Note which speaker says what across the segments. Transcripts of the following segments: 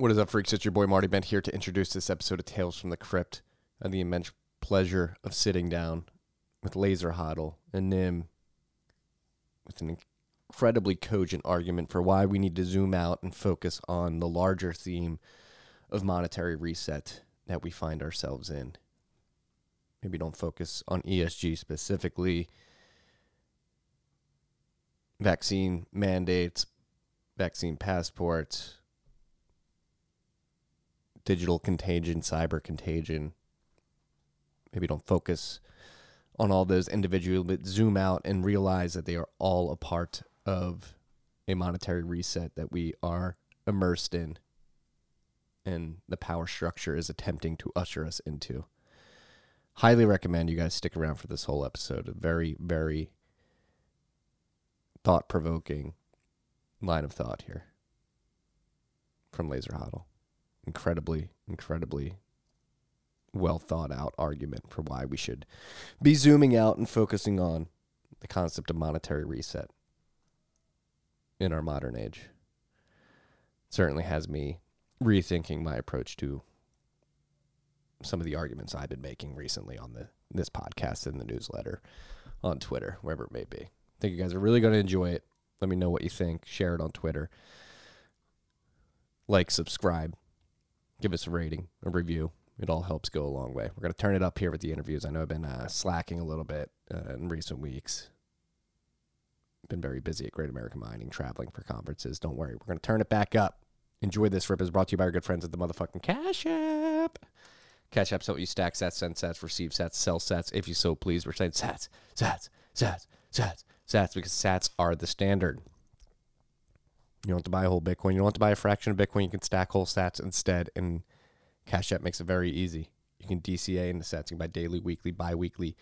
Speaker 1: What is up, freaks? It's your boy Marty Bent here to introduce this episode of Tales from the Crypt and the immense pleasure of sitting down with Laser Hodl and Nim with an incredibly cogent argument for why we need to zoom out and focus on the larger theme of monetary reset that we find ourselves in. Maybe don't focus on ESG specifically, vaccine mandates, vaccine passports digital contagion, cyber contagion. Maybe don't focus on all those individually, but zoom out and realize that they are all a part of a monetary reset that we are immersed in and the power structure is attempting to usher us into. Highly recommend you guys stick around for this whole episode. A very, very thought provoking line of thought here from Laser Hodl incredibly, incredibly well thought out argument for why we should be zooming out and focusing on the concept of monetary reset in our modern age. certainly has me rethinking my approach to some of the arguments I've been making recently on the this podcast and the newsletter on Twitter, wherever it may be. I think you guys are really going to enjoy it. Let me know what you think. Share it on Twitter. Like, subscribe give us a rating, a review. It all helps go a long way. We're going to turn it up here with the interviews. I know I've been uh, slacking a little bit uh, in recent weeks. Been very busy at Great American Mining, traveling for conferences. Don't worry, we're going to turn it back up. Enjoy this rip is brought to you by our good friends at the motherfucking Cash App. Cash App's help you stack sats, send sats, receive sats, sell sats, if you so please. We're saying sats, sats, sats, sats, sats, because sats are the standard. You don't have to buy a whole Bitcoin. You don't have to buy a fraction of Bitcoin. You can stack whole sats instead. And Cash App makes it very easy. You can DCA into sats. You can buy daily, weekly, bi weekly.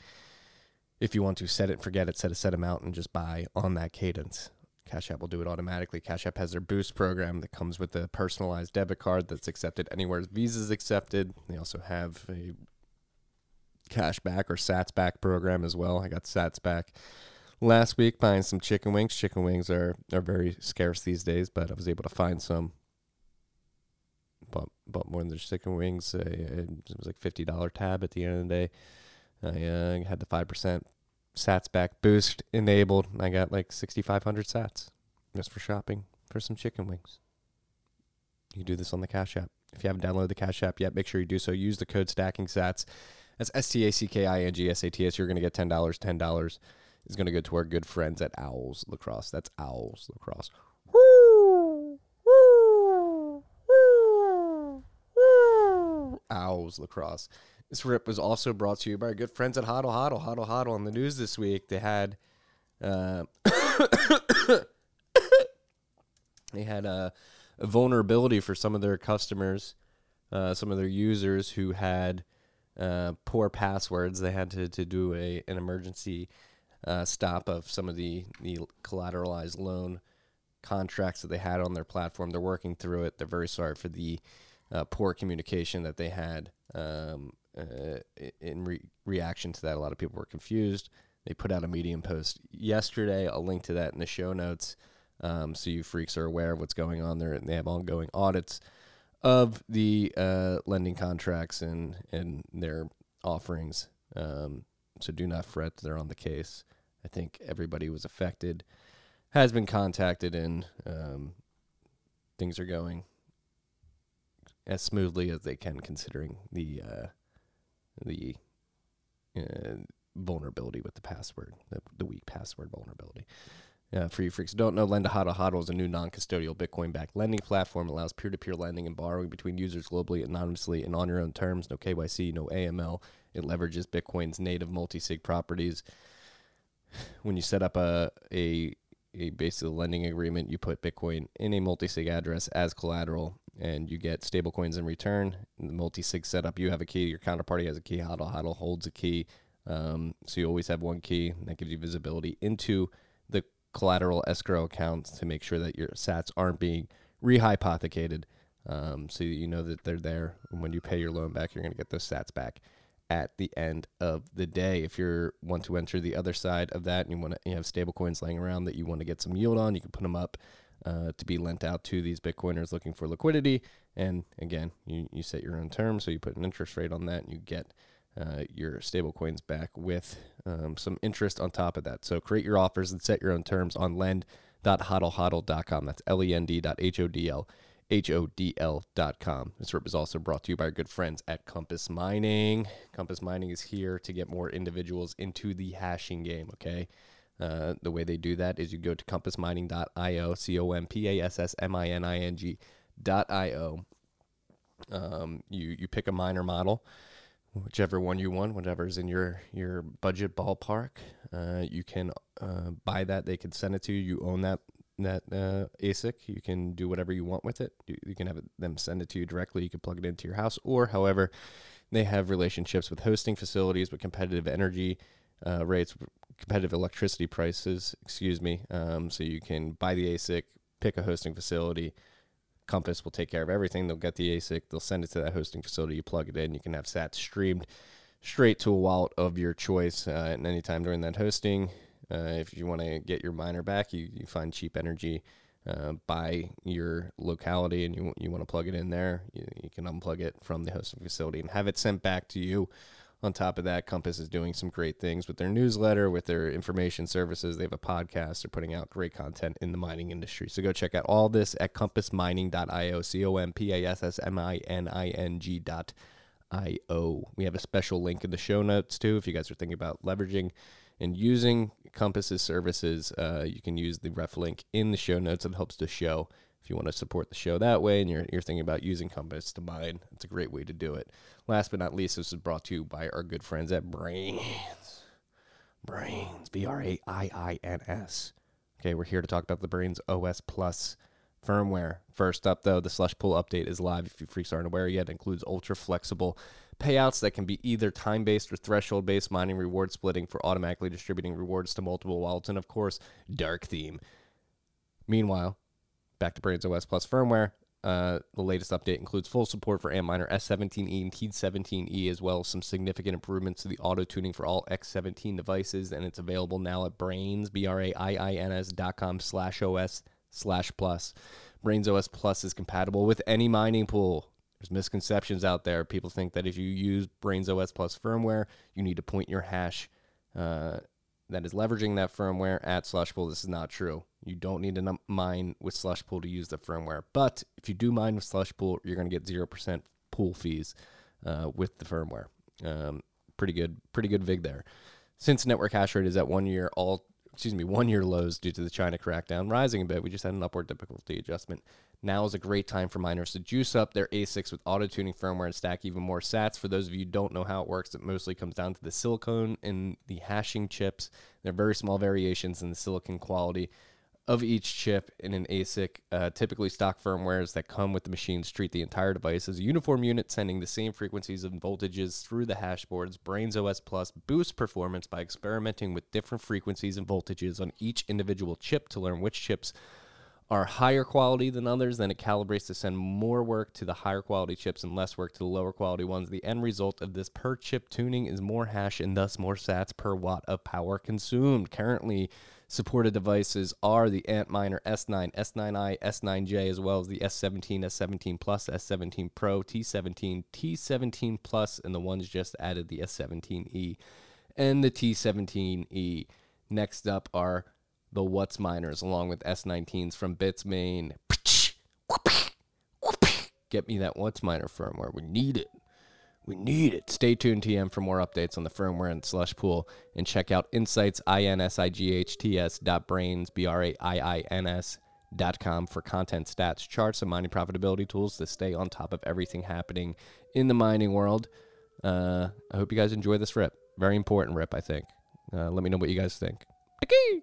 Speaker 1: If you want to set it forget it, set a set amount and just buy on that cadence. Cash App will do it automatically. Cash App has their Boost program that comes with a personalized debit card that's accepted anywhere Visa is accepted. They also have a cash back or sats back program as well. I got sats back last week buying some chicken wings. Chicken wings are, are very scarce these days, but I was able to find some. Bought, bought more than just chicken wings. It was like $50 tab at the end of the day. I uh, had the 5% sats back boost enabled. I got like 6,500 sats just for shopping for some chicken wings. You do this on the Cash App. If you haven't downloaded the Cash App yet, make sure you do so. Use the code Stacking Sats. That's S T A C K I N G S A T S. You're going to get $10, $10 is going to go to our good friends at Owls Lacrosse. That's Owls Lacrosse. Owls Lacrosse. This rip was also brought to you by our good friends at Hodl Hodl. Hodl Hodl on the news this week. They had, uh, they had a, a, vulnerability for some of their customers, uh, some of their users who had uh, poor passwords. They had to, to do a an emergency uh, stop of some of the, the collateralized loan contracts that they had on their platform. They're working through it. They're very sorry for the uh, poor communication that they had um, uh, in re- reaction to that. A lot of people were confused. They put out a Medium post yesterday. I'll link to that in the show notes um, so you freaks are aware of what's going on there. And they have ongoing audits of the uh, lending contracts and, and their offerings. Um, so do not fret; they're on the case. I think everybody was affected has been contacted, and um, things are going as smoothly as they can, considering the uh, the uh, vulnerability with the password, the, the weak password vulnerability. Uh, for you freaks who don't know, Lend Hodl Hodl is a new non-custodial Bitcoin-backed lending platform. It allows peer-to-peer lending and borrowing between users globally, anonymously, and on your own terms. No KYC, no AML. It leverages Bitcoin's native multi-sig properties. When you set up a a a basically lending agreement, you put Bitcoin in a multi-sig address as collateral, and you get stablecoins in return. In the multi-sig setup, you have a key. Your counterparty has a key. Hodl Hodl holds a key. Um, so you always have one key. that gives you visibility into collateral escrow accounts to make sure that your sats aren't being rehypothecated. Um, so you know that they're there. And when you pay your loan back, you're going to get those sats back at the end of the day. If you want to enter the other side of that and you want to you have stable coins laying around that you want to get some yield on, you can put them up uh, to be lent out to these Bitcoiners looking for liquidity. And again, you, you set your own terms, so you put an interest rate on that, and you get uh, your stable coins back with um, some interest on top of that. So create your offers and set your own terms on lend.hodlhodl.com. That's L-E-N-D dot H-O-D-L. H-O-D-L.com. This rip is also brought to you by our good friends at Compass Mining. Compass Mining is here to get more individuals into the hashing game, okay? Uh, the way they do that is you go to compassmining.io, C O M P A S S M I N I N G.io. Um, you, you pick a miner model, whichever one you want, whatever's in your, your budget ballpark. Uh, you can uh, buy that. They can send it to you. You own that that uh, ASIC. You can do whatever you want with it. You, you can have it, them send it to you directly. You can plug it into your house, or however, they have relationships with hosting facilities with competitive energy uh, rates, competitive electricity prices. Excuse me. Um, so you can buy the ASIC, pick a hosting facility. Compass will take care of everything. They'll get the ASIC. They'll send it to that hosting facility. You plug it in. You can have SAT streamed straight to a wallet of your choice uh, at any time during that hosting. Uh, if you want to get your miner back, you, you find cheap energy uh, by your locality and you, you want to plug it in there, you, you can unplug it from the hosting facility and have it sent back to you. On top of that, Compass is doing some great things with their newsletter, with their information services. They have a podcast. They're putting out great content in the mining industry. So go check out all this at compassmining.io, C O M P A S S M I N I N G dot I O. We have a special link in the show notes too if you guys are thinking about leveraging and using Compass's services, uh, you can use the ref link in the show notes. It helps the show. If you want to support the show that way and you're, you're thinking about using Compass to mine, it's a great way to do it. Last but not least, this is brought to you by our good friends at Braiins. Braiins, B R A I I N S. Okay, we're here to talk about the Braiins OS Plus firmware. First up, though, the Slush Pool update is live. If you freaks aren't aware yet, it includes ultra flexible payouts that can be either time based or threshold based, mining reward splitting for automatically distributing rewards to multiple wallets, and of course, dark theme. Meanwhile, back to Braiins OS Plus firmware. Uh, the latest update includes full support for Antminer S17E and T17E, as well as some significant improvements to the auto tuning for all X17 devices, and it's available now at Braiins, B R A I I N S dot com slash OS slash plus. Braiins OS Plus is compatible with any mining pool. There's misconceptions out there. People think that if you use Braiins OS Plus firmware, you need to point your hash uh, that is leveraging that firmware at Slushpool. This is not true. You don't need to mine with Slushpool to use the firmware. But if you do mine with Slushpool, you're going to get 0% pool fees uh, with the firmware. Um, pretty good, pretty good VIG there. Since network hash rate is at one year, all excuse me, one year lows due to the China crackdown rising a bit. We just had an upward difficulty adjustment. Now is a great time for miners to juice up their ASICs with auto tuning firmware and stack even more sats. For those of you don't know how it works, it mostly comes down to the silicone and the hashing chips. There are very small variations in the silicon quality of each chip in an ASIC. Uh, typically, stock firmwares that come with the machines treat the entire device as a uniform unit, sending the same frequencies and voltages through the hashboards. Braiins OS Plus boosts performance by experimenting with different frequencies and voltages on each individual chip to learn which chips are higher quality than others, then it calibrates to send more work to the higher quality chips and less work to the lower quality ones. The end result of this per chip tuning is more hash and thus more sats per watt of power consumed. Currently, supported devices are the Antminer S9, S9i, S9J, as well as the S17, S17 Plus, S17 Pro, T17, T17 Plus, and the ones just added the S17e and the T17e. Next up are the WhatsMiners along with S19s from Bitmain. Get me that WhatsMiner firmware. We need it. We need it. Stay tuned, TM, for more updates on the firmware and slush pool. And check out insights, I-N-S-I-G-H-T-S dot braiins, B-R-A-I-I-N-S dot com for content, stats, charts, and mining profitability tools to stay on top of everything happening in the mining world. Uh, I hope you guys enjoy this rip. Very important rip, I think. Uh, let me know what you guys think. Okay.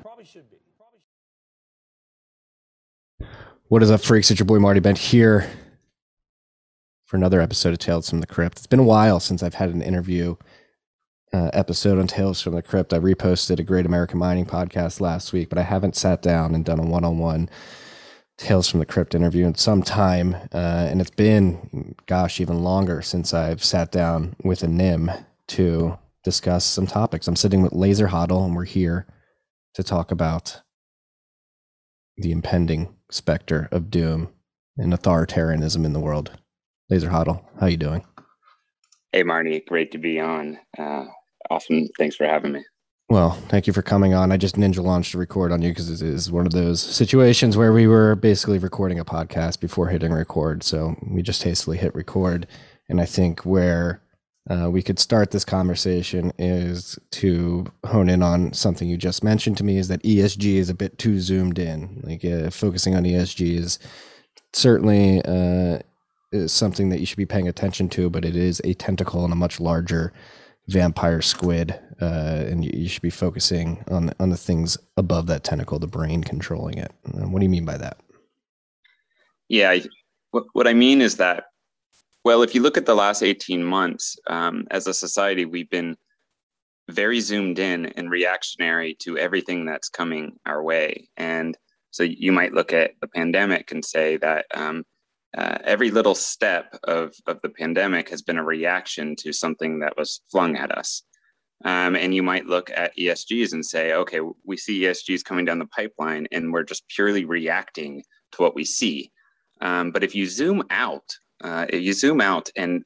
Speaker 1: What is up, freaks? It's your boy Marty Bent here for another episode of Tales from the Crypt. It's been a while since I've had an interview uh, episode on Tales from the Crypt. I reposted a Great American Mining podcast last week, but I haven't sat down and done a one on one Tales from the Crypt interview in some time. Uh, and it's been, gosh, even longer since I've sat down with a NIM to discuss some topics. I'm sitting with Laser Hodl, and we're here to talk about the impending specter of doom and authoritarianism in the world. Laser Hodl, how you doing?
Speaker 2: Hey, Marty, great to be on. Uh, awesome. Thanks for having me.
Speaker 1: Well, thank you for coming on. I just ninja launched to record on you because it is one of those situations where we were basically recording a podcast before hitting record. So we just hastily hit record. And I think where uh, we could start this conversation is to hone in on something you just mentioned to me is that ESG is a bit too zoomed in. Like uh, focusing on ESG is certainly uh, is something that you should be paying attention to, but it is a tentacle in a much larger vampire squid, uh, and you, you, should be focusing on on the things above that tentacle, the brain controlling it. Uh, what do you mean by that?
Speaker 2: Yeah, what, what I mean is that well, if you look at the last 18 months, um, as a society, we've been very zoomed in and reactionary to everything that's coming our way. And so you might look at the pandemic and say that um, uh, every little step of, of the pandemic has been a reaction to something that was flung at us. Um, and you might look at ESGs and say, okay, we see ESGs coming down the pipeline and we're just purely reacting to what we see. Um, but if you zoom out uh, if you zoom out and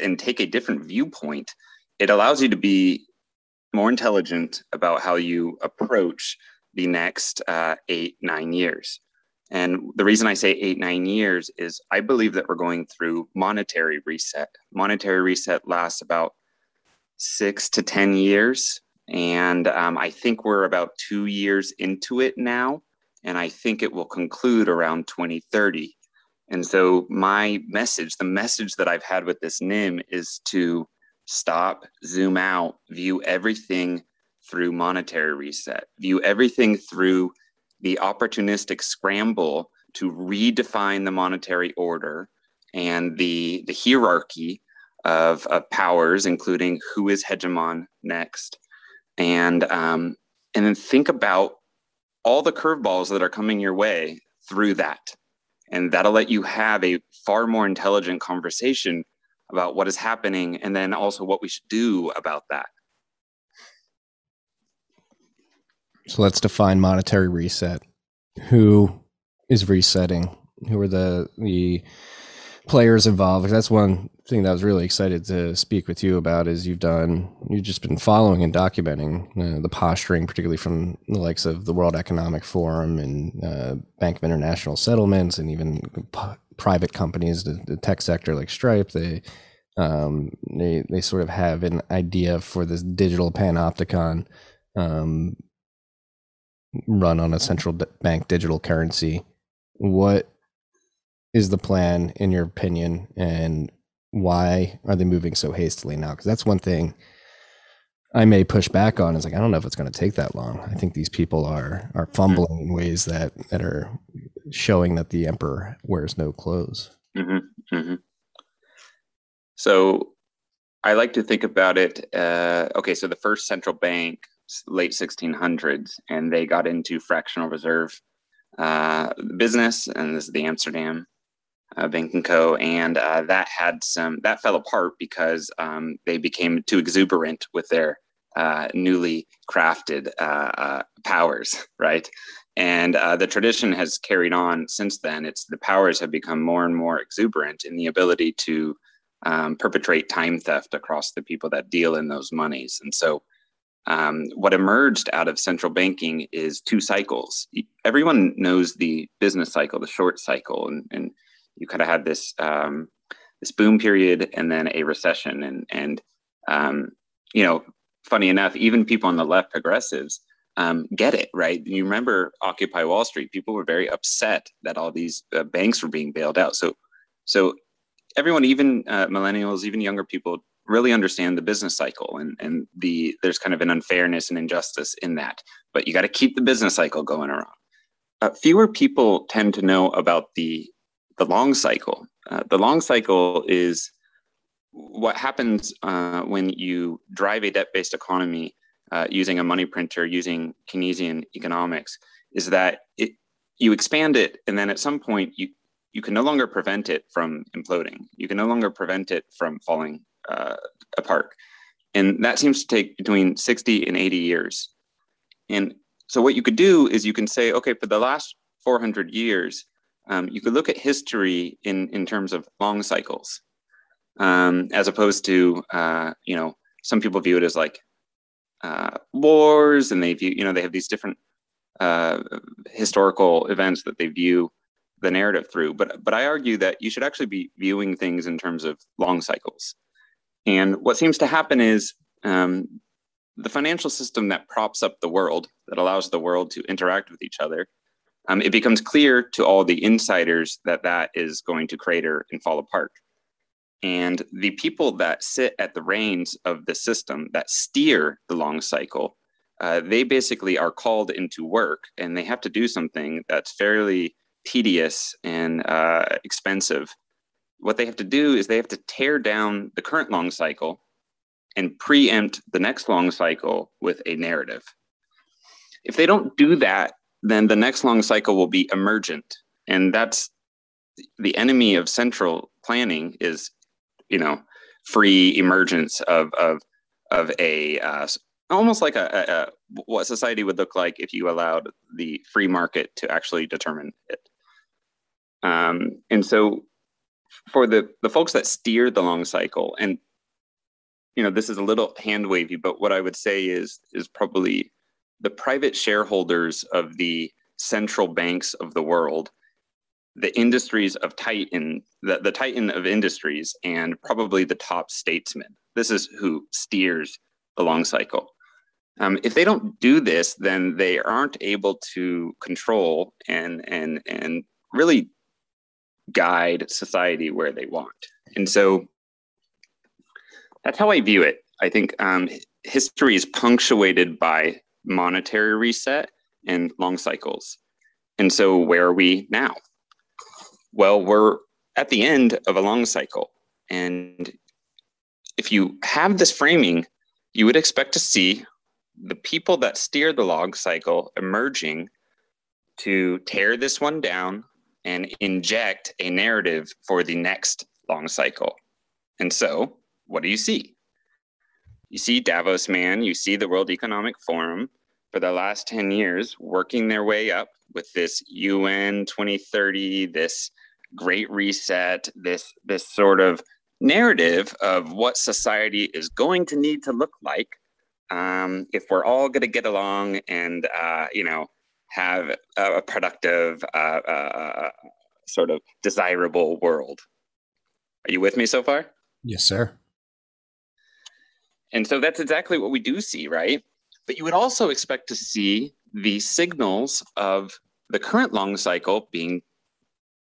Speaker 2: and take a different viewpoint, it allows you to be more intelligent about how you approach the next uh, eight nine years. And the reason I say eight nine years is I believe that we're going through monetary reset. Monetary reset lasts about six to ten years, and um, I think we're about two years into it now. And I think it will conclude around 2030. And so, my message, the message that I've had with this NIM is to stop, zoom out, view everything through monetary reset, view everything through the opportunistic scramble to redefine the monetary order and the, the hierarchy of, of powers, including who is hegemon next. And, um, and then think about all the curveballs that are coming your way through that and that'll let you have a far more intelligent conversation about what is happening and then also what we should do about that.
Speaker 1: So let's define monetary reset. Who is resetting? Who are the the players involved? That's one thing that I was really excited to speak with you about is you've done you've just been following and documenting uh, the posturing particularly from the likes of the world economic forum and uh, bank of international settlements and even p- private companies the, the, tech sector like stripe they um, they they sort of have an idea for this digital panopticon um, run on a central bank digital currency what is the plan in your opinion and why are they moving so hastily now? Because that's one thing I may push back on. Is like I don't know if it's going to take that long. I think these people are are mm-hmm. fumbling mm-hmm. in ways that that are showing that the emperor wears no clothes. Mm-hmm. Mm-hmm.
Speaker 2: So I like to think about it. Uh, okay, so the first central bank, late 1600s, and they got into fractional reserve uh, business, and this is the Amsterdam uh, Bank and Co. And uh, that had some that fell apart because um, they became too exuberant with their uh, newly crafted uh, uh, powers, right? And uh, the tradition has carried on since then. It's the powers have become more and more exuberant in the ability to um, perpetrate time theft across the people that deal in those monies. And so, um, what emerged out of central banking is two cycles. Everyone knows the business cycle, the short cycle, and, and you kind of had this um, this boom period and then a recession, and and um, you know, funny enough, even people on the left, progressives, um, get it right. You remember Occupy Wall Street? People were very upset that all these uh, banks were being bailed out. So so everyone, even uh, millennials, even younger people, really understand the business cycle and, and the there's kind of an unfairness and injustice in that but you got to keep the business cycle going around uh, fewer people tend to know about the the long cycle uh, the long cycle is what happens uh, when you drive a debt-based economy uh, using a money printer using keynesian economics is that it, you expand it and then at some point you you can no longer prevent it from imploding you can no longer prevent it from falling uh, apart. And that seems to take between 60 and 80 years. And so, what you could do is you can say, okay, for the last 400 years, um, you could look at history in, in terms of long cycles, um, as opposed to, uh, you know, some people view it as like uh, wars, and they view, you know, they have these different uh, historical events that they view the narrative through. But but I argue that you should actually be viewing things in terms of long cycles. And what seems to happen is um, the financial system that props up the world, that allows the world to interact with each other, um, it becomes clear to all the insiders that that is going to crater and fall apart. And the people that sit at the reins of the system that steer the long cycle, uh, they basically are called into work and they have to do something that's fairly tedious and uh, expensive what they have to do is they have to tear down the current long cycle and preempt the next long cycle with a narrative. If they don't do that, then the next long cycle will be emergent. And that's the enemy of central planning is, you know, free emergence of, of, of a uh, almost like a, a, a, what society would look like if you allowed the free market to actually determine it. Um, and so for the the folks that steer the long cycle and you know this is a little hand wavy but what i would say is is probably the private shareholders of the central banks of the world the industries of titan the, the titan of industries and probably the top statesmen this is who steers the long cycle um, if they don't do this then they aren't able to control and and and really guide society where they want. And so that's how I view it. I think um, history is punctuated by monetary reset and long cycles. And so, where are we now? Well, we're at the end of a long cycle. And if you have this framing, you would expect to see the people that steer the long cycle emerging to tear this one down and inject a narrative for the next long cycle. And so, what do you see? You see Davos Man, you see the World Economic Forum for the last 10 years working their way up with this UN 2030, this great reset, this this sort of narrative of what society is going to need to look like um, if we're all going to get along and uh, you know have a, productive, uh, uh, uh, sort of desirable world. Are you with me so far?
Speaker 3: Yes, sir.
Speaker 2: And so that's exactly what we do see, right? But you would also expect to see the signals of the current long cycle being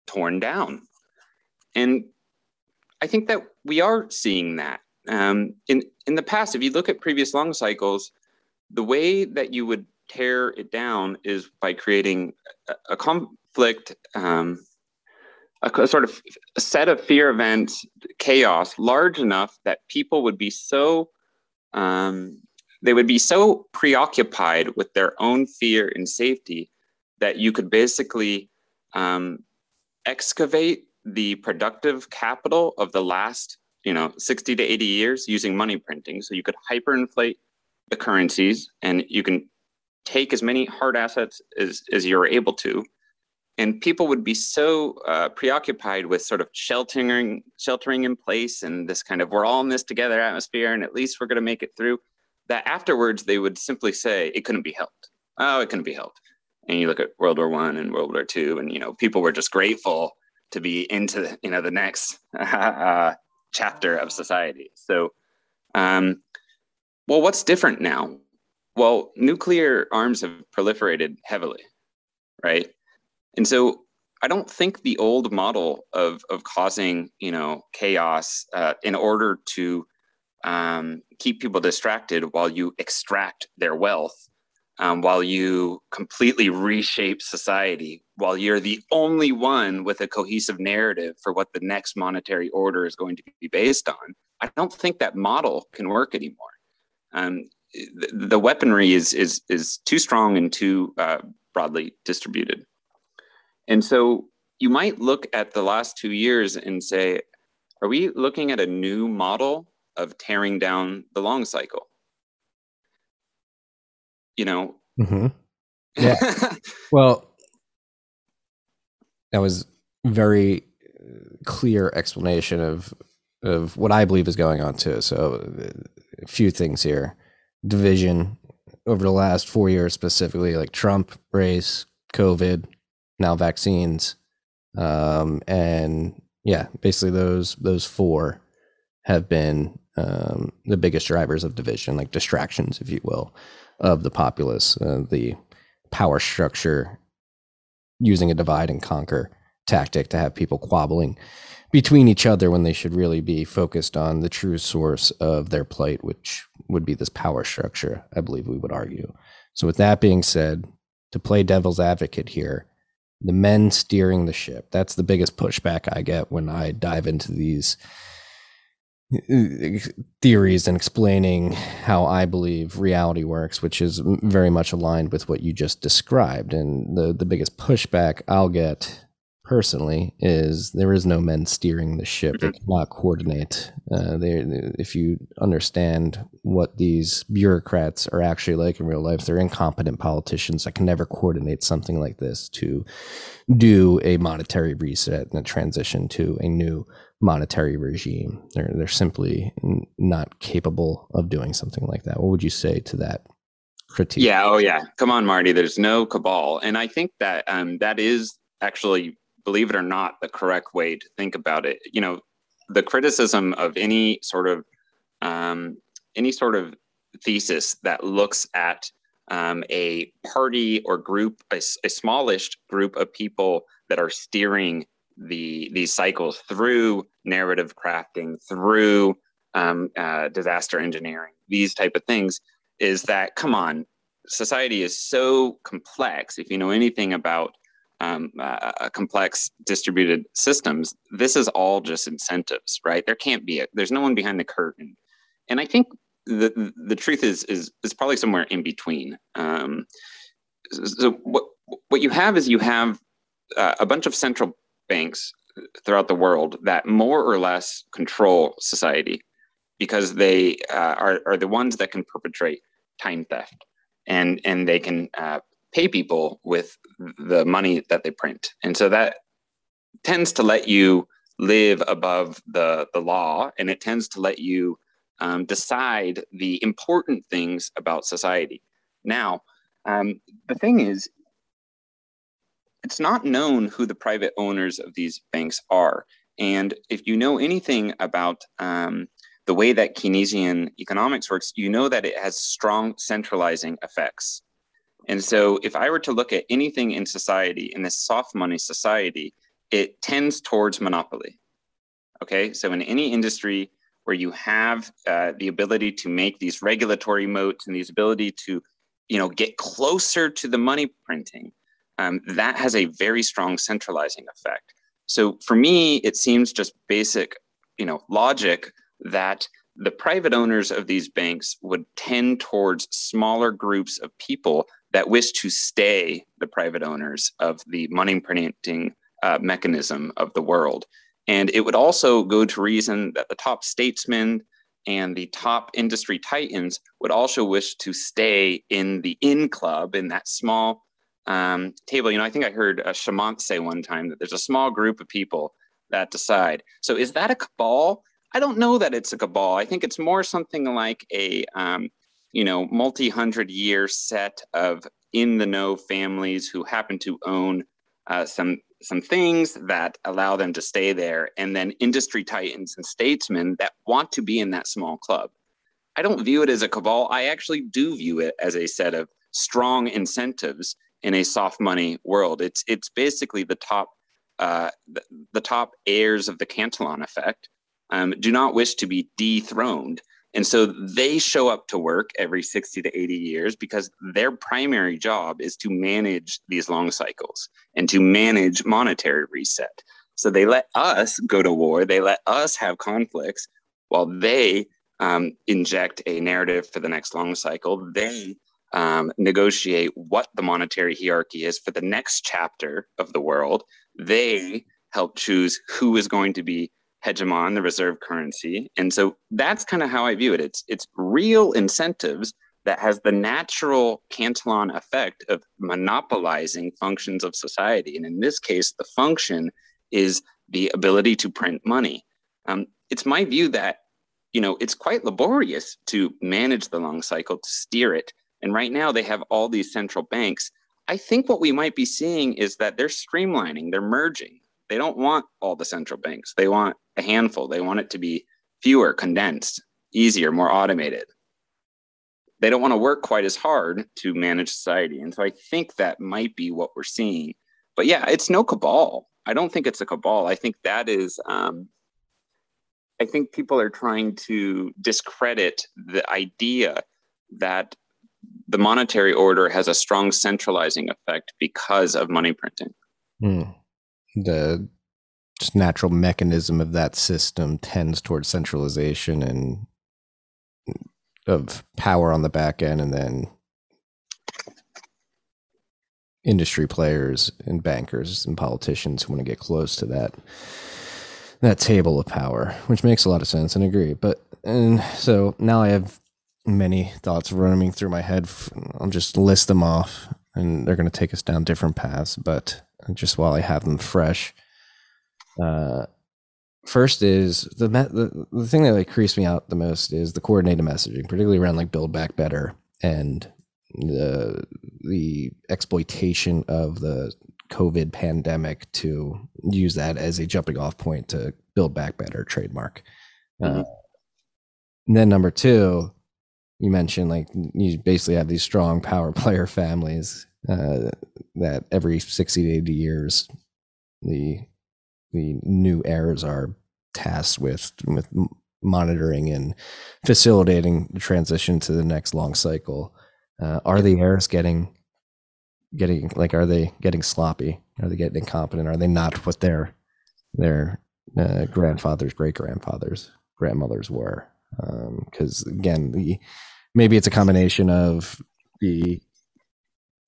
Speaker 2: torn down. And I think that we are seeing that. Um, in, in the past, if you look at previous long cycles, the way that you would tear it down is by creating a, a conflict, um, a, a sort of a set of fear events, chaos large enough that people would be so um, they would be so preoccupied with their own fear and safety that you could basically um, excavate the productive capital of the last you know 60 to 80 years using money printing so you could hyperinflate the currencies and you can take as many hard assets as, as you're able to. And people would be so uh, preoccupied with sort of sheltering, sheltering in place and this kind of we're all in this together atmosphere, and at least we're going to make it through. That afterwards they would simply say it couldn't be helped. Oh, it couldn't be helped. And you look at World War One and World War Two, and you know people were just grateful to be into you know the next uh, chapter of society. So, um, well, what's different now? well, nuclear arms have proliferated heavily, right? And so I don't think the old model of, of causing, you know, chaos uh, in order to um, keep people distracted while you extract their wealth, um, while you completely reshape society, while you're the only one with a cohesive narrative for what the next monetary order is going to be based on. I don't think that model can work anymore. Um, the, the, weaponry is is is too strong and too uh, broadly distributed, and so you might look at the last two years and say, are we looking at a new model of tearing down the long cycle? You know?
Speaker 1: Mm-hmm. Yeah. well, that was very clear explanation of of what I believe is going on too. So, a few things here: division over the last four years, specifically, like Trump race, COVID, now vaccines, um, and yeah, basically those those four have been um, the biggest drivers of division, like distractions, if you will, of the populace. Uh, the power structure using a divide and conquer tactic to have people quabbling between each other when they should really be focused on the true source of their plight, which would be this power structure, I believe we would argue. So, with that being said, to play devil's advocate here, the men steering the ship. That's the biggest pushback I get when I dive into these uh, theories and explaining how I believe reality works, which is very much aligned with what you just described. And the, the biggest pushback I'll get personally is there is no men steering the ship. They mm-hmm. cannot coordinate. Uh, they, if you understand what these bureaucrats are actually like in real life, they're incompetent politicians that can never coordinate something like this to do a monetary reset and a transition to a new monetary regime. They're they're simply not capable of doing something like that. What would you say to that? Critique.
Speaker 2: Yeah, oh yeah. Come on, Marty. There's no cabal, and I think that um, that is actually believe it or not, the correct way to think about it. You know, the criticism of any sort of um, any sort of thesis that looks at um, a party or group, a, a smallish group of people that are steering the these cycles through narrative crafting, through um, uh, disaster engineering, these type of things, is that come on, society is so complex. If you know anything about um, uh, complex distributed systems, this is all just incentives, right? There can't be a, there's no one behind the curtain, and I think the the truth is is is probably somewhere in between. Um, so what what you have is you have uh, a bunch of central banks throughout the world that more or less control society because they uh, are, are the ones that can perpetrate time theft and and they can uh, pay people with the money that they print. And so that tends to let you live above the, the law and it tends to let you um, decide the important things about society. Now, um, the thing is, it's not known who the private owners of these banks are. And if you know anything about um, the way that Keynesian economics works, you know that it has strong centralizing effects. And so, if I were to look at anything in society, in this soft money society, it tends towards monopoly. Okay, so in any industry where you have uh, the ability to make these regulatory moats and these ability to, you know, get closer to the money printing, um, that has a very strong centralizing effect. So for me, it seems just basic, you know, logic that the private owners of these banks would tend towards smaller groups of people that wish to stay the private owners of the money printing uh, mechanism of the world. And it would also go to reason that the top statesmen and the top industry titans would also wish to stay in the in club in that small um, table. You know, I think I heard uh, Chamath say one time that there's a small group of people that decide. So is that a cabal? I don't know that it's a cabal. I think it's more something like a um, you know, multi hundred year set of in the know families who happen to own uh, some some things that allow them to stay there, and then industry titans and statesmen that want to be in that small club. I don't view it as a cabal. I actually do view it as a set of strong incentives in a soft money world. It's it's basically the top uh, the, the top heirs of the Cantillon effect um, do not wish to be dethroned And so they show up to work every 60 to 80 years because their primary job is to manage these long cycles and to manage monetary reset. So they let us go to war, they let us have conflicts while they um, inject a narrative for the next long cycle. They um, negotiate what the monetary hierarchy is for the next chapter of the world. They help choose who is going to be hegemon, the reserve currency. And so that's kind of how I view it. It's it's real incentives that has the natural Cantillon effect of monopolizing functions of society. And in this case, the function is the ability to print money. Um, it's my view that you know it's quite laborious to manage the long cycle, to steer it. And right now they have all these central banks. I think what we might be seeing is that they're streamlining, they're merging. They don't want all the central banks. They want a handful. They want it to be fewer, condensed, easier, more automated. They don't want to work quite as hard to manage society. And so I think that might be what we're seeing. But yeah, it's no cabal. I don't think it's a cabal. I think that is, um, I think people are trying to discredit the idea that the monetary order has a strong centralizing effect because of money printing.
Speaker 1: Mm. The natural mechanism of that system tends towards centralization and of power on the back end and then industry players and bankers and politicians who want to get close to that that table of power which makes a lot of sense and I agree but and so now i have many thoughts running through my head i'll just list them off and they're going to take us down different paths but just while i have them fresh uh, first is the, the the thing that like creeps me out the most is the coordinated messaging, particularly around like Build Back Better and the the exploitation of the COVID pandemic to use that as a jumping off point to build back better trademark. Uh, mm-hmm. Uh, and then number two, you mentioned like you basically have these strong power player families uh, that every 60 to 80 years the the new heirs are tasked with with monitoring and facilitating the transition to the next long cycle. Uh, are the heirs getting getting like are they getting sloppy? Are they getting incompetent? Are they not what their their uh, grandfathers, great grandfathers, grandmothers were? Because um, again, the maybe it's a combination of the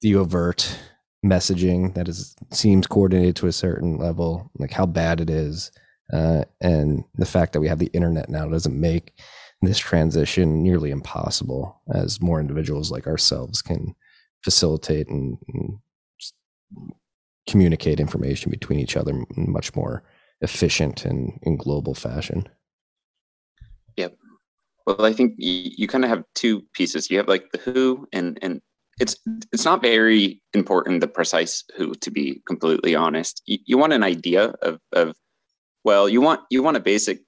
Speaker 1: the overt messaging that is seems coordinated to a certain level, like how bad it is, uh, and the fact that we have the internet now doesn't make this transition nearly impossible, as more individuals like ourselves can facilitate and, and communicate information between each other in much more efficient and in global fashion.
Speaker 2: Yep. Well, I think you, you kind of have two pieces. You have like the who and and it's it's not very important the precise who to be completely honest. You, you want an idea of, of well you want you want a basic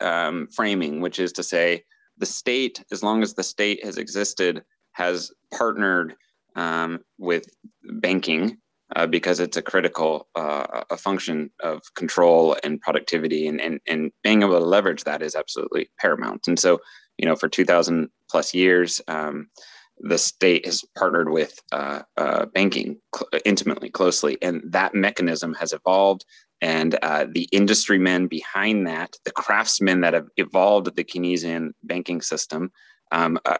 Speaker 2: um, framing which is to say the state as long as the state has existed has partnered um, with banking uh, because it's a critical uh, a function of control and productivity and, and and being able to leverage that is absolutely paramount. And so you know for 2000 plus years um, the state has partnered with uh, uh, banking cl- intimately, closely, and that mechanism has evolved. And uh, the industry men behind that, the craftsmen that have evolved the Keynesian banking system, um, uh,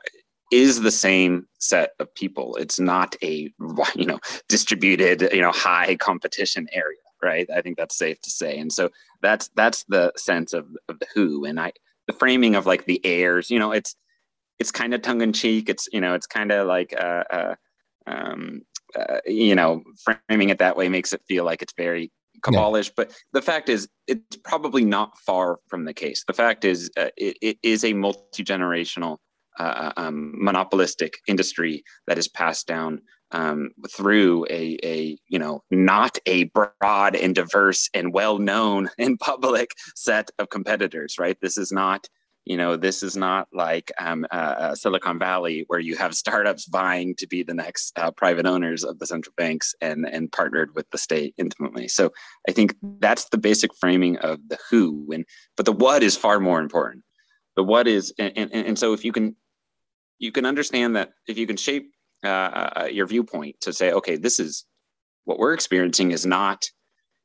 Speaker 2: is the same set of people. It's not a you know distributed you know high competition area, right? I think that's safe to say. And so that's that's the sense of of the who, and I the framing of like the heirs. You know, it's it's kind of tongue in cheek. It's you know it's kind of like uh, uh, um, uh, you know framing it that way makes it feel like it's very cabalish. Yeah. But the fact is, it's probably not far from the case. The fact is, uh, it, it is a multi generational. Uh, um, monopolistic industry that is passed down um, through a, a you know not a broad and diverse and well known and public set of competitors right this is not you know this is not like um, uh, uh, silicon valley where you have startups vying to be the next uh, private owners of the central banks and and partnered with the state intimately. So i think that's the basic framing of the who and but the what is far more important. The what is and, and, and so if you can you can understand that if you can shape uh, uh, your viewpoint to say okay this is what we're experiencing is not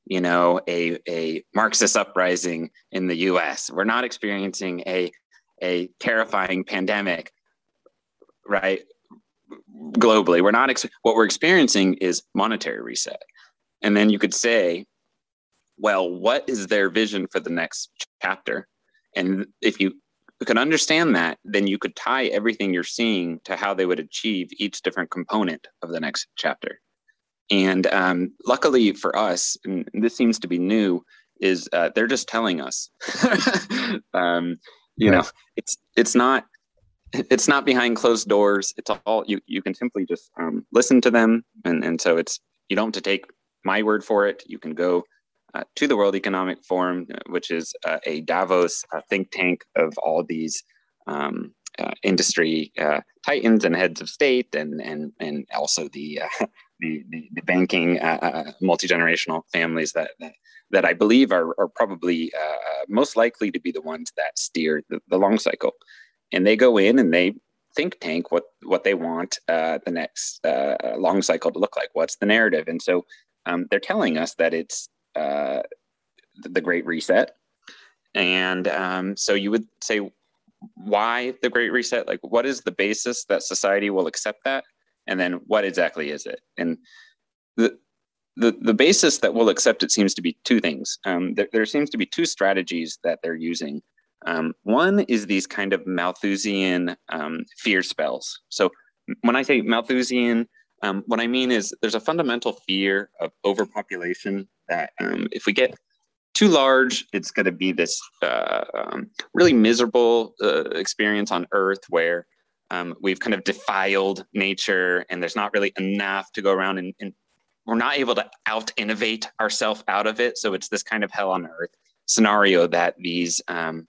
Speaker 2: you know a a marxist uprising in the us we're not experiencing a a terrifying pandemic right globally. We're not ex- what we're experiencing is monetary reset. And then you could say well what is their vision for the next chapter? And if you can understand that then you could tie everything you're seeing to how they would achieve each different component of the next chapter and um, luckily for us, and this seems to be new, is uh, they're just telling us. um, you right. know, it's it's not it's not behind closed doors. It's all you you can simply just um, listen to them, and and so it's you don't have to take my word for it. You can go uh, to the World Economic Forum, which is uh, a Davos uh, think tank of all these um, uh, industry uh, titans and heads of state, and and and also the uh, the, the, the banking uh, uh multi generational families that, that, that I believe are are probably uh, most likely to be the ones that steer the, the, long cycle, and they go in and they think tank what what they want the next long cycle to look like. What's the narrative? And so um, they're telling us that it's the Great Reset, and um, so you would say why the great reset like what is the basis that society will accept that and then what exactly is it? And the the, the basis that we'll accept it seems to be two things. Um, there, there, seems to be two strategies that they're using. Um, one is these kind of malthusian um, fear spells. So when i say malthusian um, what i mean is there's a fundamental fear of overpopulation that um, if we get too large, it's going to be this uh, um, really miserable uh, experience on Earth where um, we've kind of defiled nature and there's not really enough to go around and, and we're not able to out innovate ourselves out of it. So it's this kind of hell on earth scenario that these um,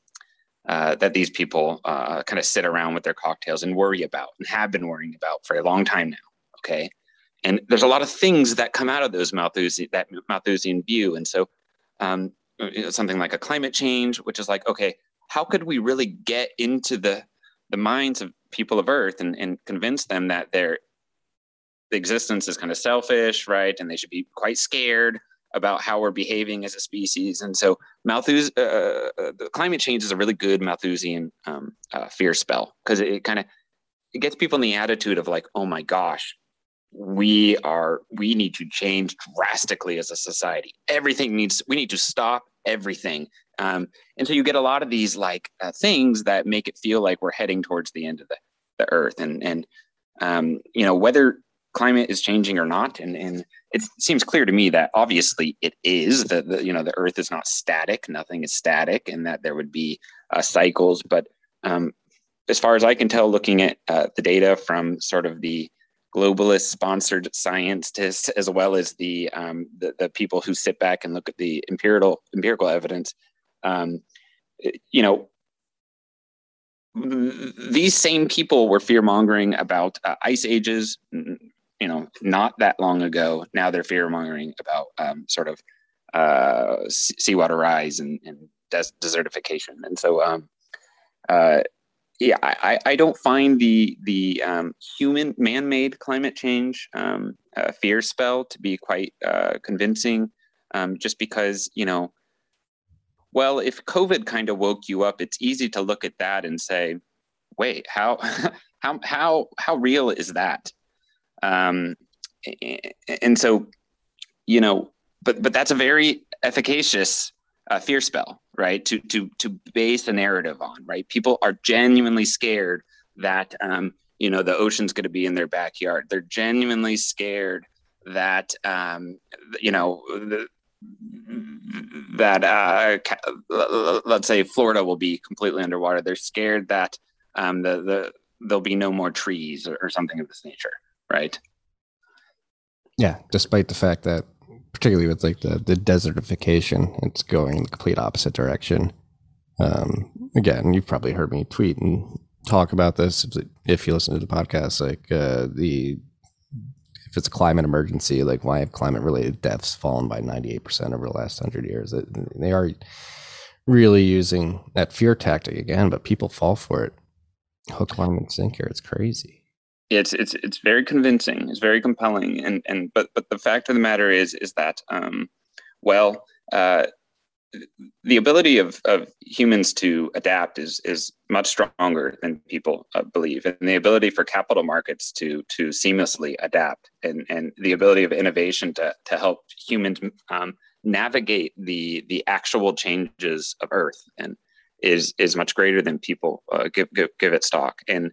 Speaker 2: uh, that these people uh, kind of sit around with their cocktails and worry about and have been worrying about for a long time now. Okay, and there's a lot of things that come out of those Malthusian that Malthusian view, and so um, something like a climate change, which is like, okay, how could we really get into the the minds of people of Earth and, and convince them that their existence is kind of selfish, right? And they should be quite scared about how we're behaving as a species. And so Malthus, uh, uh the climate change is a really good Malthusian um, uh, fear spell because it, it kind of it gets people in the attitude of like, oh my gosh, we are we need to change drastically as a society everything needs we need to stop everything um, and so you get a lot of these like uh, things that make it feel like we're heading towards the end of the, the earth. And and um, you know whether climate is changing or not and and it seems clear to me that obviously it is that the you know the earth is not static nothing is static and that there would be uh, cycles. But um, as far as i can tell looking at uh, the data from sort of the globalist sponsored scientists as well as the, um, the, the people who sit back and look at the empirical empirical evidence um, you know these same people were fear mongering about uh, ice ages you know not that long ago. Now they're fear mongering about um, sort of uh, seawater rise and, and des- desertification. And so um, uh, yeah, I, I don't find the the um, human man-made climate change um, fear spell to be quite uh, convincing, um, just because you know, well, if COVID kind of woke you up, it's easy to look at that and say, wait, how how how how real is that? Um, and so, you know, but but that's a very efficacious uh, fear spell right? To to to base a narrative on right? People are genuinely scared that um, you know the ocean's going to be in their backyard. They're genuinely scared that um, you know the, that uh, let's say Florida will be completely underwater. They're scared that um, the the there'll be no more trees or, or something of this nature, right?
Speaker 1: Yeah, despite the fact that particularly with like the the desertification, it's going in the complete opposite direction. Um, again, you've probably heard me tweet and talk about this if you listen to the podcast. Like uh, the if it's a climate emergency, like why have climate related deaths fallen by ninety eight percent over the last hundred years? They are really using that fear tactic again, but people fall for it. Hook, line, and sinker. It's crazy.
Speaker 2: It's it's it's very convincing. It's very compelling, and and but but the fact of the matter is is that um, well, uh, the ability of, of humans to adapt is is much stronger than people uh, believe, and the ability for capital markets to to seamlessly adapt, and and the ability of innovation to to help humans um, navigate the the actual changes of Earth, and is is much greater than people uh, give, give give it stock. And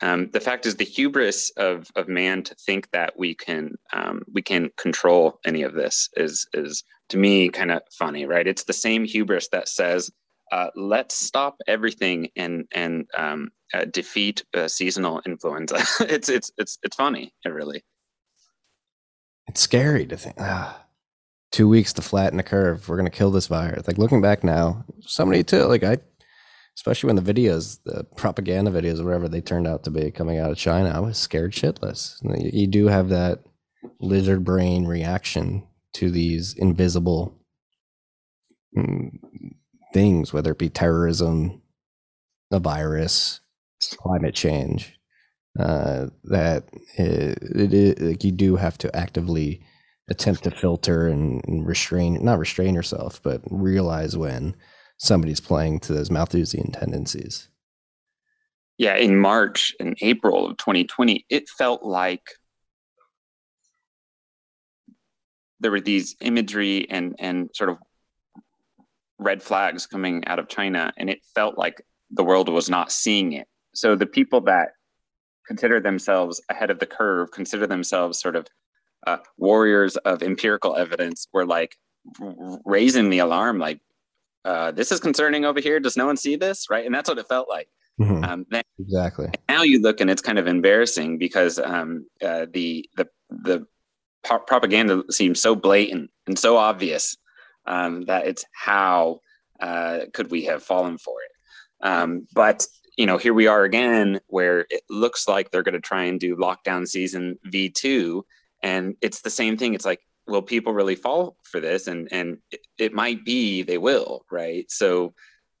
Speaker 2: um, the fact is, the hubris of of man to think that we can um, we can control any of this is is to me kind of funny, right? It's the same hubris that says, uh, "Let's stop everything and and um, uh, defeat uh, seasonal influenza." it's it's it's it's funny, it really.
Speaker 1: It's scary to think. Ah, two weeks to flatten the curve. We're gonna kill this virus. Like looking back now, somebody too. Like I, especially when the videos, the propaganda videos, whatever they turned out to be coming out of China, I was scared shitless. You do have that lizard brain reaction to these invisible mm, things, whether it be terrorism, a virus, climate change. Uh, that it, it, it, like you do have to actively attempt to filter and, and, restrain, not restrain yourself, but realize when somebody's playing to those Malthusian tendencies.
Speaker 2: Yeah, in March and April of 2020, it felt like there were these imagery and and sort of red flags coming out of China, and it felt like the world was not seeing it. So the people that consider themselves ahead of the curve, consider themselves sort of uh, warriors of empirical evidence, were like r- raising the alarm, like uh, this is concerning over here. Does no one see this? Right, and that's what it felt like.
Speaker 1: Mm-hmm. Um, then, exactly.
Speaker 2: Now you look and it's kind of embarrassing because um, uh, the the the pro- propaganda seems so blatant and so obvious um, that it's how uh, could we have fallen for it. Um, but you know, here we are again, where it looks like they're going to try and do lockdown season V two, and it's the same thing. It's like, will people really fall for this? And and it, it might be they will, right? So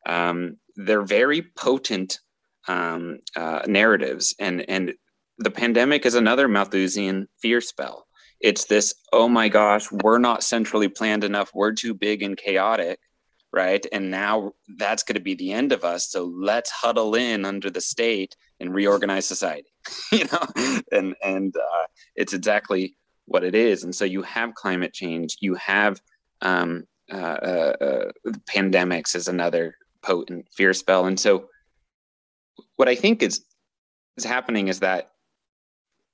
Speaker 2: um, they're very potent um, uh, narratives, and and the pandemic is another Malthusian fear spell. It's this, oh my gosh, we're not centrally planned enough. We're too big and chaotic, right? And now that's going to be the end of us. So let's huddle in under the state and reorganize society, you know? And and uh, it's exactly what it is. And so you have climate change. You have um, uh, uh, uh pandemics is another potent fear spell. And so what I think is is happening is that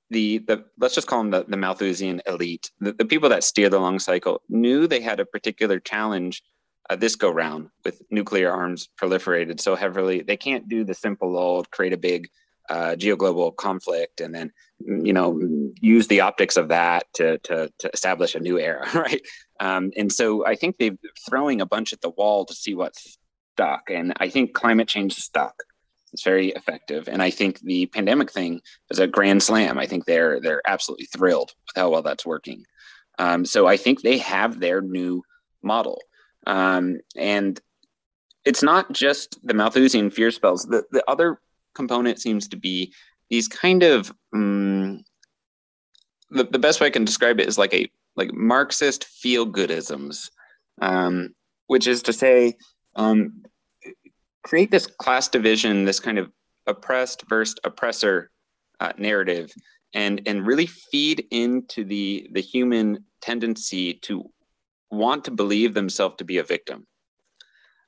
Speaker 2: the the let's just call them the, the Malthusian elite, the, the people that steer the long cycle, knew they had a particular challenge uh, this go round with nuclear arms proliferated so heavily. They can't do the simple old create a big uh, geoglobal conflict and then you know use the optics of that to to, to establish a new era, right? Um, and so I think they're throwing a bunch at the wall to see what's stuck, and I think climate change stuck. It's very effective, and I think the pandemic thing is a grand slam. I think they're they're absolutely thrilled with how well that's working. Um, so I think they have their new model, um, and it's not just the Malthusian fear spells. The the other component seems to be these kind of um, the, the best way I can describe it is like a like Marxist feel goodisms, um, which is to say, um, create this class division, this kind of oppressed versus oppressor uh, narrative, and and really feed into the the human tendency to want to believe themselves to be a victim.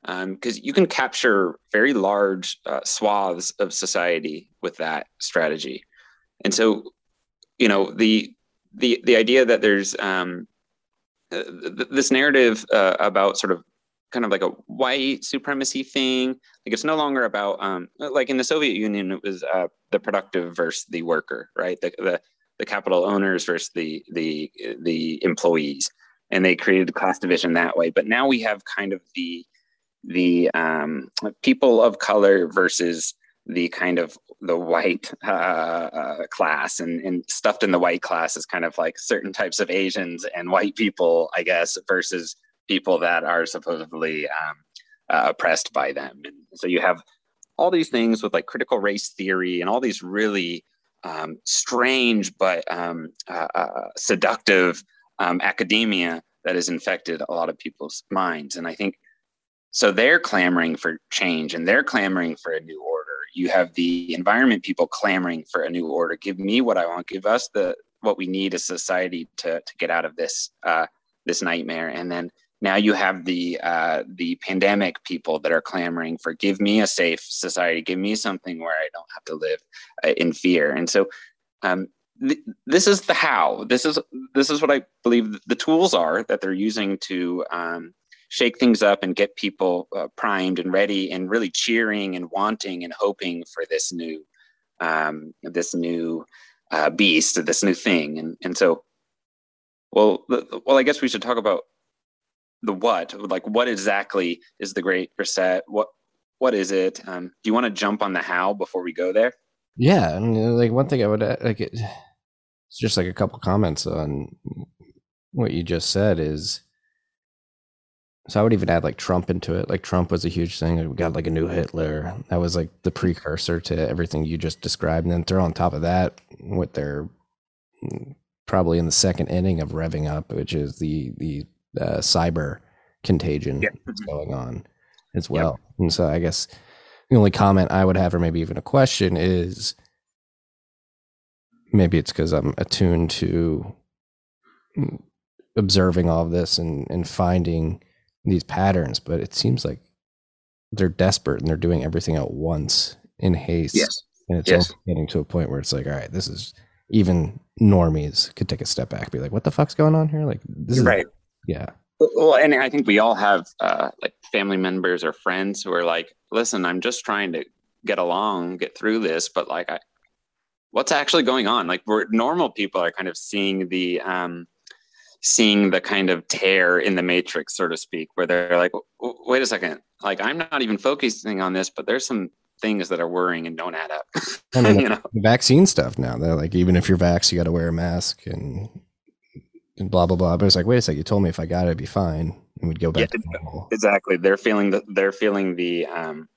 Speaker 2: Because um, you can capture very large uh, swaths of society with that strategy, and so you know the the the idea that there's um, uh, th- this narrative uh, about sort of kind of like a white supremacy thing. Like it's no longer about um, like in the Soviet Union, it was uh, the productive versus the worker, right? The, the the capital owners versus the the the employees, and they created a class division that way. But now we have kind of the the um, people of color versus the kind of the white uh, uh, class and, and stuffed in the white class is kind of like certain types of Asians and white people, I guess, versus people that are supposedly um, uh, oppressed by them. And so you have all these things with like critical race theory and all these really um, strange but um, uh, uh, seductive um, academia that has infected a lot of people's minds. And I think so they're clamoring for change and they're clamoring for a new order. You have the environment people clamoring for a new order. Give me what I want. Give us the what we need as society to to get out of this uh, this nightmare. And then now you have the uh, the pandemic people that are clamoring for give me a safe society, give me something where I don't have to live uh, in fear. And so um, th- this is the how. This is this is what I believe the tools are that they're using to um, shake things up and get people uh, primed and ready and really cheering and wanting and hoping for this new um, this new uh, beast, this new thing. And and so, well, well, I guess we should talk about the what like what exactly is the great reset? What what is it? Um, do you want to jump on the how before we go there?
Speaker 1: Yeah I mean, like one thing i would like it, it's just like a couple comments on what you just said is so i would even add like trump into it. Like trump was a huge thing. We got like a new hitler. That was like the precursor to everything you just described. And then throw on top of that what they're mm, probably in the second inning of revving up which is the the uh, cyber contagion yeah. that's going on as well. Yep. And so I guess the only comment I would have, or maybe even a question, is maybe it's because I'm attuned to observing all of this and, and finding these patterns, but it seems like they're desperate and they're doing everything at once in haste.
Speaker 2: Yes.
Speaker 1: And it's
Speaker 2: yes.
Speaker 1: getting to a point where it's like, all right, this is even normies could take a step back, be like, what the fuck's going on here? Like, this is
Speaker 2: right.
Speaker 1: Yeah.
Speaker 2: Well, and I think we all have uh, like family members or friends who are like, "Listen, I'm just trying to get along, get through this, but like, I, what's actually going on?" Like, we're normal people are kind of seeing the um, seeing the kind of tear in the matrix, so to speak, where they're like, "Wait a second, like I'm not even focusing on this, but there's some things that are worrying and don't add up."
Speaker 1: I mean, you know, vaccine stuff now. They're like, even if you're vax, you got to wear a mask and and blah blah blah. But it's like, wait a second, you told me if I got it, it'd be fine, and we'd go back.
Speaker 2: Yeah, exactly. They're feeling the they're feeling the um,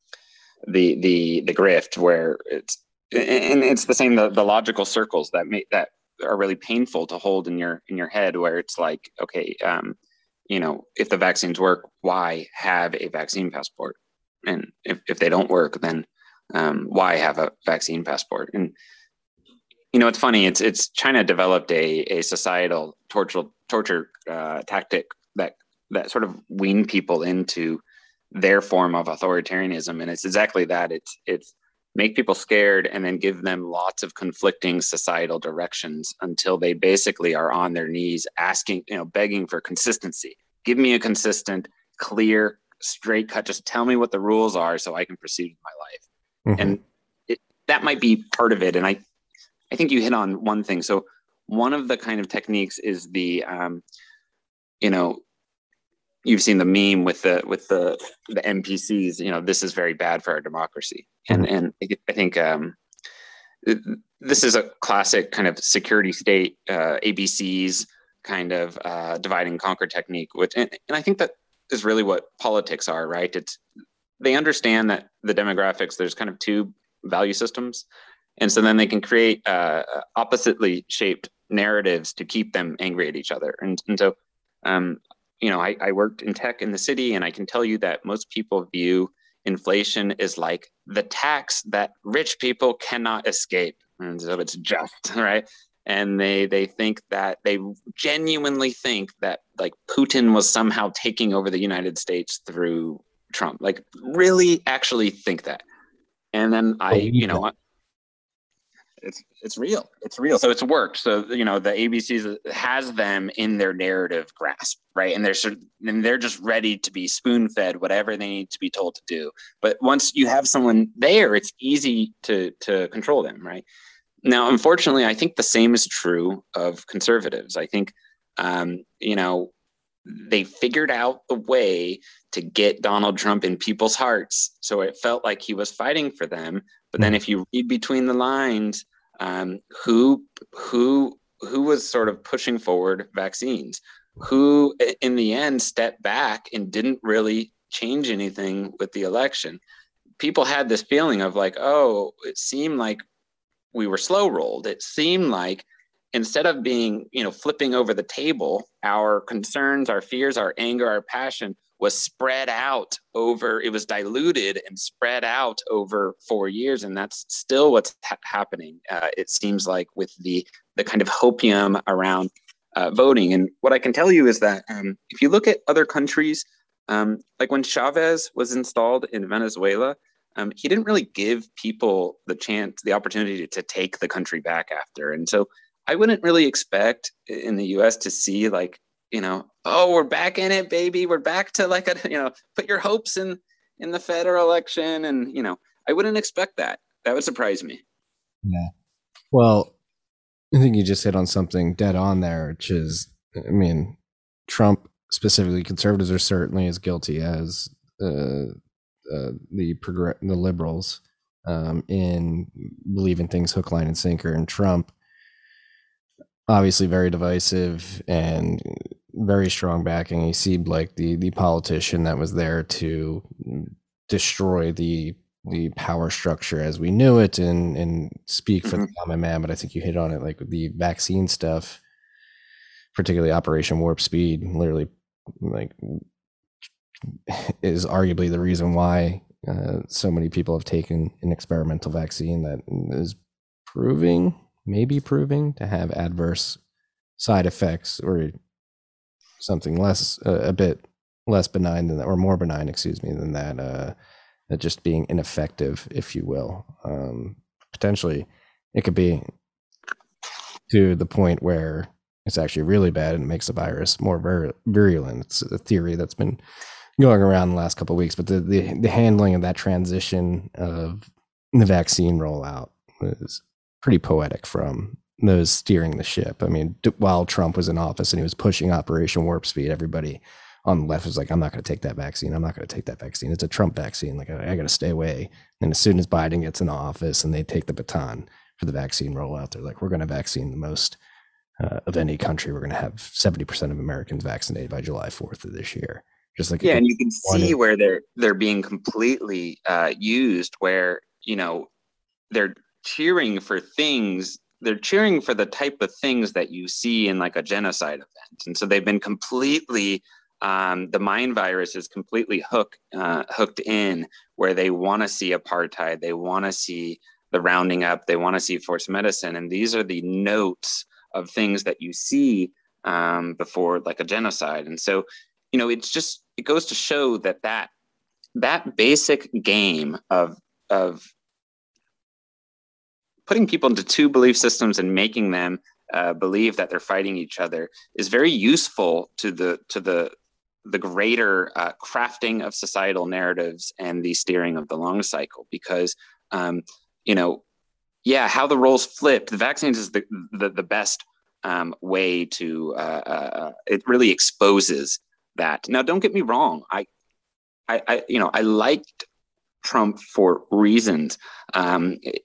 Speaker 2: the the the grift where it's and it's the same the, the logical circles that make that are really painful to hold in your in your head where it's like okay um, you know if the vaccines work why have a vaccine passport and if, if they don't work then um, why have a vaccine passport and you know, it's funny. It's it's China developed a a societal torture torture uh, tactic that that sort of wean people into their form of authoritarianism, and it's exactly that. It's it's make people scared and then give them lots of conflicting societal directions until they basically are on their knees asking, you know, begging for consistency. Give me a consistent, clear, straight cut. Just tell me what the rules are so I can proceed with my life. Mm-hmm. And it, that might be part of it. And I I think you hit on one thing. So one of the kind of techniques is the, um, you know, you've seen the meme with the with the the NPCs. You know, this is very bad for our democracy, and mm-hmm. and I think um, this is a classic kind of security state uh, ABCs kind of uh, divide and conquer technique. Which and, and I think that is really what politics are, right? It's they understand that the demographics. There's kind of two value systems and so then they can create uh, oppositely shaped narratives to keep them angry at each other. And, and so um, you know I, I worked in tech in the city and i can tell you that most people view inflation is like the tax that rich people cannot escape. And so it's just right? And they they think that they genuinely think that like putin was somehow taking over the united states through trump. Like really actually think that. And then i you know it's it's real. It's real. So it's worked. So you know the ABCs has them in their narrative grasp, right? And they're sort of, and they're just ready to be spoon fed whatever they need to be told to do. But once you have someone there, it's easy to to control them, right? Now, unfortunately, I think the same is true of conservatives. I think um, you know they figured out the way to get Donald Trump in people's hearts. So it felt like he was fighting for them. But then hmm. if you read between the lines, um, who who who was sort of pushing forward vaccines, who in the end stepped back and didn't really change anything with the election. People had this feeling of like, oh, it seemed like we were slow rolled. It seemed like instead of being, you know, flipping over the table, our concerns, our fears, our anger, our passion was spread out over, it was diluted and spread out over four years. And that's still what's ha- happening. Uh, it seems like with the, the kind of hopium around uh, voting. And what I can tell you is that um, if you look at other countries, um, like when Chavez was installed in Venezuela, um, he didn't really give people the chance, the opportunity to, to take the country back after. And so I wouldn't really expect in the US to see like, you know, oh, we're back in it, baby. We're back to like a, you know, put your hopes in in the federal election. And, you know, I wouldn't expect that. That would surprise me.
Speaker 1: Yeah. Well, I think you just hit on something dead on there, which is, I mean, Trump specifically, conservatives are certainly as guilty as uh, uh, the progr- the liberals um, in believing things hook, line, and sinker. And Trump, obviously, very divisive and very strong backing. He seemed like the the politician that was there to destroy the the power structure as we knew it and and speak for mm-hmm. the common man. But I think you hit on it, like the vaccine stuff, particularly Operation Warp Speed, literally like is arguably the reason why uh, so many people have taken an experimental vaccine that is proving, maybe proving, to have adverse side effects or something less, uh, a bit less benign than that, or more benign, excuse me, than that. Uh, just being ineffective, if you will. Um, potentially, it could be to the point where it's actually really bad and it makes the virus more vir- virulent. It's a theory that's been going around the last couple of weeks, but the, the, the handling of that transition of the vaccine rollout is pretty poetic from those steering the ship. I mean, while Trump was in office and he was pushing Operation Warp Speed, everybody on the left was like, I'm not going to take that vaccine. I'm not going to take that vaccine. It's a Trump vaccine. Like, I, I got to stay away. And as soon as Biden gets in office and they take the baton for the vaccine rollout, they're like, we're going to vaccine the most uh, of any country. We're going to have 70% of Americans vaccinated by July 4th of this year. Just like
Speaker 2: yeah, and you can see where they're they're being completely uh, used. Where you know they're cheering for things they're cheering for the type of things that you see in like a genocide event and so they've been completely um, the mind virus is completely hook, uh, hooked in where they want to see apartheid, they want to see the rounding up, they want to see forced medicine. And these are the notes of things that you see um, before like a genocide. And so, you know, it's just, it goes to show that that, that basic game of, of putting people into two belief systems and making them uh, believe that they're fighting each other is very useful to the to the the greater uh, crafting of societal narratives and the steering of the long cycle because um, you know yeah how the roles flip the vaccines is the the, the best um, way to uh, uh, it really exposes that. Now don't get me wrong. I, I i you know i liked trump for reasons. Um, it,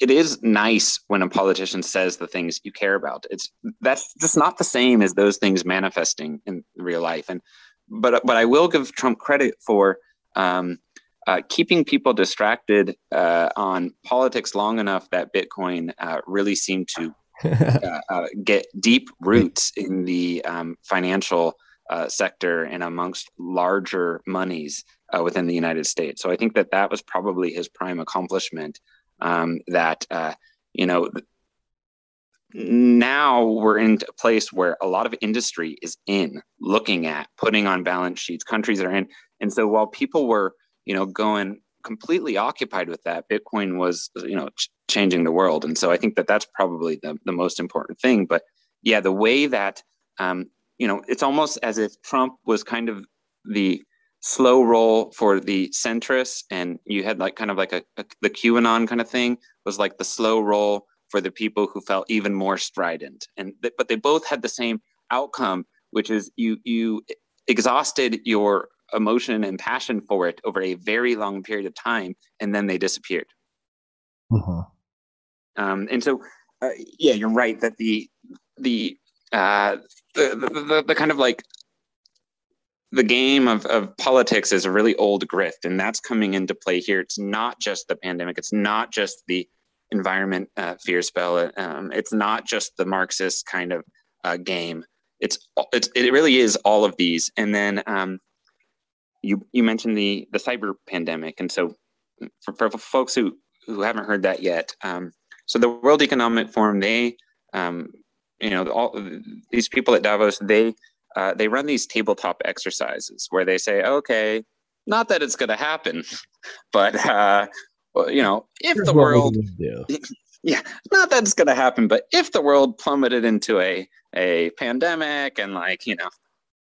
Speaker 2: it is nice when a politician says the things you care about. It's that's just not the same as those things manifesting in real life. And but but I will give Trump credit for um, uh, keeping people distracted uh, on politics long enough that Bitcoin uh, really seemed to uh, uh, get deep roots in the um, financial uh, sector and amongst larger monies within the United States. So I think that that was probably his prime accomplishment. Um, that you know now we're in a place where a lot of industry is in looking at putting on balance sheets countries are in and so while people were you know going completely occupied with that bitcoin was you know ch- changing the world and so i think that that's probably the, the most important thing but yeah the way that um, you know it's almost as if trump was kind of the slow roll for the centrists and you had like kind of like a, a the qanon kind of thing was like the slow roll for the people who felt even more strident. And th- but they both had the same outcome, which is you you exhausted your emotion and passion for it over a very long period of time, and then they disappeared. Uh-huh. Um, and so, uh, yeah, you're right that the the, uh, the, the, the the kind of like the game of, of politics is a really old grift, and that's coming into play here. It's not just the pandemic. It's not just the environment uh, fear spell. Um, it's not just the Marxist kind of uh, game. It's, it's it really is all of these. And then um, you you mentioned the the cyber pandemic, and so for, for folks who who haven't heard that yet, um, so the World Economic Forum they um, you know all these people at Davos they uh, they run these tabletop exercises where they say, okay, not that it's going to happen, but uh, you know, if Here's the world, yeah, not that it's going to happen, but if the world plummeted into a a pandemic and like you know,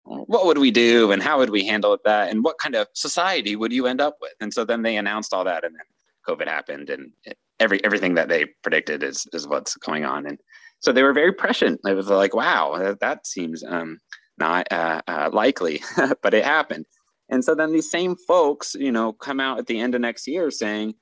Speaker 2: what would we do and how would we handle that and what kind of society would you end up with? And so then they announced all that, and then COVID happened, and every everything that they predicted is is what's going on, and so they were very prescient. It was like, wow, that, that seems um, not uh, uh, likely, but it happened. And so then these same folks, you know, come out at the end of next year saying,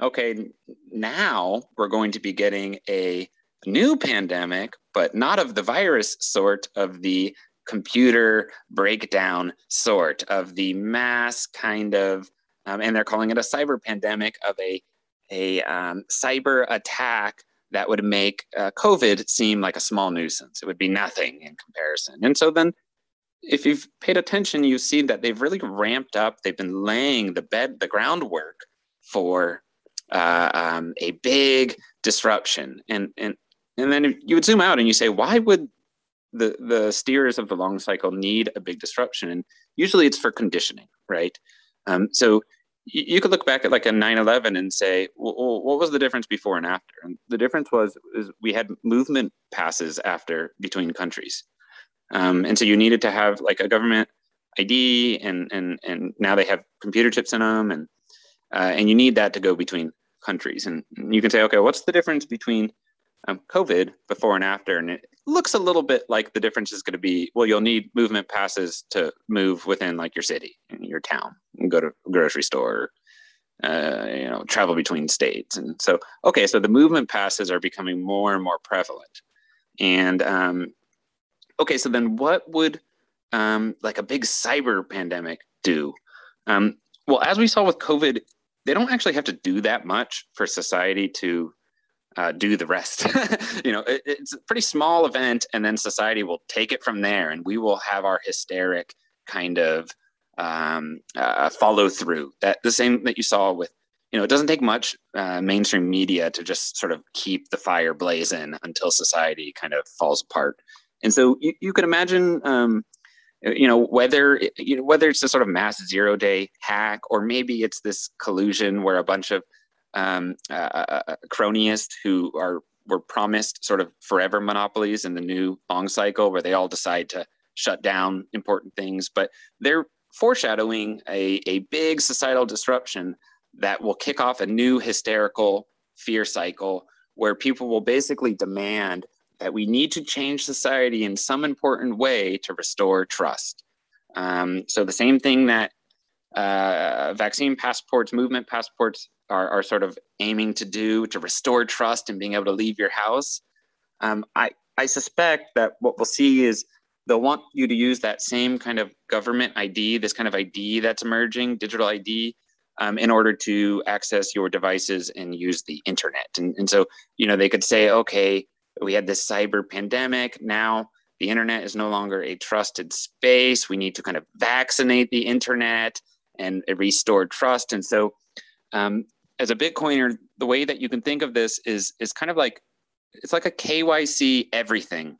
Speaker 2: okay, now we're going to be getting a new pandemic, but not of the virus sort, of the computer breakdown sort, of the mass kind of, um, and they're calling it a cyber pandemic of a a um, cyber attack that would make uh, COVID seem like a small nuisance. It would be nothing in comparison. And so then, if you've paid attention, you see that they've really ramped up. They've been laying the bed, the groundwork for uh, um, a big disruption. And and and then you would zoom out and you say, why would the the steers of the long cycle need a big disruption? And usually it's for conditioning, right? Um, so you could look back at like a 9-11 and say well, what was the difference before and after? And the difference was is we had movement passes after between countries. Um, and so you needed to have like a government id and and and now they have computer chips in them and uh, and you need that to go between countries. And you can say okay what's the difference between um, COVID before and after, and it looks a little bit like the difference is going to be well, you'll need movement passes to move within like your city, your town, and go to grocery store, uh, you know, travel between states, and so okay, so the movement passes are becoming more and more prevalent, and um, okay, so then what would um, like a big cyber pandemic do? Um, well, as we saw with COVID, they don't actually have to do that much for society to uh, do the rest. you know, it, it's a pretty small event, and then society will take it from there, and we will have our hysteric kind of um, uh, follow through. That the same that you saw with, you know, it doesn't take much uh, mainstream media to just sort of keep the fire blazing until society kind of falls apart. And so you, you can imagine. Um, you know whether you know whether it's a sort of mass zero day hack or maybe it's this collusion where a bunch of um, uh, uh, cronyist who are were promised sort of forever monopolies in the new long cycle where they all decide to shut down important things but they're foreshadowing a, a big societal disruption that will kick off a new hysterical fear cycle where people will basically demand that we need to change society in some important way to restore trust. Um, so the same thing that uh, vaccine passports, movement passports are, are sort of aiming to do to restore trust and being able to leave your house. Um, I, I suspect that what we'll see is they'll want you to use that same kind of government ID, this kind of ID that's emerging, digital ID, um, in order to access your devices and use the internet. And, and so, you know, they could say, okay, we had this cyber pandemic. Now the internet is no longer a trusted space. We need to kind of vaccinate the internet and restore trust. And so, um, as a Bitcoiner, the way that you can think of this is is kind of like it's like a KYC everything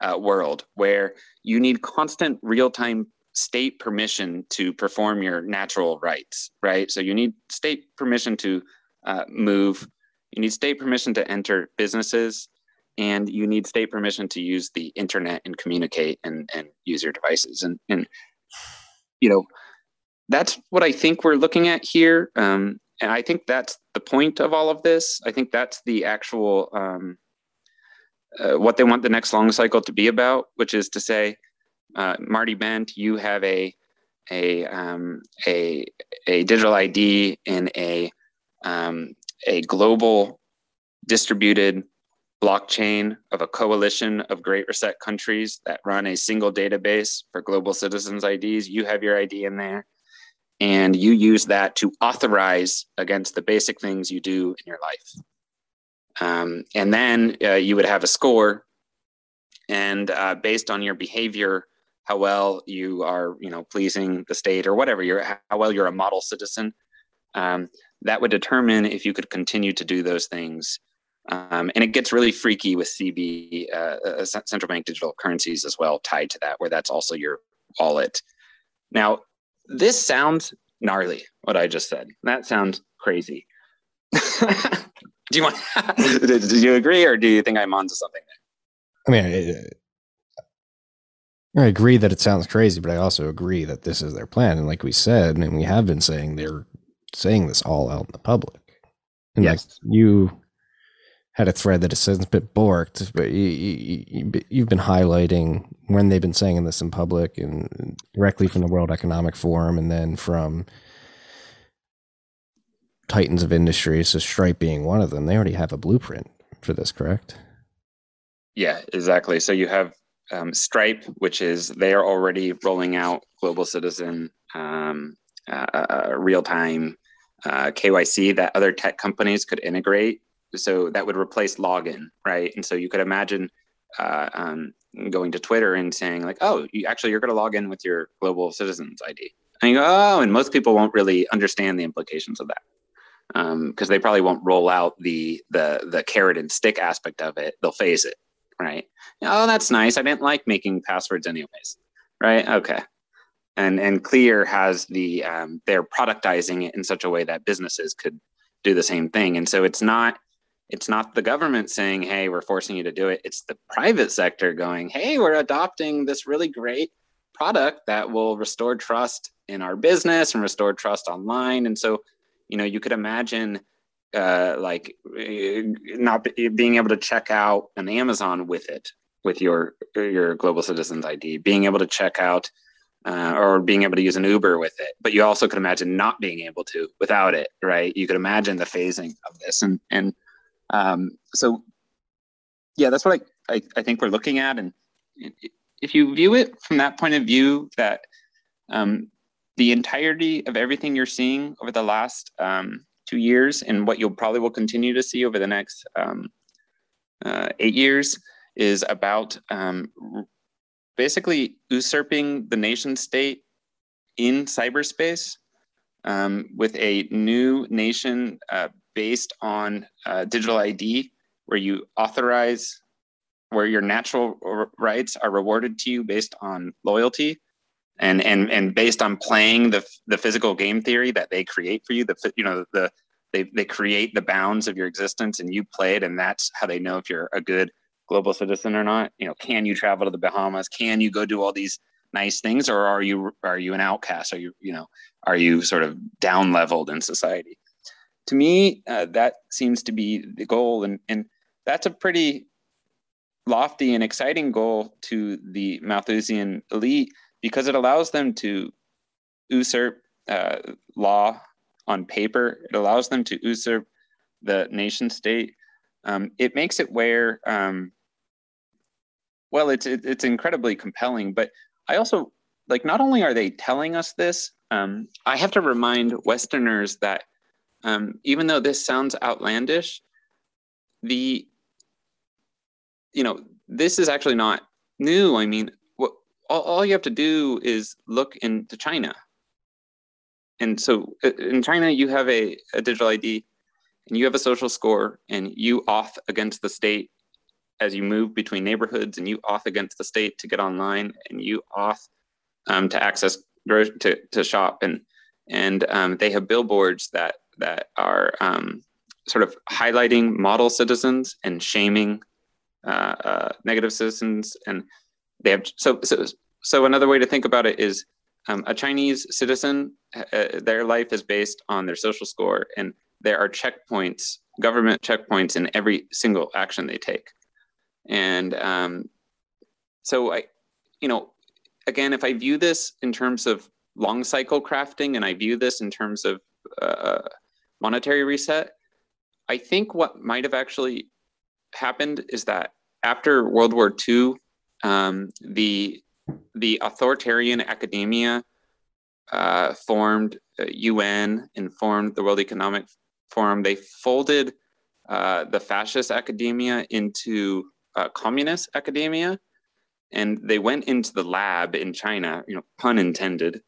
Speaker 2: uh, world where you need constant real time state permission to perform your natural rights, right? So you need state permission to uh, move, you need state permission to enter businesses, and you need state permission to use the internet and communicate and, and use your devices. And, and you know, that's what I think we're looking at here. Um, and I think that's the point of all of this. I think that's the actual um, uh, what they want the next long cycle to be about, which is to say, uh, Marty Bent, you have a a um, a a digital ID in a um, a global distributed blockchain of a coalition of Great Reset countries that run a single database for global citizens' IDs. You have your ID in there, and you use that to authorize against the basic things you do in your life. Um, and then uh, you would have a score, and uh, based on your behavior, how well you are, you know, pleasing the state or whatever, you're how well you're a model citizen. Um, that would determine if you could continue to do those things um, and it gets really freaky with CB, uh, uh central bank digital currencies as well, tied to that, where that's also your wallet. Now, this sounds gnarly, what I just said. That sounds crazy. do you want? do you agree, or do you think I'm onto something
Speaker 3: there? I mean, I, I agree that it sounds crazy, but I also agree that this is their plan. And like we said, and we have been saying, they're saying this all out in the public. And yes. like you had a thread that says a bit borked, but you, have been highlighting when they've been saying this in public and directly from the World Economic Forum and then from titans of industry, so Stripe being one of them. They already have a blueprint for this, correct?
Speaker 2: Yeah, exactly. So you have um, Stripe, which is they are already rolling out global citizen um, uh, uh, real time uh, KYC that other tech companies could integrate so that would replace login, right? And so you could imagine uh, um, going to Twitter and saying like, "Oh, you, actually, you're going to log in with your global citizens ID," and you go, "Oh," and most people won't really understand the implications of that because um, they probably won't roll out the the the carrot and stick aspect of it. They'll phase it, right? Oh, that's nice. I didn't like making passwords anyways, right? Okay. And and Clear has the um, they're productizing it in such a way that businesses could do the same thing, and so it's not it's not the government saying, hey, we're forcing you to do it. It's the private sector going, hey, we're adopting this really great product that will restore trust in our business and restore trust online. And so, you know, you could imagine uh, like uh, not being able to check out an Amazon with it, with your your global citizens ID, being able to check out uh, or being able to use an Uber with it. But you also could imagine not being able to without it, right? You could imagine the phasing of this, and and um, so, yeah, that's what I, I, I, think we're looking at. And if you view it from that point of view, that um, the entirety of everything you're seeing over the last um, two years and what you'll probably will continue to see over the next um, uh, eight years is about um, basically usurping the nation state in cyberspace um, with a new nation uh, based on uh, digital ID, where you authorize, where your natural rights are rewarded to you based on loyalty, and and and based on playing the the physical game theory that they create for you. The you know the they they create the bounds of your existence, and you play it, and that's how they know if you're a good global citizen or not. You know, can you travel to the Bahamas? Can you go do all these nice things, or are you are you an outcast? Are you you know are you sort of down leveled in society? To me, uh, that seems to be the goal, and and that's a pretty lofty and exciting goal to the Malthusian elite because it allows them to usurp uh, law on paper. It allows them to usurp the nation state. Um, it makes it where, um, well, it's it, it's incredibly compelling. But I also like not only are they telling us this, um, I have to remind Westerners that um, even though this sounds outlandish, the you know this is actually not new. I mean, what all, all you have to do is look into China, and so uh, in China you have a, a digital ID, and you have a social score, and you auth against the state as you move between neighborhoods, and you auth against the state to get online, and you auth um, to access to to shop, and and um, they have billboards that that are um, sort of highlighting model citizens and shaming uh, uh, negative citizens. And they have so so so another way to think about it is um, a Chinese citizen, uh, their life is based on their social score, and there are checkpoints, government checkpoints in every single action they take. And um, so I, you know, again, if I view this in terms of long cycle crafting, and I view this in terms of uh, monetary reset, I think what might have actually happened is that after World War II, um, the the authoritarian academia uh, formed uh, UN and formed the World Economic Forum. They folded uh, the fascist academia into uh, communist academia, and they went into the lab in China, you know, pun intended,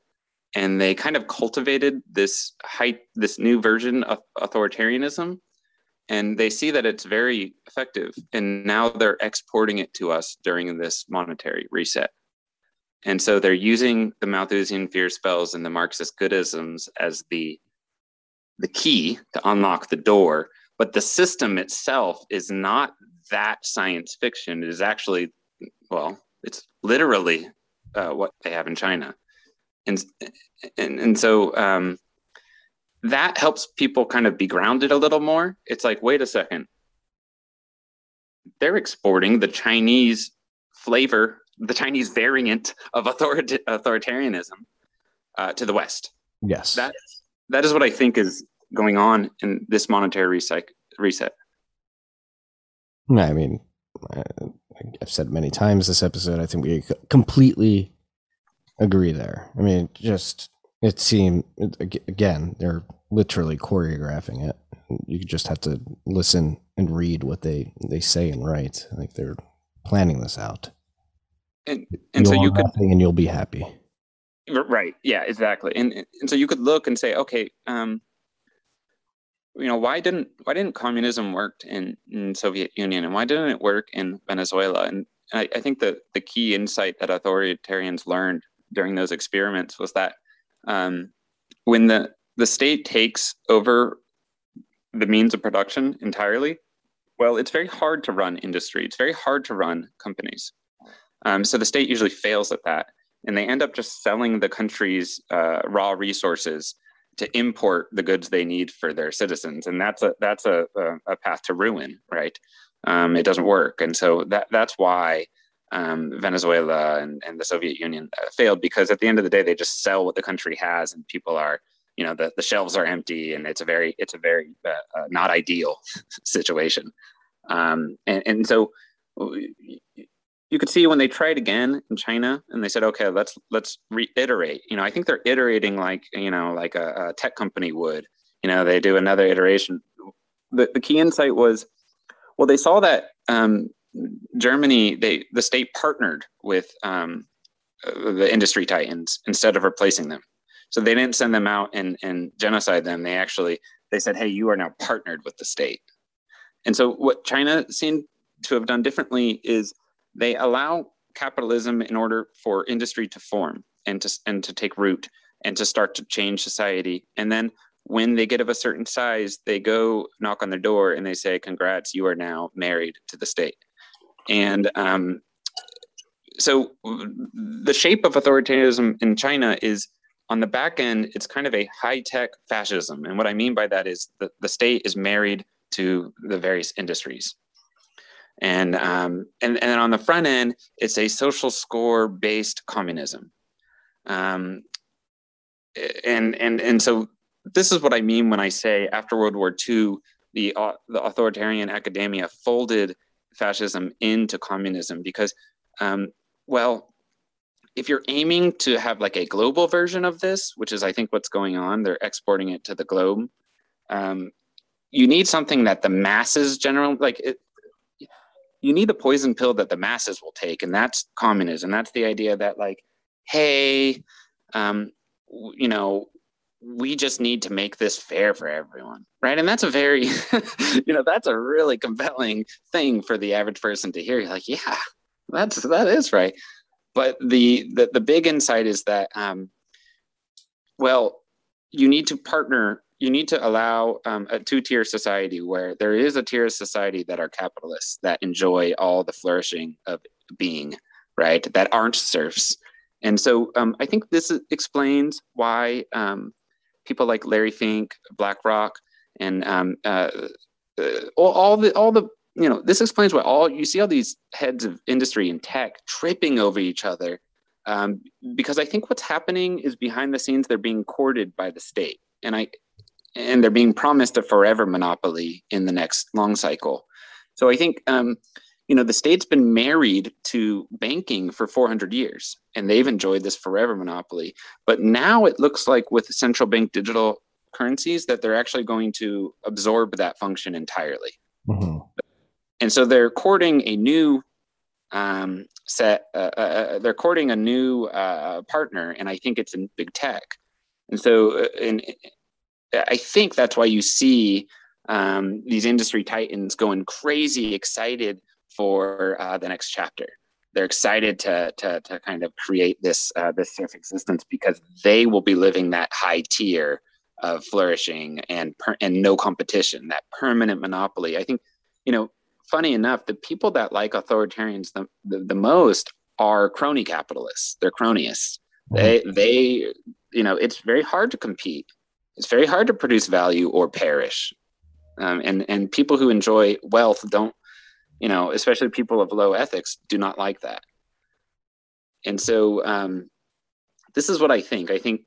Speaker 2: and they kind of cultivated this height, this new version of authoritarianism, and they see that it's very effective, and now they're exporting it to us during this monetary reset. And so they're using the Malthusian fear spells and the Marxist goodisms as the the key to unlock the door. But the system itself is not that science fiction. It is actually, well, it's literally uh, what they have in China, and and and so um, that helps people kind of be grounded a little more. It's like, wait a second, they're exporting the Chinese flavor the Chinese variant of authorit- authoritarianism uh, to the West.
Speaker 3: Yes.
Speaker 2: That, that is what I think is going on in this monetary reset. reset.
Speaker 3: I mean, I've said many times this episode, I think we completely agree there. I mean, just it seemed, again, they're literally choreographing it. You just have to listen and read what they, they say and write. Like they're planning this out
Speaker 2: and and so you could
Speaker 3: and you'll be happy
Speaker 2: right yeah exactly and and so you could look and say okay um you know why didn't why didn't communism work in, in soviet union and why didn't it work in venezuela and I, I think that the key insight that authoritarians learned during those experiments was that um, when the the state takes over the means of production entirely well it's very hard to run industry it's very hard to run companies um, so the state usually fails at that, and they end up just selling the country's uh, raw resources to import the goods they need for their citizens, and that's a that's a, a, a path to ruin, right? Um, it doesn't work, and so that that's why um, Venezuela and, and the Soviet Union uh, failed because at the end of the day, they just sell what the country has, and people are you know the, the shelves are empty and it's a very it's a very uh, uh, not ideal situation um, and, and so you could see when they tried again in China and they said, okay, let's let's reiterate. You know, I think they're iterating like you know like a, a tech company would. You know, they do another iteration. The the key insight was, well, they saw that um, Germany, they the state partnered with um, the industry titans instead of replacing them. So they didn't send them out and and genocide them. They actually they said, hey, you are now partnered with the state. And so what China seemed to have done differently is they allow capitalism in order for industry to form and to and to take root and to start to change society. And then when they get of a certain size, they go knock on their door and they say, "Congrats, you are now married to the state." And um, so the shape of authoritarianism in China is on the back end, it's kind of a high tech fascism. And what I mean by that is that the state is married to the various industries. And, um, and, and on the front end, it's a social score based communism. Um, and, and, and so this is what I mean when I say after World War II, the, uh, the authoritarian academia folded fascism into communism because, um, well, if you're aiming to have like a global version of this, which is I think what's going on, they're exporting it to the globe. Um, you need something that the masses generally like. It, you need the poison pill that the masses will take, and that's communism. That's the idea that like, hey, um, you know, we just need to make this fair for everyone, right? And that's a very, you know, that's a really compelling thing for the average person to hear. You're like, yeah, that's that is right. But the the, the big insight is that, um, well, you need to partner you need to allow um, a two-tier society where there is a tier of society that are capitalists that enjoy all the flourishing of being right that aren't serfs and so um, i think this explains why um, people like larry fink blackrock and um, uh, uh, all, all, the all the you know this explains why all you see all these heads of industry and tech tripping over each other um, because i think what's happening is behind the scenes they're being courted by the state and i and they're being promised a forever monopoly in the next long cycle. So I think um, you know the state's been married to banking for 400 years, and they've enjoyed this forever monopoly. But now it looks like with central bank digital currencies that they're actually going to absorb that function entirely. Mm-hmm. And so they're courting a new um, set. Uh, uh, uh they're courting a new uh, partner, and I think it's in big tech. And so, and uh, I think that's why you see um, these industry titans going crazy, excited for uh, the next chapter. They're excited to, to, to kind of create this uh, this self existence because they will be living that high tier of flourishing and per- and no competition, that permanent monopoly. I think, you know, funny enough, the people that like authoritarians the, the, the most are crony capitalists. They're cronyists. They they you know it's very hard to compete. It's very hard to produce value or perish. Um, and and people who enjoy wealth don't you know especially people of low ethics do not like that. And so um, this is what I think. I think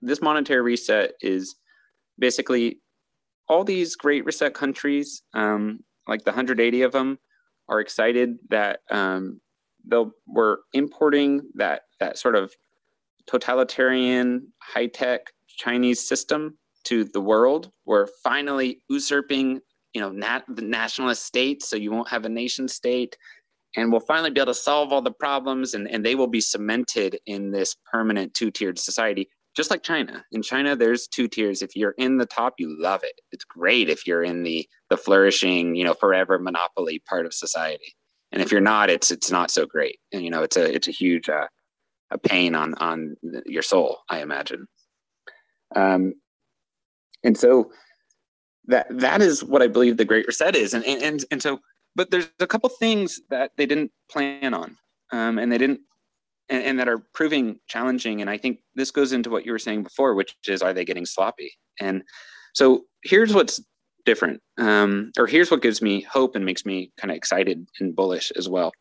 Speaker 2: this monetary reset is basically all these great reset countries, um, like the 180 of them, are excited that um, they'll we're importing that that sort of totalitarian high tech Chinese system to the world. We're finally usurping, you know, nat- the nationalist states, so you won't have a nation state, and we'll finally be able to solve all the problems, and, and they will be cemented in this permanent two tiered society just like China. In China, there's two tiers. If you're in the top, you love it. It's great if you're in the the flourishing, you know, forever monopoly part of society. And if you're not, it's it's not so great. And you know, it's a it's a huge uh, a pain on on your soul, I imagine. Um, and so that that is what I believe the Great Reset is. And and and, so, but there's a couple things that they didn't plan on, um, and they didn't and, and, that are proving challenging. And I think this goes into what you were saying before, which is are they getting sloppy? And so here's what's different, um, or here's what gives me hope and makes me kind of excited and bullish as well.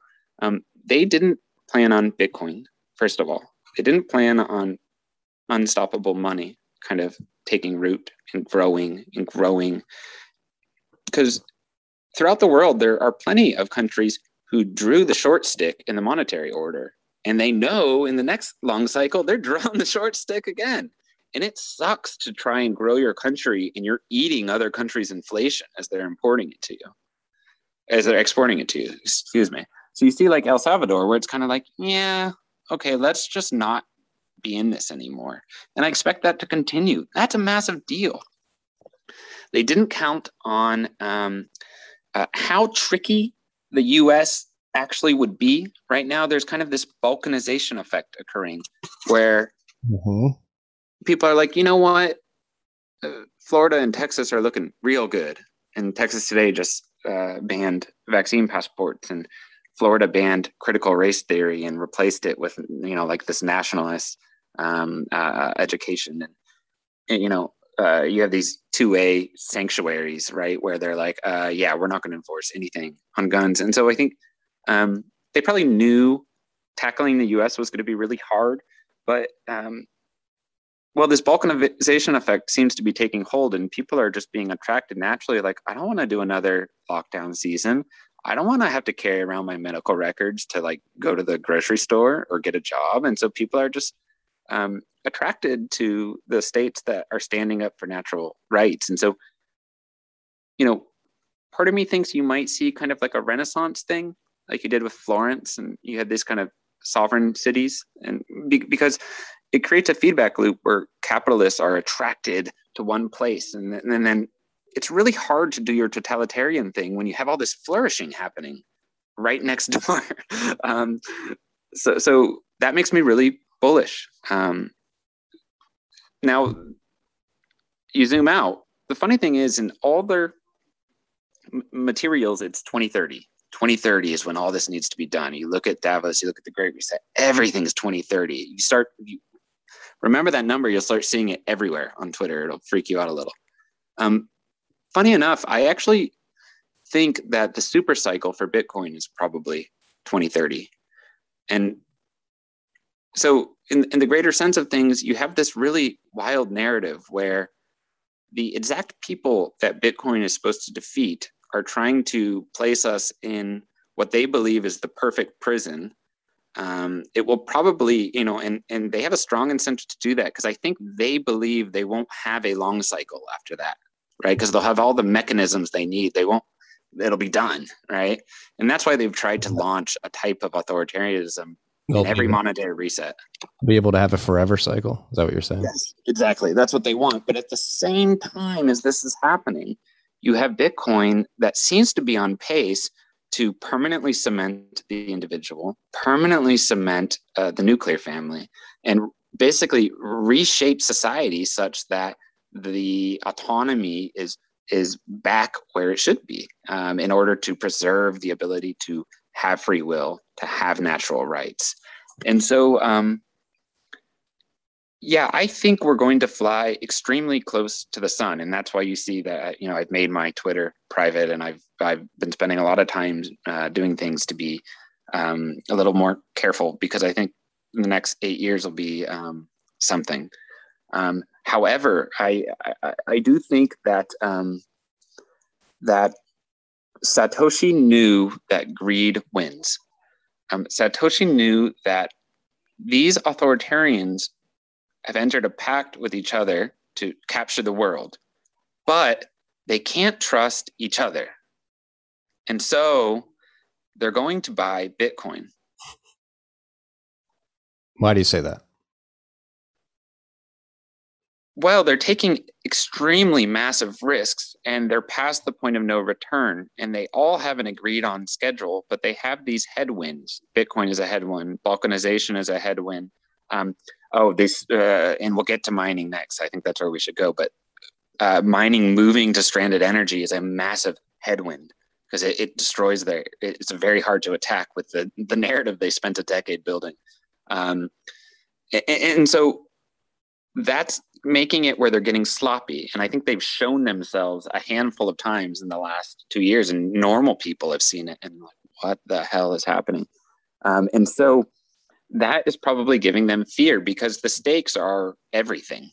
Speaker 2: Um, they didn't plan on Bitcoin, first of all. They didn't plan on unstoppable money kind of taking root and growing and growing. Because throughout the world, there are plenty of countries who drew the short stick in the monetary order and they know in the next long cycle they're drawing the short stick again. And it sucks to try and grow your country and you're eating other countries inflation as they're importing it to you as they're exporting it to you. Excuse me. So you see like el salvador where it's kind of like yeah okay let's just not be in this anymore. And i expect that to continue. That's a massive deal. They didn't count on um, uh, how tricky the us actually would be. Right now there's kind of this balkanization effect occurring where mm-hmm. people are like you know what? Uh, florida and texas are looking real good. And texas today just uh, banned vaccine passports and florida banned critical race theory and replaced it with you know like this nationalist um, uh, education and, and, you know uh, you have these two-way sanctuaries right where they're like uh, yeah we're not going to enforce anything on guns and so i think um, they probably knew tackling the U.S. was going to be really hard, but um, well, this balkanization effect seems to be taking hold, and people are just being attracted naturally. Like, I don't want to do another lockdown season. I don't want to have to carry around my medical records to like go to the grocery store or get a job, and so people are just um, attracted to the states that are standing up for natural rights, and so you know, part of me thinks you might see kind of like a renaissance thing like you did with Florence, and you had this kind of sovereign cities, and be, because it creates a feedback loop where capitalists are attracted to one place, and, and then it's really hard to do your totalitarian thing when you have all this flourishing happening right next door. um, so, so that makes me really bullish. Um, now, you zoom out. The funny thing is, in all their materials, it's 2030. 2030 is when all this needs to be done. You look at Davos, you look at the Great Reset, everything is 2030. You start, you, remember that number, you'll start seeing it everywhere on Twitter. It'll freak you out a little. Um, funny enough, I actually think that the super cycle for Bitcoin is probably 2030. And so, in, in the greater sense of things, you have this really wild narrative where the exact people that Bitcoin is supposed to defeat are trying to place us in what they believe is the perfect prison, um, it will probably, you know, and and they have a strong incentive to do that because I think they believe they won't have a long cycle after that, right? Because they'll have all the mechanisms they need. They won't. It'll be done, right? And that's why they've tried to launch a type of authoritarianism
Speaker 3: They'll
Speaker 2: in every monetary reset.
Speaker 3: Be able to have a forever cycle. Is that what you're saying?
Speaker 2: Yes, exactly. That's what they want. But at the same time as this is happening, you have Bitcoin that seems to be on pace to permanently cement the individual, permanently cement uh, the nuclear family, and basically reshape society such that the autonomy is is back where it should be um, in order to preserve the ability to have free will, to have natural rights. And so, um, yeah, I think we're going to fly extremely close to the sun, and that's why you see that you know I've made my Twitter private, and I've I've been spending a lot of time uh, doing things to be um, a little more careful because I think the next eight years will be um, something. Um, however, I, I I do think that um, that Satoshi knew that greed wins. Um, Satoshi knew that these authoritarians have entered a pact with each other to capture the world, but they can't trust each other. And so they're going to buy Bitcoin.
Speaker 3: Why do you say that?
Speaker 2: Well, they're taking extremely massive risks and they're past the point of no return. And they all have an agreed on schedule, but they have these headwinds. Bitcoin is a headwind, balkanization is a headwind. Um, oh, this, uh, and we'll get to mining next. I think that's where we should go. But uh, mining moving to stranded energy is a massive headwind because it, it destroys their, it's very hard to attack with the, the narrative they spent a decade building. Um, and, and so that's making it where they're getting sloppy. And I think they've shown themselves a handful of times in the last two years, and normal people have seen it and like, what the hell is happening? Um, and so that is probably giving them fear because the stakes are everything.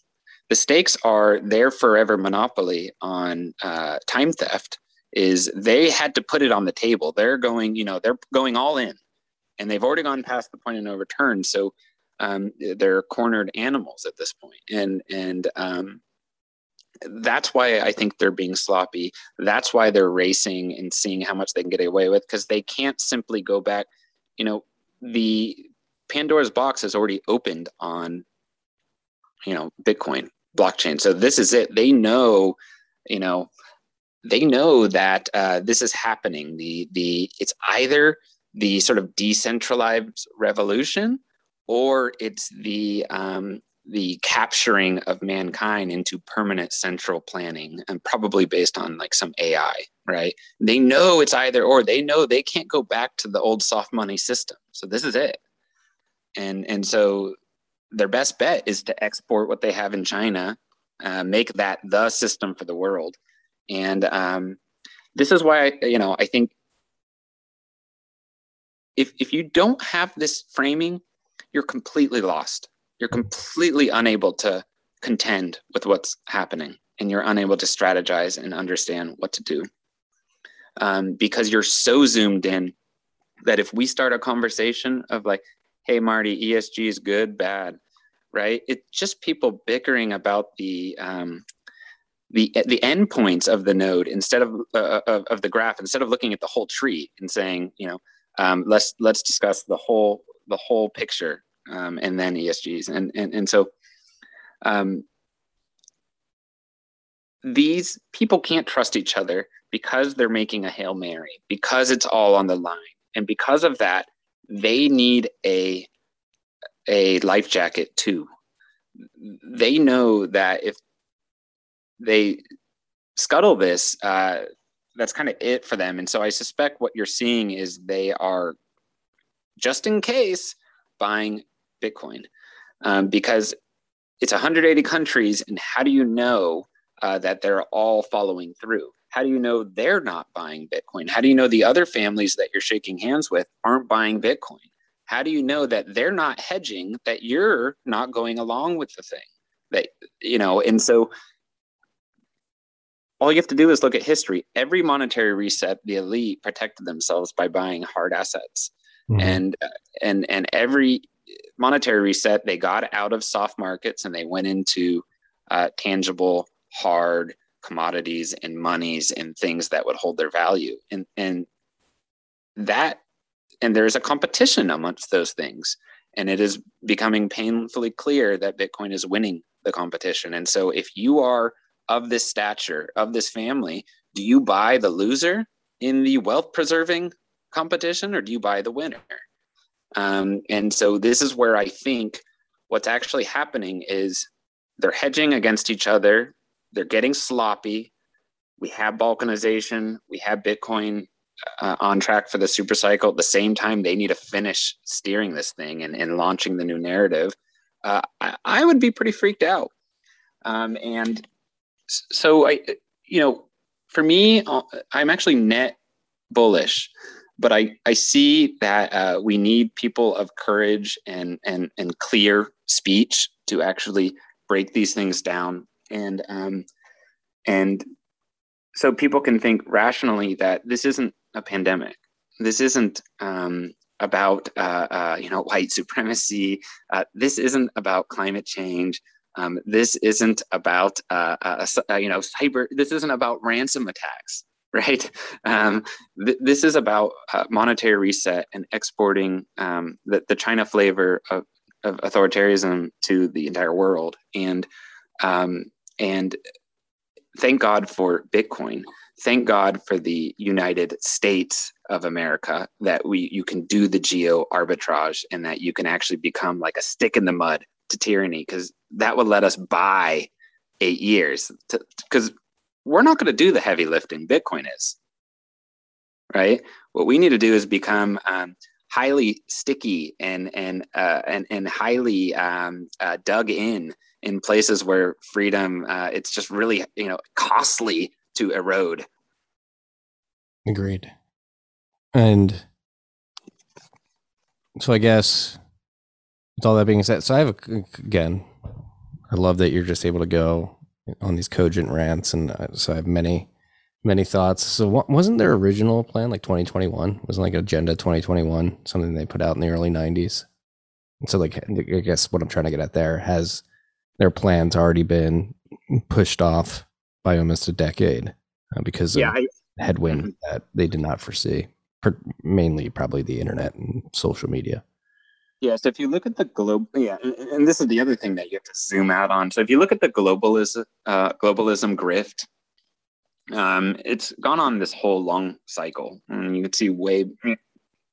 Speaker 2: The stakes are their forever monopoly on uh, time theft. Is they had to put it on the table. They're going, you know, they're going all in, and they've already gone past the point of no return. So um, they're cornered animals at this point, and and um, that's why I think they're being sloppy. That's why they're racing and seeing how much they can get away with because they can't simply go back. You know, the Pandora's box has already opened on, you know, Bitcoin blockchain. So this is it. They know, you know, they know that uh, this is happening. The the it's either the sort of decentralized revolution or it's the um, the capturing of mankind into permanent central planning and probably based on like some AI, right? They know it's either or. They know they can't go back to the old soft money system. So this is it. And and so their best bet is to export what they have in China, uh, make that the system for the world. And um, this is why you know I think if if you don't have this framing, you're completely lost. You're completely unable to contend with what's happening, and you're unable to strategize and understand what to do um, because you're so zoomed in that if we start a conversation of like, "Hey, Marty, ESG is good, bad," right? It's just people bickering about the um, the the endpoints of the node instead of, uh, of of the graph instead of looking at the whole tree and saying you know um, let's let's discuss the whole the whole picture um, and then ESGs and and and so um, these people can't trust each other because they're making a hail mary because it's all on the line. And because of that they need a a life jacket too. They know that if they scuttle this, uh, that's kind of it for them. And so I suspect what you're seeing is they are just in case buying Bitcoin um, because it's 180 countries. And how do you know uh, that they're all following through? How do you know they're not buying Bitcoin? How do you know the other families that you're shaking hands with aren't buying Bitcoin? How do you know that they're not hedging, that you're not going along with the thing? That, you know, and so all you have to do is look at history. Every monetary reset, the elite protected themselves by buying hard assets, mm-hmm. and and and every monetary reset, they got out of soft markets and they went into uh, tangible, hard commodities and monies and things that would hold their value, and and that and there's a competition amongst those things, and it is becoming painfully clear that Bitcoin is winning the competition. And so, if you are of this stature, of this family, do you buy the loser in the wealth preserving competition or do you buy the winner? Um, and so this is where I think what's actually happening is they're hedging against each other, they're getting sloppy. We have balkanization, we have Bitcoin uh, on track for the super cycle. At the same time, they need to finish steering this thing and, and launching the new narrative. Uh, I, I, would be pretty freaked out. Um, and so I, you know, for me, uh, I'm actually net bullish, but I, I see that uh, we need people of courage and, and, and clear speech to actually break these things down. And, um, and so people can think rationally that this isn't a pandemic. This isn't um, about uh, uh, you know white supremacy. Uh, this isn't about climate change. Um, this isn't about uh, uh, you know cyber. This isn't about ransom attacks, right? Um, th- this is about uh, monetary reset and exporting um, the, the China flavor of, of authoritarianism to the entire world. And um, and thank God for Bitcoin. Thank God for the United States of America that we you can do the geo arbitrage and that you can actually become like a stick in the mud to tyranny because that would let us buy eight years because we're not going to do the heavy lifting bitcoin is right? What we need to do is become um, highly sticky and and uh, and, and highly um, uh, dug in in places where freedom uh, it's just really you know costly to erode.
Speaker 3: Agreed. And so i guess with all that being said, so I have a, again, I love that you're just able to go on these cogent rants, and uh, so I have many, many thoughts. So what, wasn't their original plan like 2021? Wasn't like Agenda 2021 something they put out in the early 90s? And so like I guess what I'm trying to get at there has their plans already been pushed off by almost a decade uh, because yeah, of I, headwind mm-hmm. that they did not foresee, mainly probably the internet and social media.
Speaker 2: Yeah, so if you look at the globe, yeah, and, and, this is the other thing that you have to zoom out on. So if you look at the globalism, uh, globalism grift, um, it's gone on this whole long cycle, and you can see way. You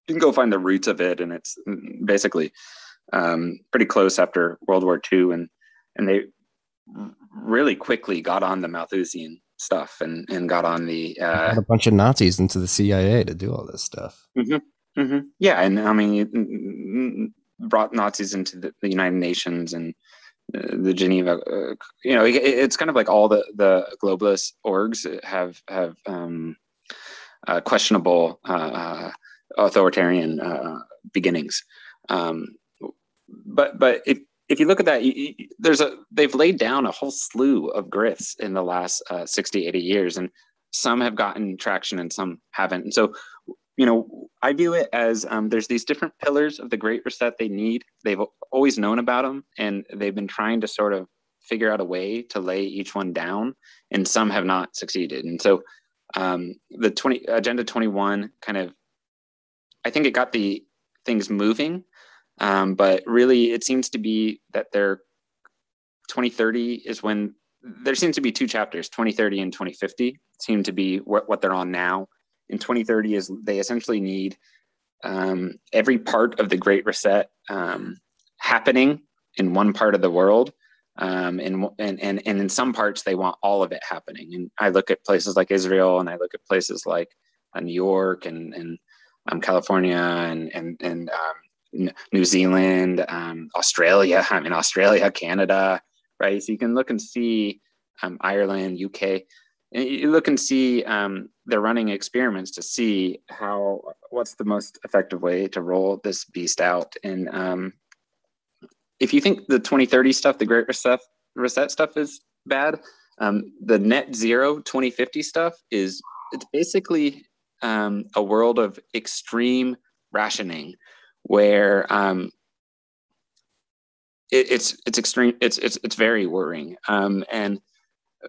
Speaker 2: can go find the roots of it, and it's basically um, pretty close after World War II, and and they really quickly got on the Malthusian stuff and and got on the uh,
Speaker 3: a bunch of Nazis into the CIA to do all this stuff.
Speaker 2: Mm-hmm. Mm-hmm. Yeah, and I mean, brought Nazis into the, the United Nations and uh, the Geneva. Uh, you know, it, it's kind of like all the the globalist orgs have have um, uh, questionable uh, uh authoritarian uh, beginnings. Um, but but if if you look at that, you, you, there's a they've laid down a whole slew of grifts in the last 60, 80 years, and some have gotten traction and some haven't. And so you know, I view it as um, there's these different pillars of the Great Reset they need. They've always known about them, and they've been trying to sort of figure out a way to lay each one down, and some have not succeeded. And so, um, the 20 Agenda 21 kind of, I think it got the things moving, um, but really it seems to be that their 2030 is when there seems to be two chapters 2030 and 2050 seem to be what, what they're on now in 2030 is they essentially need um, every part of the Great Reset um, happening in one part of the world. Um, and, and, and, and in some parts, they want all of it happening. And I look at places like Israel and I look at places like uh, New York and, and um, California and, and, and um, New Zealand, um, Australia, I mean, Australia, Canada, right? So you can look and see Ireland, UK and you look and see they're running experiments to see how what's the most effective way to roll this beast out. And um, if you think the 2030 stuff the great reset, reset stuff is bad Um, the net zero 2050 stuff is it's basically um, a world of extreme rationing where um, it, it's it's extreme it's it's it's very worrying. Um, and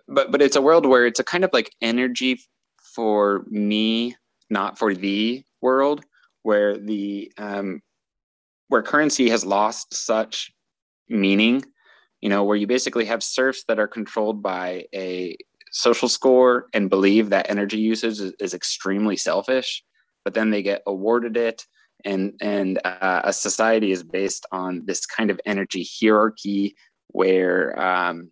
Speaker 2: but but it's a world where it's a kind of like energy for me not for the world where the um, where currency has lost such meaning you know where you basically have serfs that are controlled by a social score and believe that energy usage is, is extremely selfish but then they get awarded it and and uh, a society is based on this kind of energy hierarchy where um,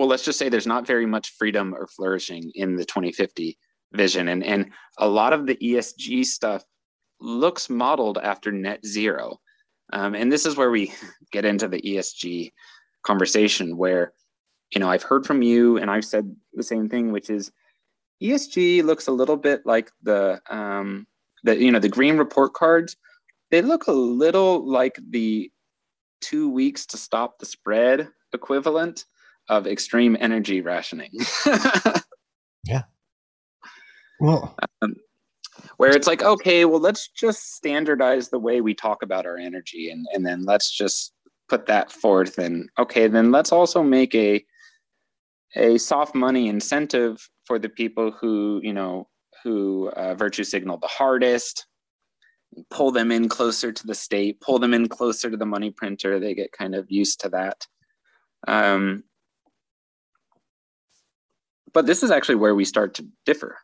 Speaker 2: well let's just say there's not very much freedom or flourishing in the 2050 vision. And and a lot of the esg stuff looks modeled after net zero. Um, and this is where we get into the esg conversation where you know i've heard from you and i've said the same thing which is esg looks a little bit like the um, the you know the green report cards. They look a little like the two weeks to stop the spread equivalent of extreme energy rationing
Speaker 1: yeah well
Speaker 2: um, where it's like okay well let's just standardize the way we talk about our energy and, and then let's just put that forth and okay then let's also make a a soft money incentive for the people who you know who uh, virtue signal the hardest, pull them in closer to the state, pull them in closer to the money printer. They get kind of used to that. Um, but this is actually where we start to differ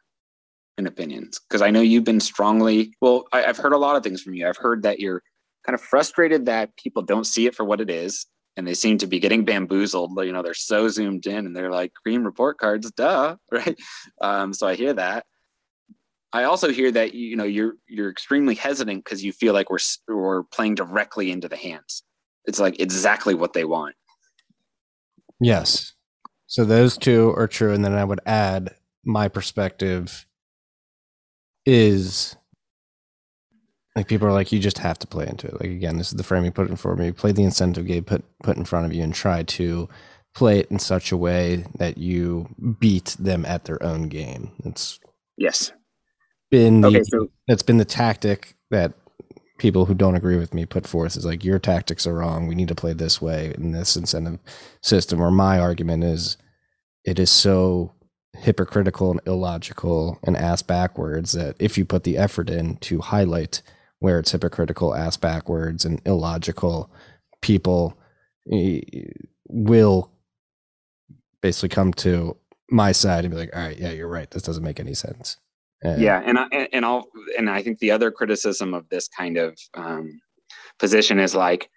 Speaker 2: in opinions because I know you've been strongly, well, I, I've heard a lot of things from you. I've heard that you're kind of frustrated that people don't see it for what it is and they seem to be getting bamboozled. You know, they're so zoomed in and they're like green report cards, duh, right? Um, so I hear that. I also hear that you know you're you're extremely hesitant because you feel like we're we're playing directly into the hands. It's like exactly what they want.
Speaker 1: Yes. So those two are true, and then I would add my perspective is like people are like you just have to play into it. Like again, this is the framing put in for me. Play the incentive game put put in front of you and try to play it in such a way that you beat them at their own game. It's
Speaker 2: yes
Speaker 1: been the, okay, so that's been the tactic that people who don't agree with me put forth is like your tactics are wrong. We need to play this way in this incentive system. Or my argument is it is so hypocritical and illogical and ass backwards that if you put the effort in to highlight where it's hypocritical, ass backwards, and illogical, people eh, will basically come to my side and be like, all right, yeah, you're right. This doesn't make any sense.
Speaker 2: Uh, yeah, and I, and I'll and I think the other criticism of this kind of um, position is like,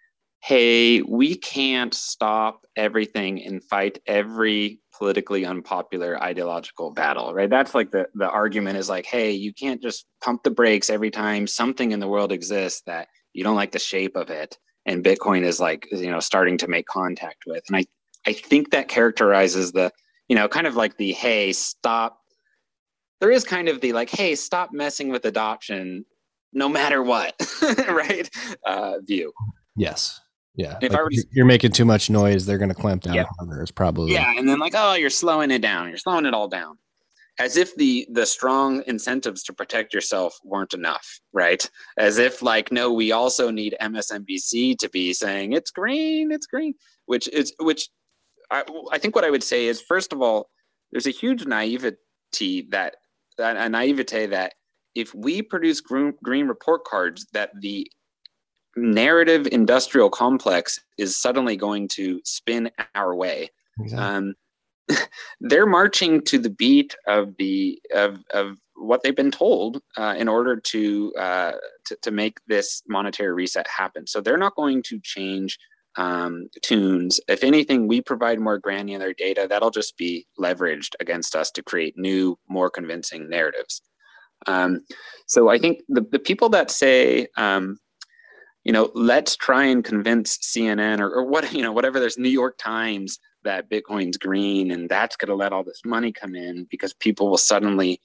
Speaker 2: hey, we can't stop everything and fight every politically unpopular ideological battle, right? That's like the the argument is like, hey, you can't just pump the brakes every time something in the world exists that you don't like the shape of it, and Bitcoin is like, you know, starting to make contact with, and I I think that characterizes the you know kind of like the hey stop there is kind of the like, hey, stop messing with adoption no matter what, right? Uh, view.
Speaker 1: Yes. Yeah. If like I were to, you're making too much noise, they're going to clamp down yeah. harder. It's probably
Speaker 2: yeah. And then like, oh, you're slowing it down. You're slowing it all down, as if the the strong incentives to protect yourself weren't enough, right? As if like, no, we also need MSNBC to be saying it's green, it's green, which is which. I, I think what I would say is, first of all, there's a huge naivety that a naivete that if we produce green, green report cards, that the narrative industrial complex is suddenly going to spin our way. Exactly. Um, they're marching to the beat of the of, of what they've been told uh, in order to, uh, to to make this monetary reset happen. So they're not going to change um, tunes. If anything, we provide more granular data that'll just be leveraged against us to create new, more convincing narratives. Um, so I think the, the people that say, um, you know, let's try and convince CNN or, or what, you know, whatever there's New York Times that Bitcoin's green and that's going to let all this money come in because people will suddenly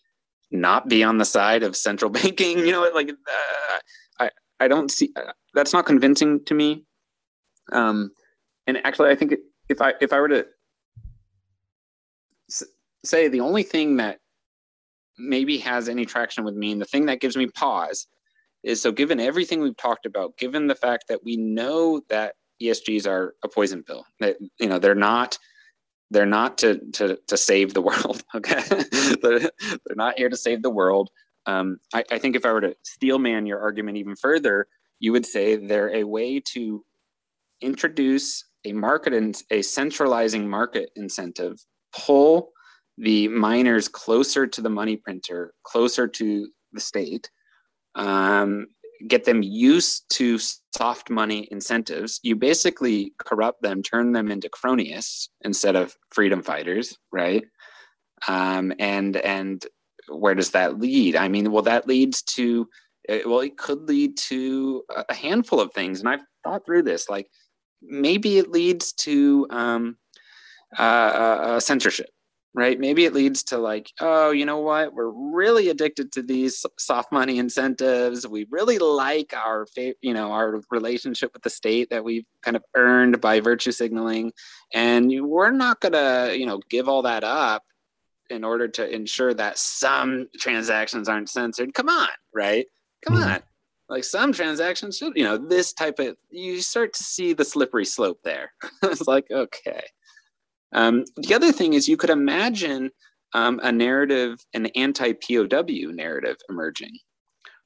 Speaker 2: not be on the side of central banking. You know, like uh, I, I don't see uh, that's not convincing to me. Um, and actually, I think if I if I were to say the only thing that maybe has any traction with me and the thing that gives me pause is so given everything we've talked about, given the fact that we know that ESGs are a poison pill, that you know they're not they're not to to to save the world. Okay, they're, not here to save the world. Um, I, I think if I were to steelman your argument even further, you would say they're a way to introduce a market and a centralizing market incentive, pull the miners closer to the money printer, closer to the state, um, get them used to soft money incentives. You basically corrupt them, turn them into cronies instead of freedom fighters, right? Um, and and where does that lead? I mean, well, that leads to well, it could lead to a handful of things, and I've thought through this. Like maybe it leads to um, uh, uh, censorship right? Maybe it leads to like, oh, you know what? We're really addicted to these soft money incentives. We really like our, you know, our relationship with the state that we've kind of earned by virtue signaling, and we're not gonna, you know, give all that up in order to ensure that some transactions aren't censored. Come on, right? Come mm-hmm. on. Like some transactions should, you know, this type of, you start to see the slippery slope there. it's like, okay um, the other thing is you could imagine um, a narrative, an anti-POW narrative emerging,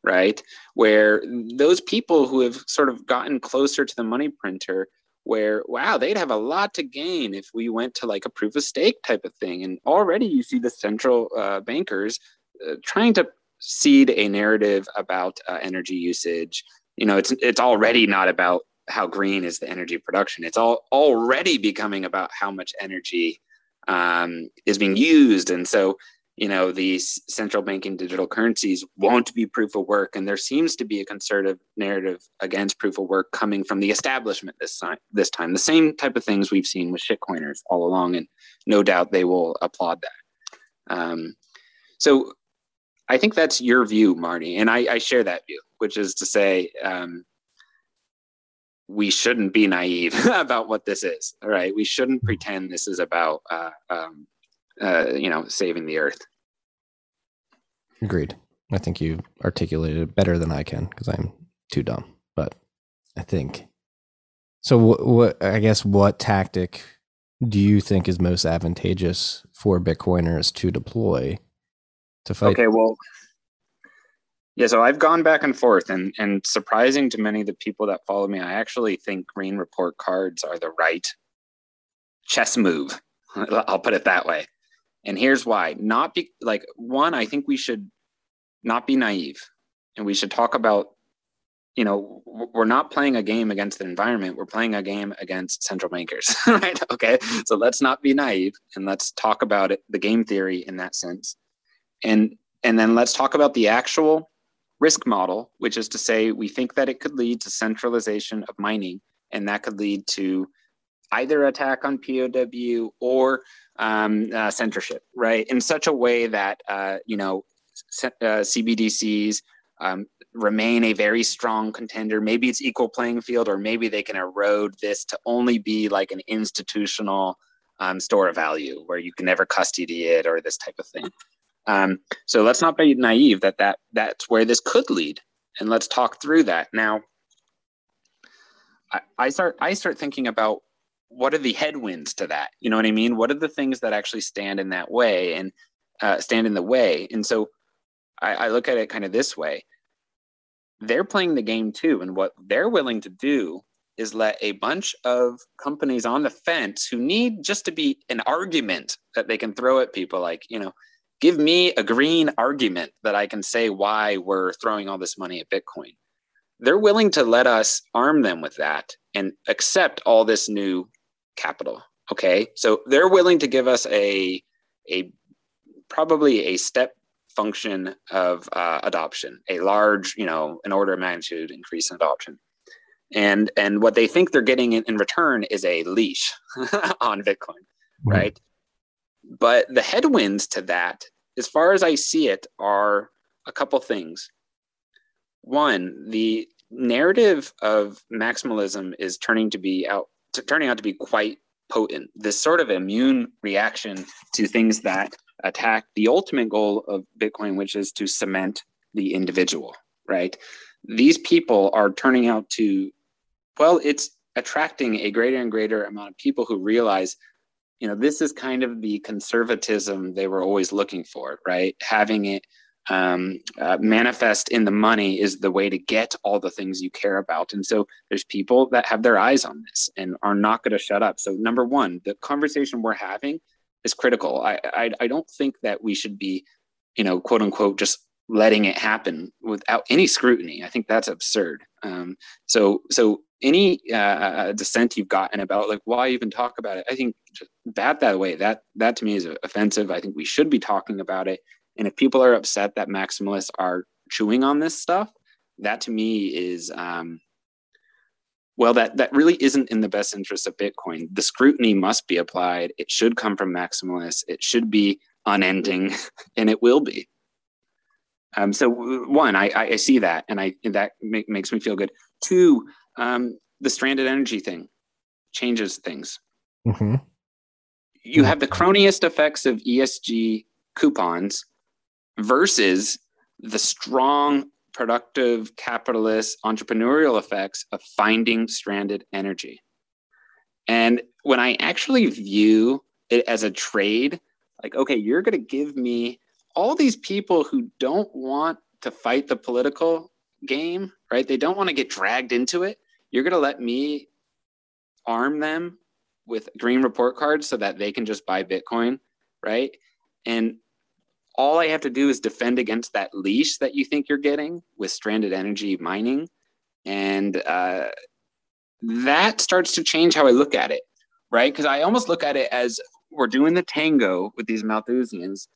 Speaker 2: right? Where those people who have sort of gotten closer to the money printer, where wow, they'd have a lot to gain if we went to like a proof of stake type of thing. And already you see the central uh, bankers uh, trying to seed a narrative about uh, energy usage. You know, it's it's already not about how green is the energy production. It's all already becoming about how much energy um, is being used, and so you know these central banking digital currencies won't be proof of work, and there seems to be a conservative narrative against proof of work coming from the establishment this time. This time, the same type of things we've seen with shitcoiners all along, and no doubt they will applaud that. Um, so I think that's your view, Marty, and I, I share that view, which is to say, um, we shouldn't be naive about what this is. All right, we shouldn't pretend this is about uh, um, uh, you know saving the earth.
Speaker 3: Agreed. I think you articulated it better than I can because I'm too dumb. But I think so. What, what I guess what tactic do you think is most advantageous for Bitcoiners to deploy to fight?
Speaker 2: Okay, well, yeah, so I've gone back and forth, and and surprising to many of the people that follow me, I actually think green report cards are the right chess move. I'll put it that way. And here's why: not be like one. I think we should not be naive, and we should talk about. You know, we're not playing a game against the environment. We're playing a game against central bankers, right? Okay, so let's not be naive, and let's talk about it, the game theory in that sense, and and then let's talk about the actual risk model, which is to say we think that it could lead to centralization of mining, and that could lead to either attack on POW or um, uh, censorship, right? In such a way that uh, you know uh, CBDCs um, remain a very strong contender. Maybe it's equal playing field, or maybe they can erode this to only be like an institutional um, store of value where you can never custody it or this type of thing. Um, so let's not be naive that, that that's where this could lead. And let's talk through that. Now, I, I start I start thinking about what are the headwinds to that? You know what I mean? What are the things that actually stand in that way and uh, stand in the way? And so I, I look at it kind of this way. They're playing the game too, and what they're willing to do is let a bunch of companies on the fence who need just to be an argument that they can throw at people like, you know, give me a green argument that I can say why we're throwing all this money at Bitcoin. They're willing to let us arm them with that and accept all this new capital. Okay. So they're willing to give us a, a probably a step function of uh, adoption, a large, you know, an order of magnitude increase in adoption. And and what they think they're getting in, in return is a leash on Bitcoin, right? right? But the headwinds to that, as far as I see it, are a couple things. One, the narrative of maximalism is turning to be out to, turning out to be quite potent. This sort of immune reaction to things that attack the ultimate goal of Bitcoin, which is to cement the individual, right? These people are turning out to, well, it's attracting a greater and greater amount of people who realize, you know, this is kind of the conservatism they were always looking for, right? Having it um, uh, manifest in the money is the way to get all the things you care about. And so there's people that have their eyes on this and are not going to shut up. So number one, the conversation we're having is critical. I, I, I don't think that we should be, you know, quote unquote, just letting it happen without any scrutiny. I think that's absurd. Um, so so any uh, uh dissent you've gotten about like why even talk about it, I think bat that way. That that to me is offensive. I think we should be talking about it. And if people are upset that maximalists are chewing on this stuff, that to me is um, well, that that really isn't in the best interest of Bitcoin. The scrutiny must be applied. It should come from maximalists. It should be unending, and it will be. Um, so one, I, I see that, and I that make, makes me feel good. Two, um, the stranded energy thing changes things. Mm-hmm. You have the cronyist effects of ESG coupons versus the strong, productive, capitalist, entrepreneurial effects of finding stranded energy. And when I actually view it as a trade, like, okay, you're going to give me all these people who don't want to fight the political game, right? They don't want to get dragged into it. You're going to let me arm them with green report cards so that they can just buy Bitcoin, right? And all I have to do is defend against that leash that you think you're getting with stranded energy mining. And uh, that starts to change how I look at it, right? Because I almost look at it as we're doing the tango with these Malthusians.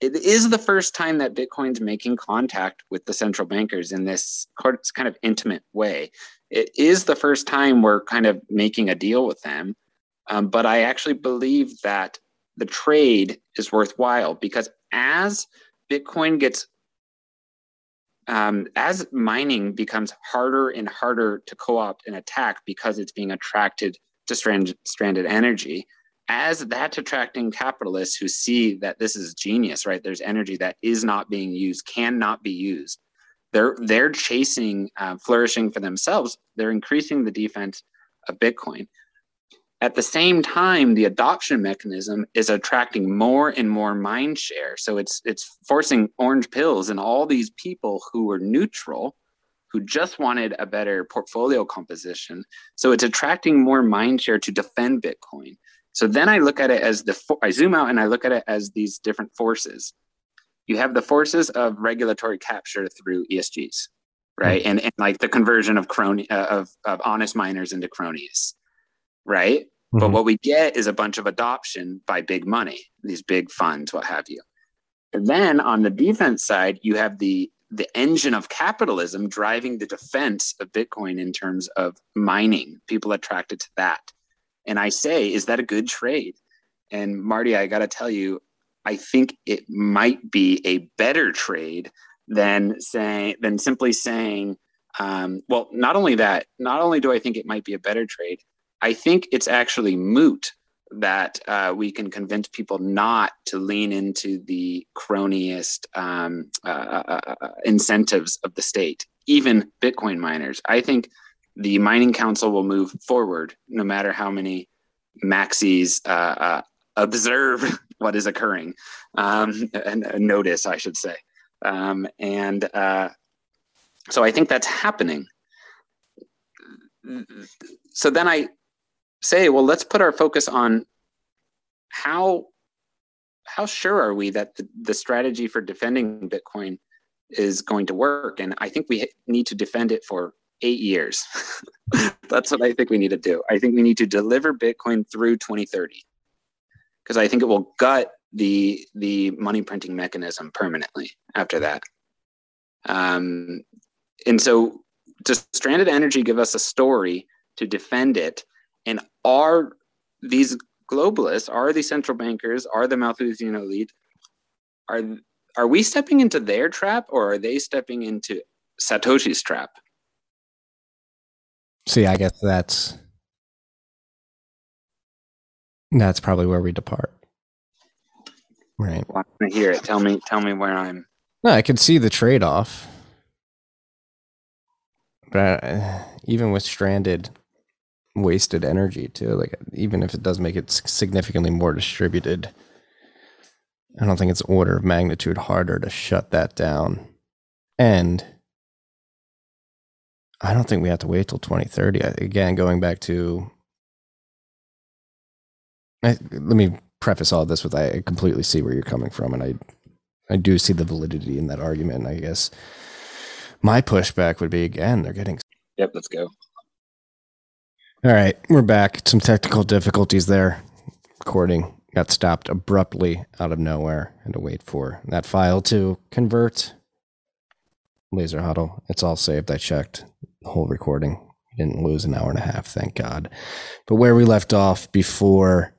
Speaker 2: It is the first time that Bitcoin's making contact with the central bankers in this kind of intimate way. It is the first time we're kind of making a deal with them. Um, but I actually believe that the trade is worthwhile because as Bitcoin gets um, as mining becomes harder and harder to co-opt and attack because it's being attracted to strand, stranded energy as that's attracting capitalists who see that this is genius right there's energy that is not being used cannot be used they're they're chasing uh, flourishing for themselves they're increasing the defense of bitcoin at the same time, the adoption mechanism is attracting more and more mind share. So it's it's forcing orange pills and all these people who were neutral, who just wanted a better portfolio composition. So it's attracting more mind share to defend Bitcoin. So then I look at it as the I zoom out and I look at it as these different forces. You have the forces of regulatory capture through ESGs, right? Mm-hmm. And, and like the conversion of crony uh, of, of honest miners into cronies right? Mm-hmm. But what we get is a bunch of adoption by big money, these big funds, what have you. And then on the defense side, you have the the engine of capitalism driving the defense of Bitcoin in terms of mining, people attracted to that. And I say, is that a good trade? And Marty, I got to tell you, I think it might be a better trade than saying than simply saying, um, well, not only that, not only do I think it might be a better trade, I think it's actually moot that uh, we can convince people not to lean into the cronyist um, uh, uh, uh, incentives of the state, even Bitcoin miners. I think the Mining Council will move forward no matter how many maxis uh, uh, observe what is occurring um, and notice, I should say. Um, and uh, so I think that's happening. So then I say, well, let's put our focus on how how sure are we that the, the strategy for defending Bitcoin is going to work? And I think we need to defend it for eight years. That's what I think we need to do. I think we need to deliver Bitcoin through 2030 because I think it will gut the the money printing mechanism permanently after that. Um, and so, does stranded energy give us a story to defend it and are these globalists, are the central bankers, are the Malthusian elite, are are we stepping into their trap or are they stepping into Satoshi's trap?
Speaker 3: See, I guess that's that's probably where we depart.
Speaker 1: Right.
Speaker 2: I want to hear it. Tell me, tell me where I'm.
Speaker 1: No, I can see the trade off. But uh, even with stranded, wasted energy, too, like even if it does make it significantly more distributed, I don't think it's order of magnitude harder to shut that down. And I don't think we have to wait till 2030. Again, going back to. I, let me preface all this with I completely see where you're coming from, and I, I do see the validity in that argument. I guess my pushback would be again, they're getting.
Speaker 2: Yep, let's go.
Speaker 1: All right, we're back. Some technical difficulties there. Recording got stopped abruptly out of nowhere. and to wait for that file to convert. Laser huddle. It's all saved. I checked the whole recording. didn't lose an hour and a half, thank God. But where we left off before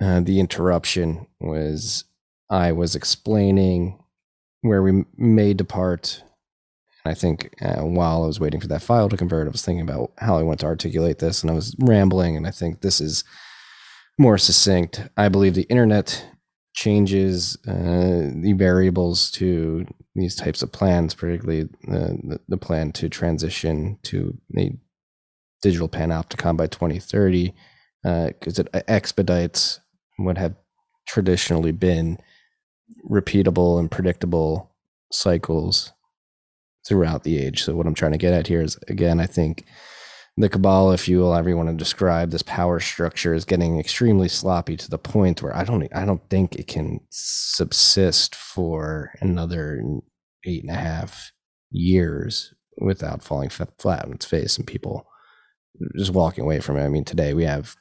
Speaker 1: uh, the interruption was I was explaining where we may depart. And I think uh, while I was waiting for that file to convert, I was thinking about how I want to articulate this, and I was rambling. And I think this is more succinct. I believe the internet changes uh, the variables to these types of plans, particularly the, the, plan to transition to a digital panopticon by 2030, because uh, it expedites what have traditionally been repeatable and predictable cycles throughout the age. So what I'm trying to get at here is again, I think the cabal, if you will, ever want to describe this power structure is getting extremely sloppy to the point where I don't I don't think it can subsist for another eight and a half years without falling flat on its face and people just walking away from it. I mean, today we have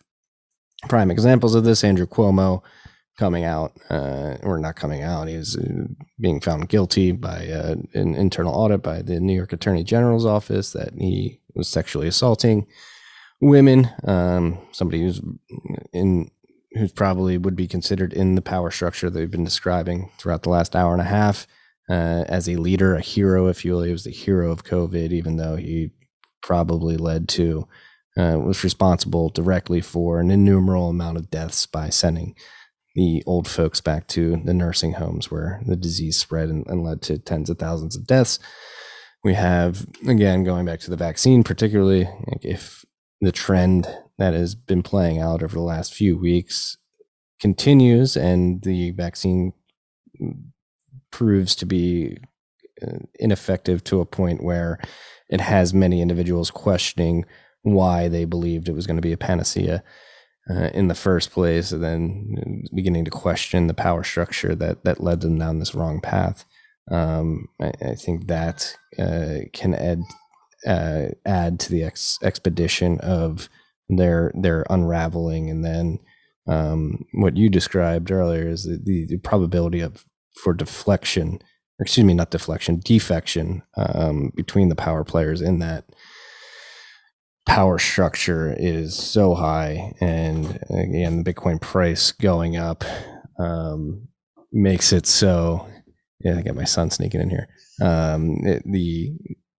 Speaker 1: prime examples of this. Andrew Cuomo coming out, uh, or not coming out, he was uh, being found guilty by uh, an internal audit by the New York Attorney General's office that he was sexually assaulting women. Um, somebody who's in who's probably would be considered in the power structure that we've been describing throughout the last hour and a half uh, as a leader, a hero, if you will. He was the hero of COVID, even though he probably led to uh, was responsible directly for an innumerable amount of deaths by sending the old folks back to the nursing homes where the disease spread and, and led to tens of thousands of deaths. We have, again, going back to the vaccine, particularly like if the trend that has been playing out over the last few weeks continues and the vaccine proves to be uh, ineffective to a point where it has many individuals questioning why they believed it was going to be a panacea uh, in the first place, and then beginning to question the power structure that that led them down this wrong path. Um, I, I, think that uh, can add uh, add to the ex- expedition of their their unraveling, and then um, what you described earlier is the, the, the, probability of for deflection, excuse me, not deflection, defection um, between the power players in that power structure is so high, and again, the Bitcoin price going up um, makes it so. Yeah, I got my son sneaking in here. Um, it, the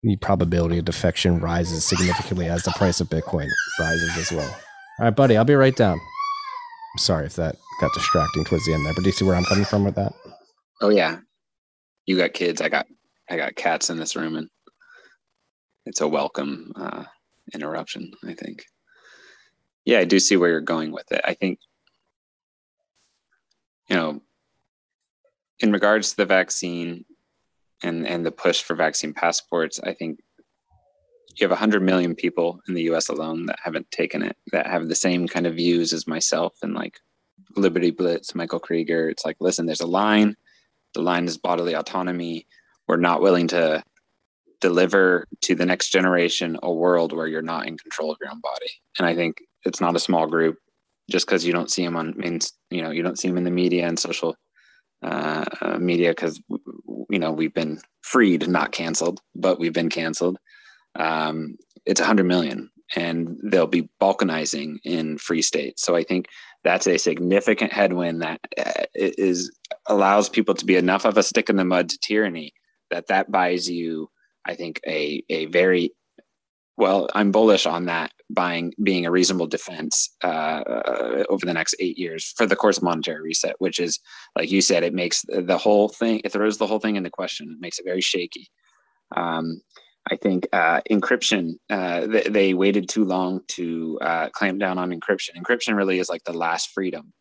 Speaker 1: the probability of defection rises significantly as the price of Bitcoin rises as well. All right, buddy, I'll be right down. I'm sorry if that got distracting towards the end there, but do you see where I'm coming from with that?
Speaker 2: Oh yeah, you got kids. I got I got cats in this room, and it's a welcome uh, interruption, I think. Yeah, I do see where you're going with it. I think, you know, in regards to the vaccine and, and the push for vaccine passports, I think you have 100 million people in the US alone that haven't taken it, that have the same kind of views as myself and like Liberty Blitz, Michael Krieger. It's like, listen, there's a line. The line is bodily autonomy. We're not willing to deliver to the next generation a world where you're not in control of your own body. And I think it's not a small group just because you don't see them on main, you know, you don't see them in the media and social uh, uh, media because, you know, we've been freed, not canceled, but we've been canceled. Um, it's 100 million and they'll be balkanizing in free states. So I think that's a significant headwind that uh, allows people to be enough of a stick in the mud to tyranny that that buys you I think a a very well, I'm bullish on that buying being a reasonable defense uh, uh, over the next eight years for the course of monetary reset, which is like you said, it makes the whole thing, it throws the whole thing into question. It makes it very shaky. Um, I think uh, encryption, uh, they, they, waited too long to uh, clamp down on encryption. Encryption really is like the last freedom.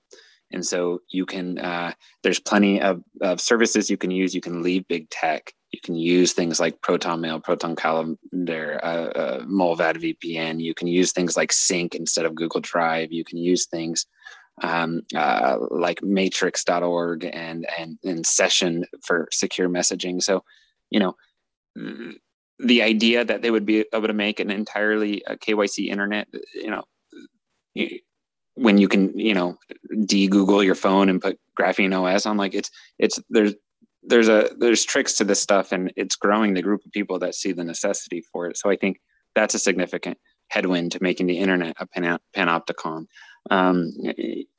Speaker 2: And so you can, uh, there's plenty of, of services you can use. You can leave big tech. You can use things like Proton Mail, Proton Calendar, uh, uh, Mullvad VPN. You can use things like Sync instead of Google Drive. You can use things um, uh, like Matrix.org and, and and Session for secure messaging. So, you know, the idea that they would be able to make an entirely uh, KYC internet, you know, when you can, you know, de Google your phone and put Graphene OS on, like it's it's there's there's a there's tricks to this stuff, and it's growing the group of people that see the necessity for it. So I think that's a significant headwind to making the internet a pan- panopticon. Um,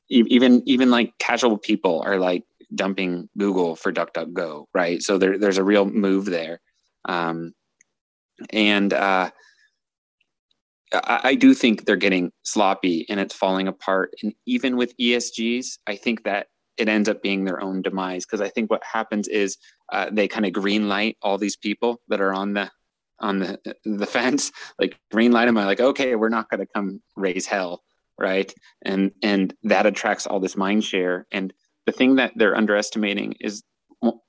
Speaker 2: even even like casual people are like dumping Google for DuckDuckGo, right? So there, there's a real move there. Um, and uh, I, I, do think they're getting sloppy and it's falling apart. And even with ESGs, I think that it ends up being their own demise because I think what happens is uh, they kind of green light all these people that are on the on the the fence, like green light them. I'm like, okay, we're not going to come raise hell, right? And and that attracts all this mind share. And the thing that they're underestimating is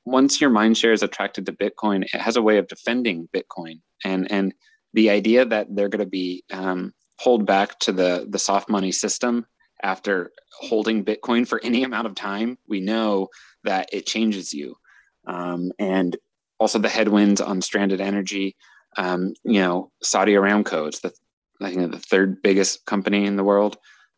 Speaker 2: once your mind share is attracted to Bitcoin, it has a way of defending Bitcoin. And and the idea that they're going to be um, pulled back to the the soft money system after holding Bitcoin for any amount of time, we know that it changes you. Um, and also the headwinds on stranded energy. Um, you know, Saudi Aramco, it's the I think the third biggest company in the world,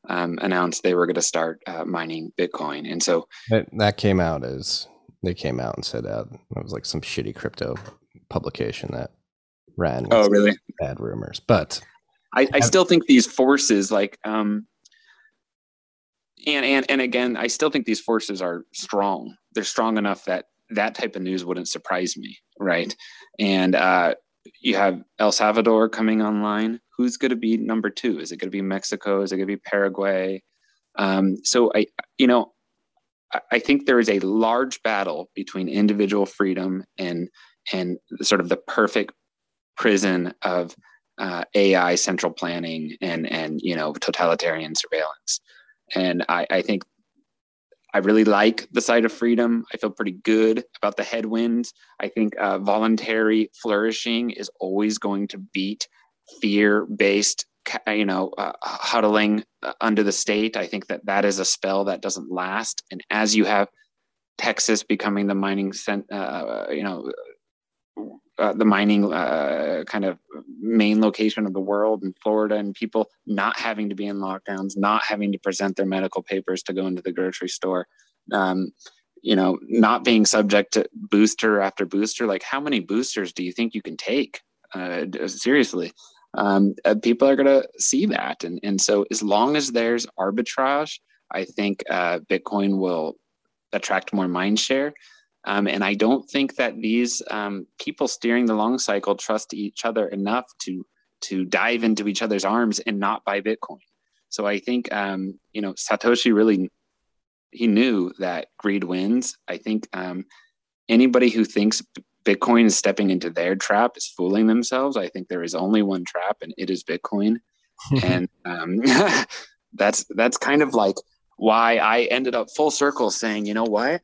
Speaker 2: um, announced they were going to start uh, mining Bitcoin, and so
Speaker 3: that, that came out as they came out and said that it was like some shitty crypto publication that ran.
Speaker 2: Oh, really?
Speaker 3: Bad rumors, but
Speaker 2: I, I still think these forces, like, um, and and and again, I still think these forces are strong. They're strong enough that that type of news wouldn't surprise me, right? And uh, you have El Salvador coming online. Who's going to be number two? Is it going to be Mexico? Is it going to be Paraguay? Um, so I, you know, I think there is a large battle between individual freedom and and sort of the perfect prison of uh, AI central planning and and you know totalitarian surveillance. And I, I think I really like the side of freedom. I feel pretty good about the headwinds. I think uh, voluntary flourishing is always going to beat fear-based you know, uh, huddling uh, under the state. I think that that is a spell that doesn't last. And as you have Texas becoming the mining, cent, uh, you know, uh, the mining uh, kind of main location of the world in Florida, and people not having to be in lockdowns, not having to present their medical papers to go into the grocery store, um, you know, not being subject to booster after booster. Like, how many boosters do you think you can take? Uh, seriously, um, uh, people are going to see that. And, and so, as long as there's arbitrage, I think uh, Bitcoin will attract more mind share. Um, and I don't think that these um, people steering the long cycle trust each other enough to to dive into each other's arms and not buy Bitcoin. So I think um, you know Satoshi really he knew that greed wins. I think um, anybody who thinks Bitcoin is stepping into their trap is fooling themselves. I think there is only one trap, and it is Bitcoin. and um, that's that's kind of like why I ended up full circle saying, you know what?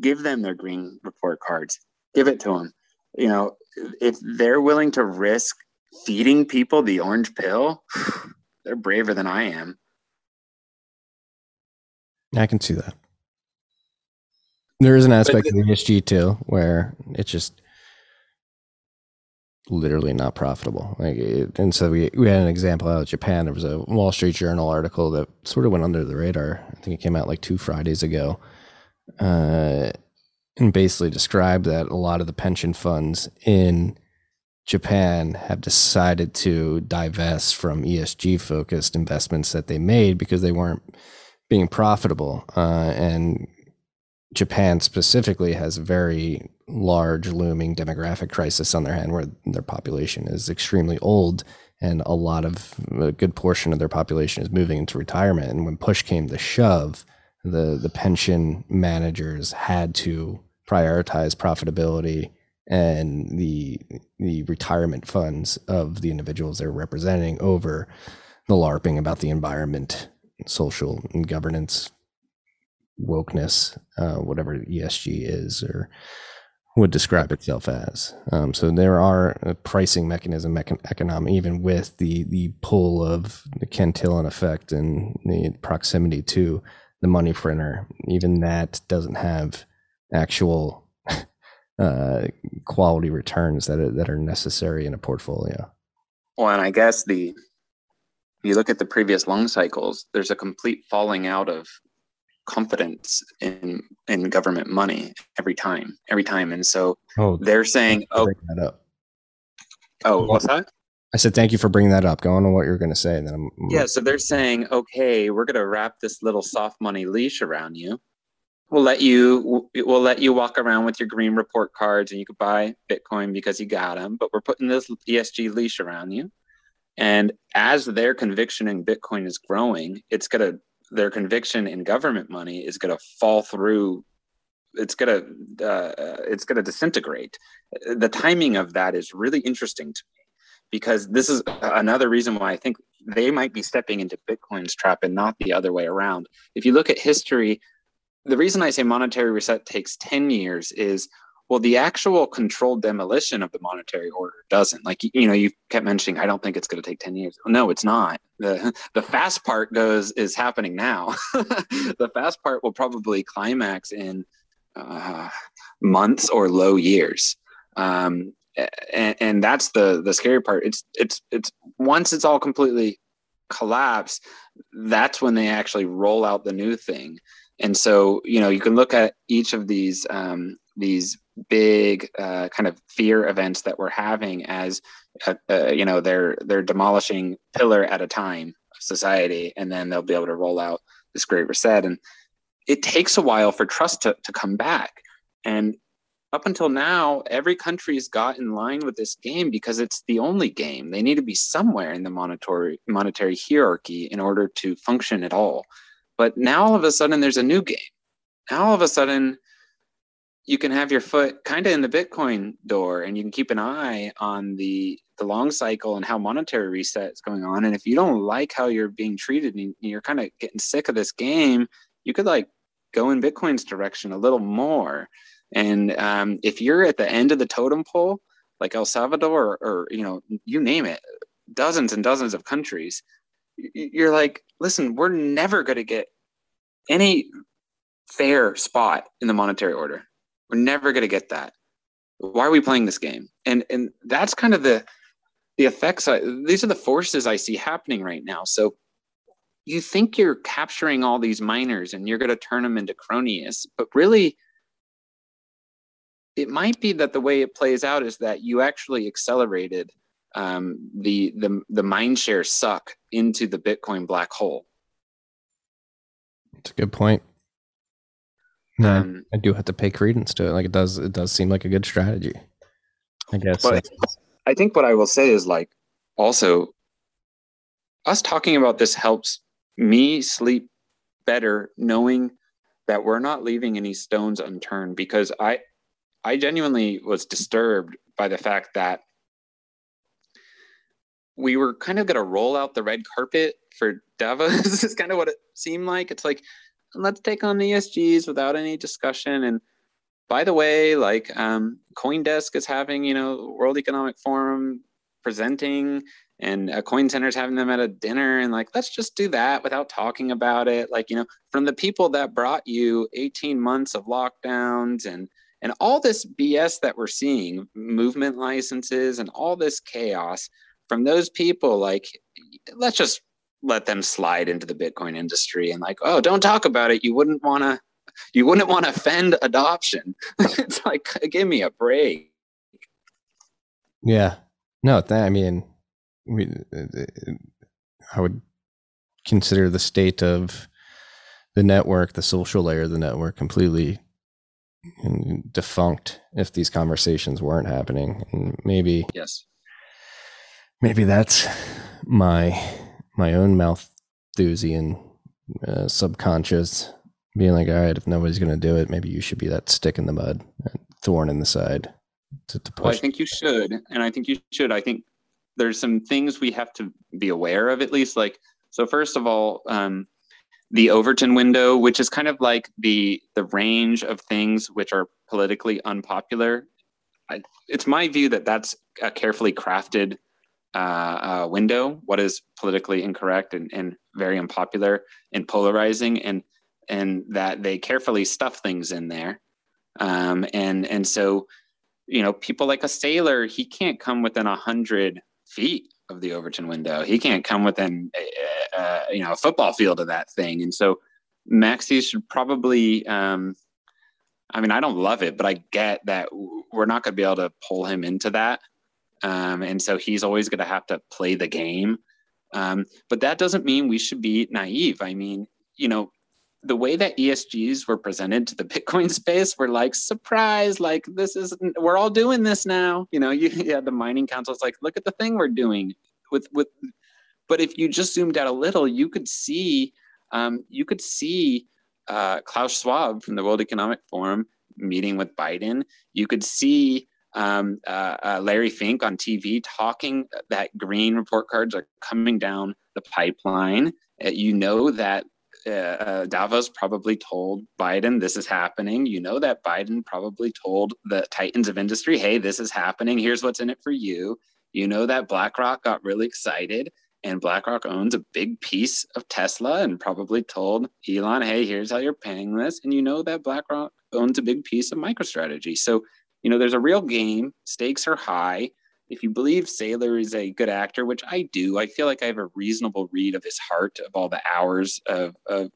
Speaker 2: Give them their green report cards. Give it to them. You know, if they're willing to risk feeding people the orange pill, they're braver than I am.
Speaker 3: I can see that. There is an aspect of the ESG too where it's just literally not profitable. Like, it, and so we we had an example out of Japan. There was a Wall Street Journal article that sort of went under the radar. I think it came out like two Fridays ago, uh, and basically described that a lot of the pension funds in Japan have decided to divest from ESG focused investments that they made because they weren't being profitable, uh, and
Speaker 1: Japan specifically has a very large looming demographic crisis on their hand where their population is extremely old and a lot of a good portion of their population is moving into retirement. And when push came to shove the the pension managers had to prioritize profitability and the the retirement funds of the individuals they're representing over the larping about the environment social and governance wokeness, uh, whatever ESG is or would describe itself as. Um, so there are a pricing mechanism, mechan- economic, even with the the pull of the Cantillon effect and the proximity to the money printer. Even that doesn't have actual uh, quality returns that are, that are necessary in a portfolio.
Speaker 2: Well, and I guess the you look at the previous long cycles, there's a complete falling out of confidence in in government money every time, every time. And so oh, they're saying, "Oh, that up. oh, what's that?"
Speaker 1: I said, "Thank you for bringing that up." Go on to what you're going to say. And Then I'm,
Speaker 2: yeah. So they're saying, "Okay, we're going to wrap this little soft money leash around you. We'll let you we'll let you walk around with your green report cards, and you could buy Bitcoin because you got them. But we're putting this ESG leash around you." And as their conviction in Bitcoin is growing, it's going to their conviction in government money is going to fall through it's to uh, it's going to disintegrate the timing of that is really interesting to me because this is another reason why i think they might be stepping into bitcoin's trap and not the other way around if you look at history the reason i say monetary reset takes 10 years is well, the actual controlled demolition of the monetary order doesn't. Like you know, you kept mentioning, I don't think it's going to take ten years. No, it's not. the The fast part goes is happening now. the fast part will probably climax in uh, months or low years, um, and, and that's the the scary part. It's it's it's once it's all completely collapsed, that's when they actually roll out the new thing. And so, you know, you can look at each of these um, these big uh, kind of fear events that we're having as uh, uh, you know they're they're demolishing pillar at a time of society and then they'll be able to roll out this great reset and it takes a while for trust to, to come back and up until now every country's got in line with this game because it's the only game they need to be somewhere in the monetary monetary hierarchy in order to function at all but now all of a sudden there's a new game now all of a sudden you can have your foot kind of in the Bitcoin door and you can keep an eye on the the long cycle and how monetary reset is going on. And if you don't like how you're being treated and you're kind of getting sick of this game, you could like go in Bitcoin's direction a little more. And um, if you're at the end of the totem pole, like El Salvador or, or you know, you name it, dozens and dozens of countries, you're like, listen, we're never going to get any fair spot in the monetary order we're never going to get that. Why are we playing this game? And and that's kind of the the effects. I, these are the forces I see happening right now. So you think you're capturing all these miners and you're going to turn them into cronies, but really it might be that the way it plays out is that you actually accelerated um, the the the mind share suck into the Bitcoin black hole.
Speaker 1: It's a good point. No, um, I do have to pay credence to it. Like it does, it does seem like a good strategy. I guess.
Speaker 2: But I think what I will say is like also us talking about this helps me sleep better knowing that we're not leaving any stones unturned because I I genuinely was disturbed by the fact that we were kind of going to roll out the red carpet for Davos. this is kind of what it seemed like. It's like let's take on the ESGs without any discussion. And by the way, like um, CoinDesk is having, you know, World Economic Forum presenting and uh, Coin Center's having them at a dinner and like, let's just do that without talking about it. Like, you know, from the people that brought you 18 months of lockdowns and and all this BS that we're seeing, movement licenses and all this chaos from those people, like, let's just let them slide into the Bitcoin industry and like, oh, don't talk about it. You wouldn't want to, you wouldn't want to offend adoption. it's like, give me a break.
Speaker 1: Yeah. No, that, I mean, we, uh, I would consider the state of the network, the social layer of the network, completely defunct if these conversations weren't happening. And maybe
Speaker 2: yes,
Speaker 1: maybe that's my my own Malthusian uh, subconscious being like, all right, if nobody's going to do it, maybe you should be that stick in the mud, thorn in the side
Speaker 2: to, to push. Well, I think you should, and I think you should. I think there's some things we have to be aware of, at least. Like, so first of all, um, the Overton window, which is kind of like the the range of things which are politically unpopular. I, it's my view that that's a carefully crafted uh, uh, window. What is politically incorrect and, and very unpopular and polarizing, and and that they carefully stuff things in there. Um, and and so, you know, people like a Saylor, he can't come within a hundred feet of the Overton window. He can't come within, uh, uh, you know, a football field of that thing. And so, Maxey should probably. Um, I mean, I don't love it, but I get that we're not going to be able to pull him into that. Um, and so he's always going to have to play the game. Um, but that doesn't mean we should be naive. I mean, you know, the way that ESGs were presented to the Bitcoin space were like surprise, like this is we're all doing this now. You know, you, you had the mining council, councils like, look at the thing we're doing with with. But if you just zoomed out a little, you could see um, you could see uh, Klaus Schwab from the World Economic Forum meeting with Biden. You could see um, uh, uh, Larry Fink on TV talking that green report cards are coming down the pipeline. Uh, you know that uh, uh, Davos probably told Biden this is happening. You know that Biden probably told the titans of industry, hey, this is happening. Here's what's in it for you. You know that BlackRock got really excited and BlackRock owns a big piece of Tesla and probably told Elon, hey, here's how you're paying this. And you know that BlackRock owns a big piece of MicroStrategy. So, you know, there's a real game, stakes are high if you believe Saylor is a good actor, which I do, I feel like I have a reasonable read of his heart of all the hours of of,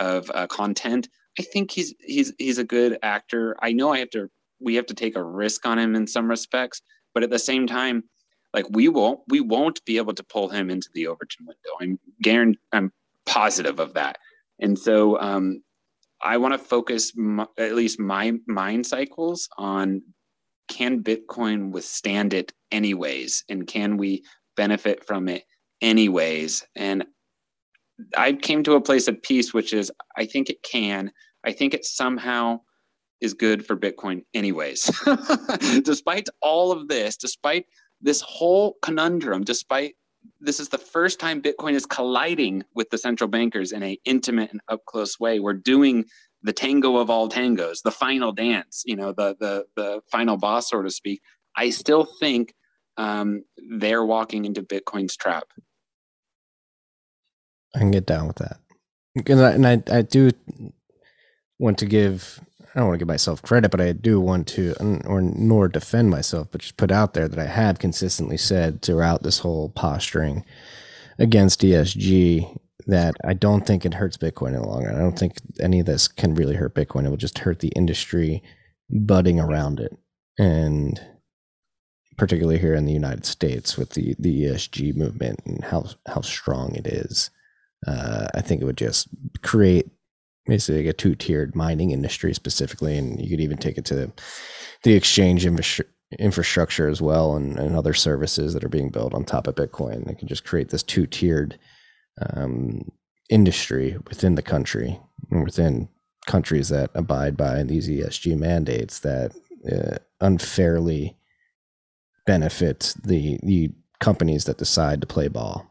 Speaker 2: of uh, content. I think he's he's he's a good actor. I know I have to we have to take a risk on him in some respects, but at the same time, like we won't we won't be able to pull him into the Overton window. I'm guaranteed. I'm positive of that. And so um, I want to focus my, at least my mind cycles on can Bitcoin withstand it anyways? And can we benefit from it anyways? And I came to a place of peace, which is I think it can. I think it somehow is good for Bitcoin anyways. despite all of this, despite this whole conundrum, despite this is the first time Bitcoin is colliding with the central bankers in a intimate and up close way. We're doing the tango of all tangos, the final dance, you know, the the the final boss, so to speak. I still think um, they're walking into Bitcoin's trap.
Speaker 1: I can get down with that because I, and I I do want to give I don't want to give myself credit, but I do want to, or nor defend myself, but just put out there that I have consistently said throughout this whole posturing against ESG that I don't think it hurts Bitcoin in the long run. I don't think any of this can really hurt Bitcoin. It will just hurt the industry budding around it. And particularly here in the United States with the, the ESG movement and how, how strong it is. Uh, I think it would just create basically a two tiered mining industry specifically. And you could even take it to the exchange infrastructure as well and, and other services that are being built on top of Bitcoin. It can just create this two tiered um, industry within the country and within countries that abide by these ESG mandates that uh, unfairly benefit the the companies that decide to play ball.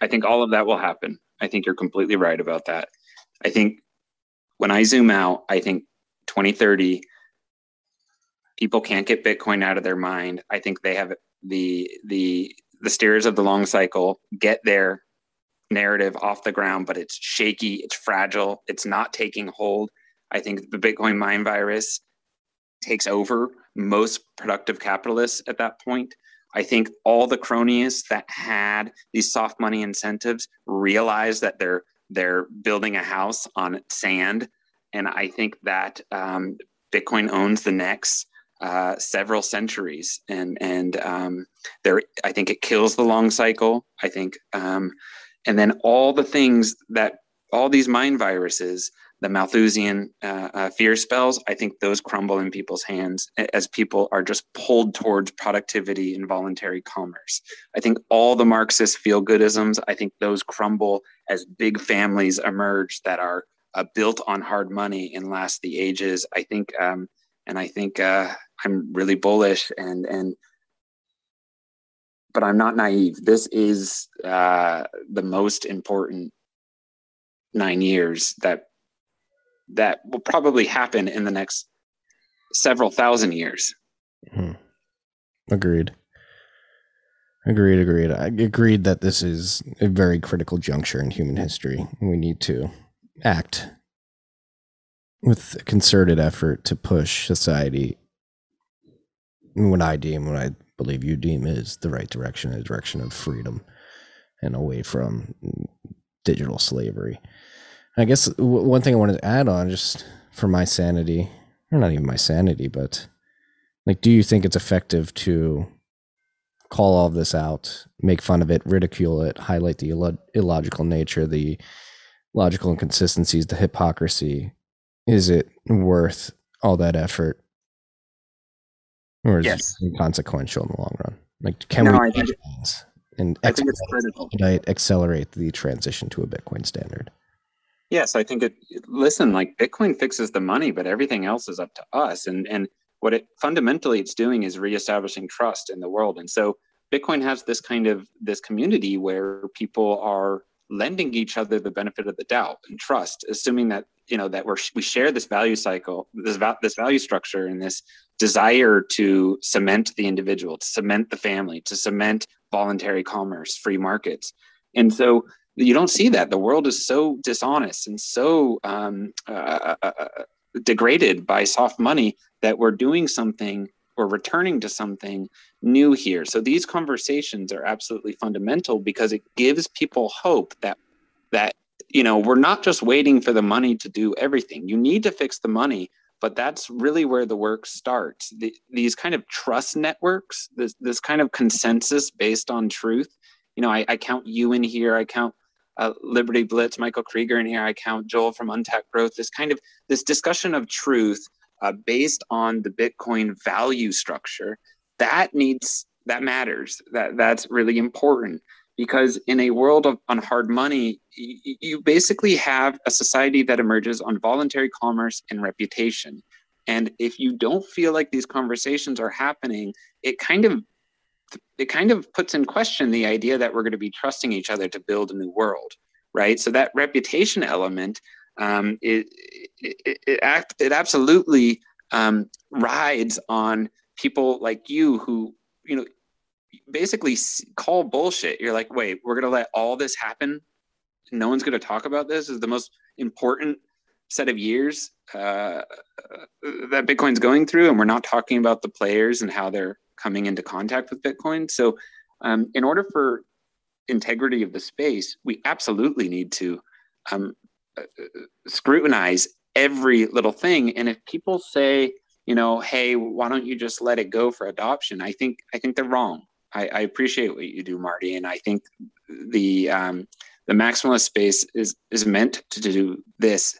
Speaker 2: I think all of that will happen. I think you're completely right about that. I think when I zoom out, I think 2030 people can't get Bitcoin out of their mind. I think they have the the the steers of the long cycle get there narrative off the ground, but it's shaky, it's fragile, it's not taking hold. I think the Bitcoin mine virus takes over most productive capitalists at that point. I think all the cronies that had these soft money incentives realize that they're they're building a house on sand, and I think that um, Bitcoin owns the next uh, several centuries, and and um, there I think it kills the long cycle. I think um, and then all the things that all these mind viruses the Malthusian uh, uh, fear spells, I think those crumble in people's hands as people are just pulled towards productivity and voluntary commerce. I think all the Marxist feel goodisms, I think those crumble as big families emerge that are uh, built on hard money and last the ages. I think, um, and I think uh, I'm really bullish and and. But I'm not naive. This is uh, the most important nine years that that will probably happen in the next several thousand years.
Speaker 1: Hmm. Agreed. Agreed, agreed. I agreed that this is a very critical juncture in human history. We need to act with a concerted effort to push society what I deem, what I believe you deem is the right direction, a direction of freedom and away from digital slavery. I guess one thing I wanted to add on, just for my sanity, or not even my sanity, but like, do you think it's effective to call all of this out, make fun of it, ridicule it, highlight the Ill- illogical nature, the logical inconsistencies, the hypocrisy? Is it worth all that effort? Or is
Speaker 2: yes.
Speaker 1: it inconsequential in the long run? Like, can
Speaker 2: no,
Speaker 1: we
Speaker 2: I think,
Speaker 1: and
Speaker 2: I think it's critical.
Speaker 1: accelerate the transition to a Bitcoin standard?
Speaker 2: Yes, I think it. Listen, like Bitcoin fixes the money, but everything else is up to us. And and what it fundamentally it's doing is reestablishing trust in the world. And so Bitcoin has this kind of this community where people are lending each other the benefit of the doubt and trust, assuming that you know that we're we share this value cycle, this this value structure, and this desire to cement the individual, to cement the family, to cement voluntary commerce, free markets. And so you don't see that. The world is so dishonest and so um, uh, uh, uh, degraded by soft money that we're doing something we're returning to something new here. So these conversations are absolutely fundamental because it gives people hope that that you know we're not just waiting for the money to do everything. You need to fix the money, but that's really where the work starts. The, these kind of trust networks, this this kind of consensus based on truth. You know, I, I count you in here. I count uh, Liberty Blitz, Michael Krieger in here. I count Joel from Untapped Growth. This kind of this discussion of truth uh, based on the Bitcoin value structure that needs that matters. That that's really important because in a world of on hard money, y- you basically have a society that emerges on voluntary commerce and reputation. And if you don't feel like these conversations are happening, it kind of it kind of puts in question the idea that we're going to be trusting each other to build a new world, right? So that reputation element, um, it, it, it, act, it absolutely um, rides on people like you who, you know, basically call bullshit. You're like, wait, we're going to let all this happen. No one's going to talk about this. this is the most important set of years uh, that Bitcoin's going through, and we're not talking about the players and how they're coming into contact with Bitcoin. So, um, in order for integrity of the space, we absolutely need to um, uh, uh, scrutinize every little thing. And if people say, you know, hey, why don't you just let it go for adoption? I think I think they're wrong. I, I appreciate what you do, Marty, and I think the um, the maximalist space is is meant to do this.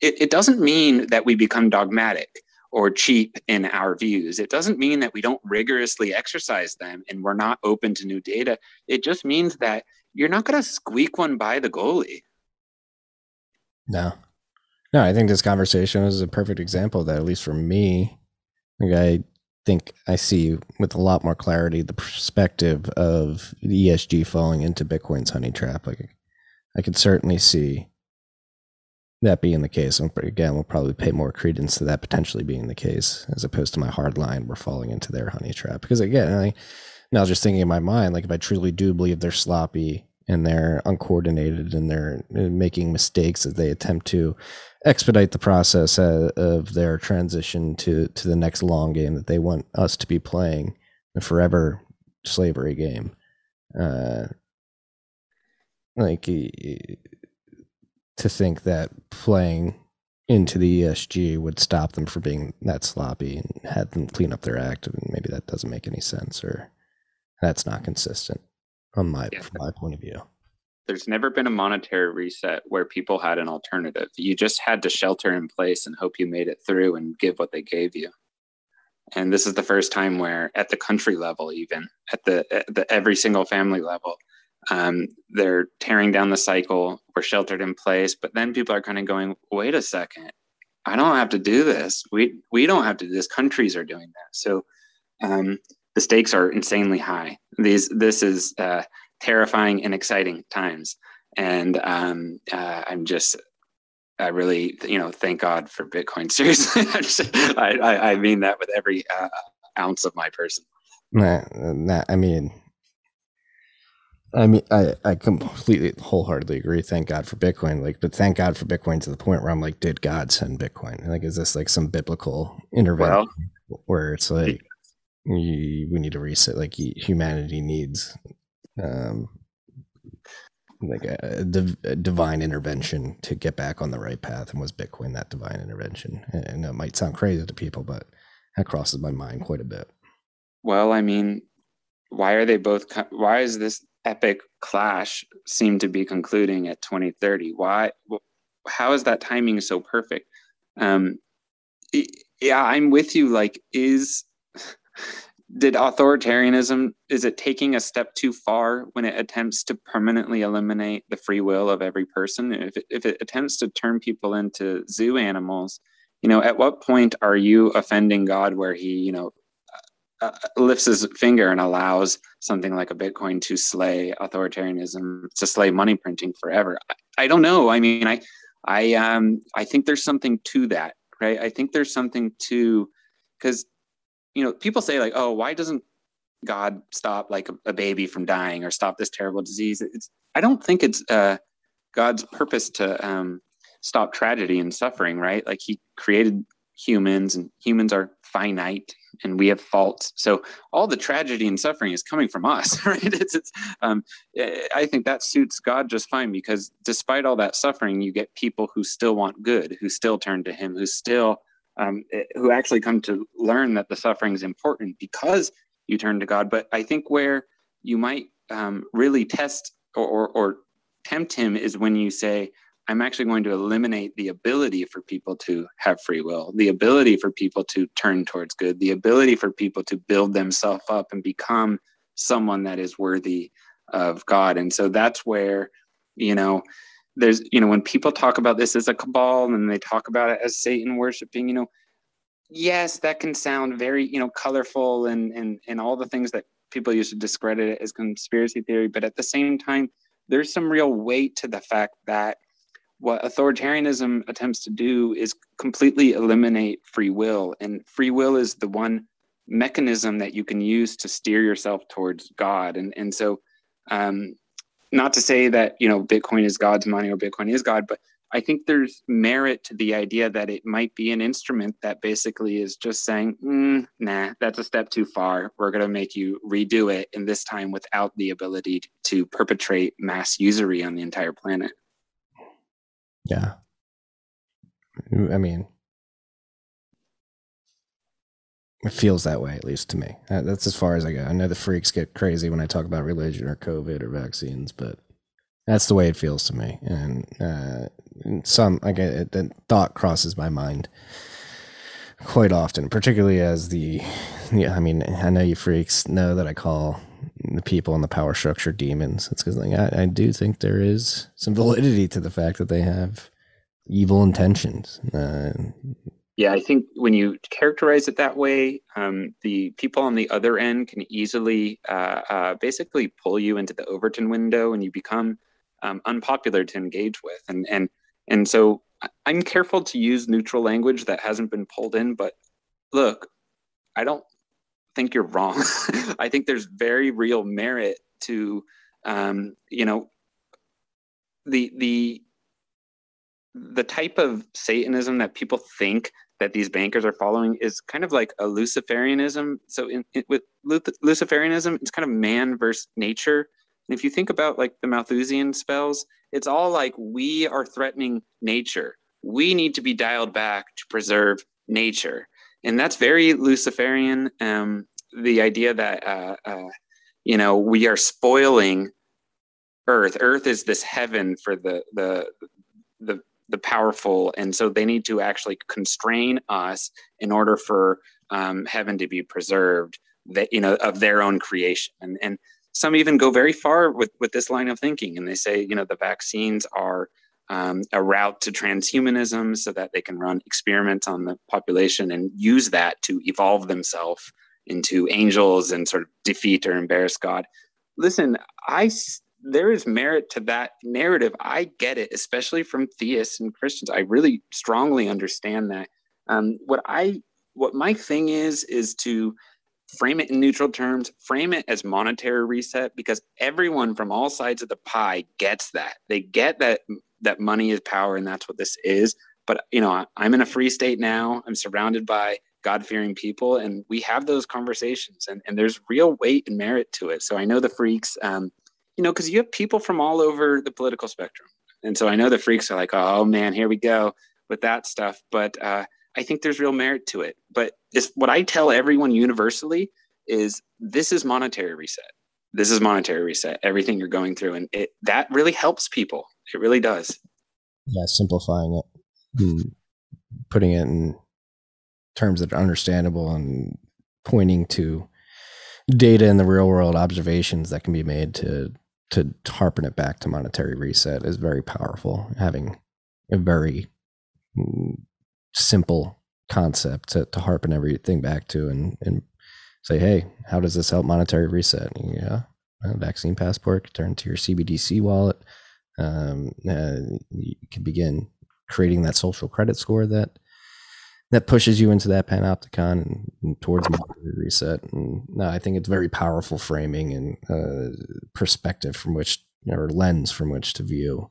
Speaker 2: It, it doesn't mean that we become dogmatic or cheap in our views. It doesn't mean that we don't rigorously exercise them and we're not open to new data. It just means that you're not going to squeak one by the goalie.
Speaker 1: No. No, I think this conversation is a perfect example that, at least for me. Like I think I see with a lot more clarity the perspective of the ESG falling into Bitcoin's honey trap. Like I could certainly see that being the case, and again, we'll probably pay more credence to that potentially being the case as opposed to my hard line. We're falling into their honey trap because again, I now just thinking in my mind, like if I truly do believe they're sloppy and they're uncoordinated and they're uh, making mistakes as they attempt to expedite the process uh, of their transition to to the next long game that they want us to be playing, the forever slavery game. Uh, like to think that playing into the ESG would stop them from being that sloppy and had them clean up their act. And maybe that doesn't make any sense or that's not consistent on my yeah. from my point of view.
Speaker 2: there's never been a monetary reset where people had an alternative. You just had to shelter in place and hope you made it through and give what they gave you. And this is the first time where, at the country level, even at the, at the every single family level, um, they're tearing down the cycle. We're sheltered in place, but then people are kind of going, "Wait a second, I don't have to do this. We we don't have to do this. Countries are doing that." So um, the stakes are insanely high. These this is uh, terrifying and exciting times, and um, uh, I'm just I really you know thank God for Bitcoin. Seriously, I, I, I mean that with every uh, ounce of my person.
Speaker 1: Nah, nah, I mean, I mean, I, I completely, wholeheartedly agree. Thank God for Bitcoin. Like, but thank God for Bitcoin to the point where I'm like, did God send Bitcoin? Like, is this like some biblical intervention well, where it's like we need to reset? Like, humanity needs, um, like a, div- a, divine intervention to get back on the right path. And was Bitcoin that divine intervention? And it might sound crazy to people, but that crosses my mind quite a bit.
Speaker 2: Well, I mean, why are they both? Why is this epic clash seem to be concluding at 2030? Why? How is that timing so perfect? Um, yeah, I'm with you. Like, is did authoritarianism is it taking a step too far when it attempts to permanently eliminate the free will of every person? If it, if it attempts to turn people into zoo animals, you know, at what point are you offending God where He, you know, uh, lifts his finger and allows something like a Bitcoin to slay authoritarianism, to slay money printing forever. I, I don't know. I mean, I, I, um, I think there's something to that, right? I think there's something to, because, you know, people say like, oh, why doesn't God stop like a, a baby from dying or stop this terrible disease? It's, I don't think it's uh, God's purpose to um, stop tragedy and suffering, right? Like He created humans, and humans are finite and we have faults. So all the tragedy and suffering is coming from us, right? It's, it's um, I think that suits God just fine because despite all that suffering, you get people who still want good, who still turn to Him, who still um, eh, who actually come to learn that the suffering is important because you turn to God. But I think where you might um, really test or, or, or tempt Him is when you say, I'm actually going to eliminate the ability for people to have free will, the ability for people to turn towards good, the ability for people to build themselves up and become someone that is worthy of God. And so that's where, you know, there's, you know, when people talk about this as a cabal and they talk about it as Satan worshiping, you know, yes, that can sound very, you know, colorful and and and all the things that people used to discredit it as conspiracy theory, but at the same time, there's some real weight to the fact that what authoritarianism attempts to do is completely eliminate free will and free will is the one mechanism that you can use to steer yourself towards god. And and so um not to say that you know bitcoin is god's money or bitcoin is god but i think there's merit to the idea that it might be an instrument that basically is just saying mm, nah that's a step too far we're going to make you redo it and this time without the ability to perpetrate mass usury on the entire planet
Speaker 1: yeah. I mean, it feels that way, at least to me. That's as far as I go. I know the freaks get crazy when I talk about religion or COVID or vaccines, but that's the way it feels to me. And, uh, some, I it, the thought crosses my mind quite often, particularly as the, yeah, I mean, I know you freaks know that I call the people in the power structure demons. It's because like I, I, do think there is some validity to the fact that they have evil intentions. Uh,
Speaker 2: yeah, I think when you characterize it that way, um, the people on the other end can easily uh, uh, basically pull you into the Overton window, and you become um, unpopular to engage with. And and and so I'm careful to use neutral language that hasn't been pulled in. But look, I don't think you're wrong. I think there's very real merit to, um, you know, the the the type of Satanism that people think that these bankers are following is kind of like a Luciferianism. So in, in, with Luciferianism, it's kind of man versus nature. And if you think about like the Malthusian spells, it's all like we are threatening nature. We need to be dialed back to preserve nature and that's very Luciferian. Um, the idea that uh, uh, you know we are spoiling earth. Earth is this heaven for the the the the powerful, and so they need to actually constrain us in order for um, heaven to be preserved. That you know of their own creation, and and some even go very far with with this line of thinking, and they say you know the vaccines are um, a route to transhumanism so that they can run experiments on the population and use that to evolve themselves into angels and sort of defeat or embarrass God. Listen, I there is merit to that narrative. I get it, especially from theists and Christians. I really strongly understand that. Um, what I what my thing is is to frame it in neutral terms, frame it as monetary reset because everyone from all sides of the pie gets that. They get that that money is power and that's what this is. But you know, I'm in a free state now. I'm surrounded by God-fearing people and we have those conversations and, and there's real weight and merit to it. So I know the freaks um, you know, because you have people from all over the political spectrum. And so I know the freaks are like, oh man, here we go with that stuff. But uh, I think there's real merit to it. But it's, what I tell everyone universally is this is monetary reset. This is monetary reset. Everything you're going through, and it that really helps people. It really does.
Speaker 3: Yeah, simplifying it, putting it in terms that are understandable, and pointing to data in the real world observations that can be made to to harpen it back to monetary reset is very powerful. Having a very mm, simple concept to, to harpen everything back to and, and say, hey, how does this help monetary reset? Yeah, vaccine passport, turn to your CBDC wallet. Um, uh, you can begin creating that social credit score that that pushes you into that panopticon and, and towards reset. And no, I think it's very powerful framing and uh, perspective from which or lens from which to view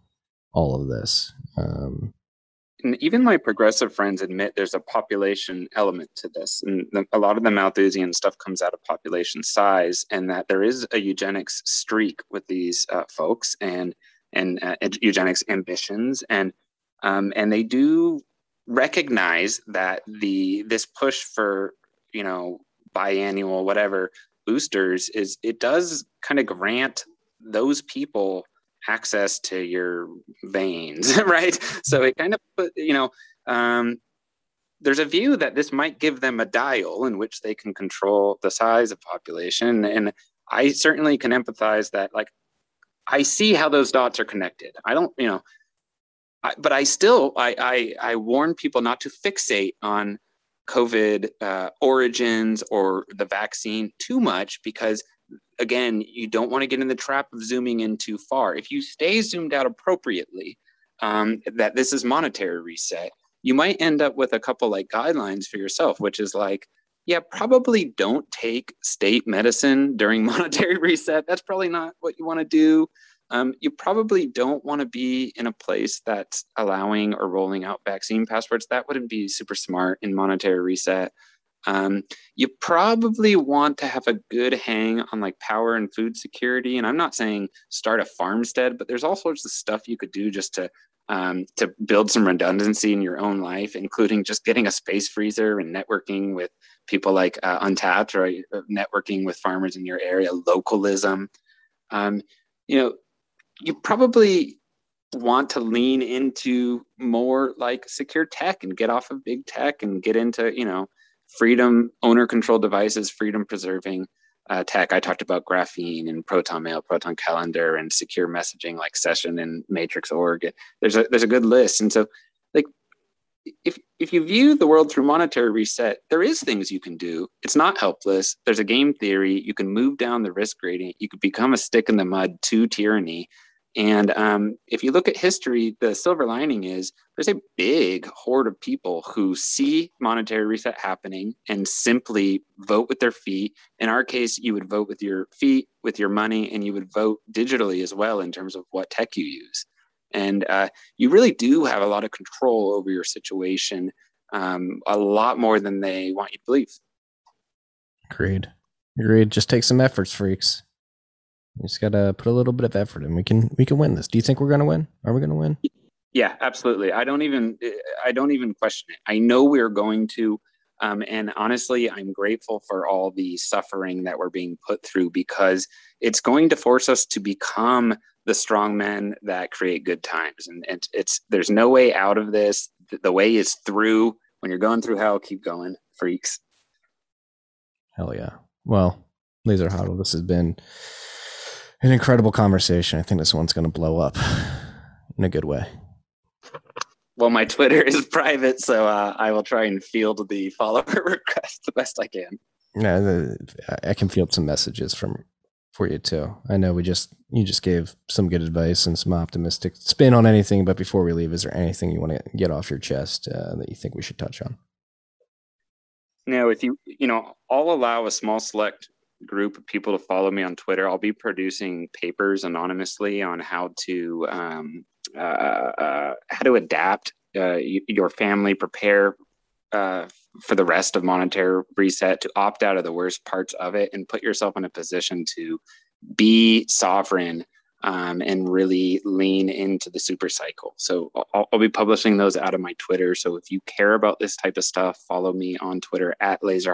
Speaker 3: all of this. Um,
Speaker 2: and even my progressive friends admit there's a population element to this, and the, a lot of the Malthusian stuff comes out of population size, and that there is a eugenics streak with these uh, folks and and uh, eugenics ambitions, and um, and they do recognize that the this push for you know biannual whatever boosters is it does kind of grant those people access to your veins right? So it kind of put you know um, there's a view that this might give them a dial in which they can control the size of population and i certainly can empathize that like i see how those dots are connected. I don't you know but I still I, I, I warn people not to fixate on COVID uh, origins or the vaccine too much because again you don't want to get in the trap of zooming in too far. If you stay zoomed out appropriately, um, that this is monetary reset, you might end up with a couple like guidelines for yourself, which is like yeah, probably don't take state medicine during monetary reset. That's probably not what you want to do um, you probably don't want to be in a place that's allowing or rolling out vaccine passports. That wouldn't be super smart in monetary reset. Um, you probably want to have a good hang on like power and food security. And I'm not saying start a farmstead, but there's all sorts of stuff you could do just to um, to build some redundancy in your own life, including just getting a space freezer and networking with people like uh, Untapped or uh, networking with farmers in your area, localism. Um, you know, you probably want to lean into more like secure tech and get off of big tech and get into you know freedom owner control devices freedom preserving uh, tech. I talked about graphene and proton mail proton calendar and secure messaging like session and matrix org. There's a there's a good list. And so like if if you view the world through monetary reset there is things you can do. It's not helpless. There's a game theory. You can move down the risk gradient. You could become a stick in the mud to tyranny and um, if you look at history, the silver lining is there's a big horde of people who see monetary reset happening and simply vote with their feet. In our case, you would vote with your feet, with your money, and you would vote digitally as well in terms of what tech you use. And uh, you really do have a lot of control over your situation, um, a lot more than they want you to believe.
Speaker 3: Agreed. Agreed. Just take some efforts, freaks. We just gotta put a little bit of effort and we can we can win this. Do you think we're gonna win? Are we gonna win?
Speaker 2: Yeah, absolutely. I don't even I don't even question it. I know we're going to. Um, and honestly, I'm grateful for all the suffering that we're being put through because it's going to force us to become the strong men that create good times. And it's, it's there's no way out of this. The way is through. When you're going through hell, keep going, freaks.
Speaker 1: Hell yeah. Well, Laser Hodl, this has been an incredible conversation. I think this one's going to blow up in a good way.
Speaker 2: Well, my Twitter is private, so uh, I will try and field the follower request the best I can.
Speaker 1: Yeah, I can field some messages from for you too. I know we just you just gave some good advice and some optimistic spin on anything. But before we leave, is there anything you want to get off your chest uh, that you think we should touch on?
Speaker 2: No, if you you know, I'll allow a small select group of people to follow me on Twitter. I'll be producing papers anonymously on how to um, uh, uh, how to adapt uh, your family, prepare uh, for the rest of monetary reset, to opt out of the worst parts of it, and put yourself in a position to be sovereign um, and really lean into the super cycle. So I'll, I'll, be publishing those out of my Twitter. So if you care about this type of stuff, follow me on Twitter at Laser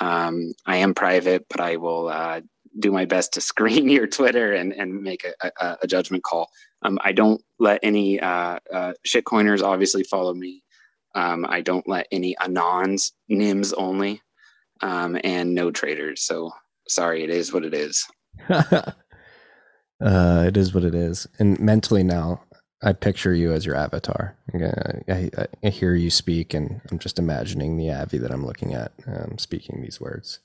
Speaker 2: Um, I am private, but I will uh, do my best to screen your Twitter and, and make a, a, a judgment call. Um, I don't let any uh, uh, shitcoiners obviously follow me. Um, I don't let any anons, nyms only, um, and no traders. So sorry, it is what it is.
Speaker 1: uh, it is what it is. And mentally now, I picture you as your avatar. I, I, I, hear you speak, and I'm just imagining the Avi that I'm looking at um, speaking these words.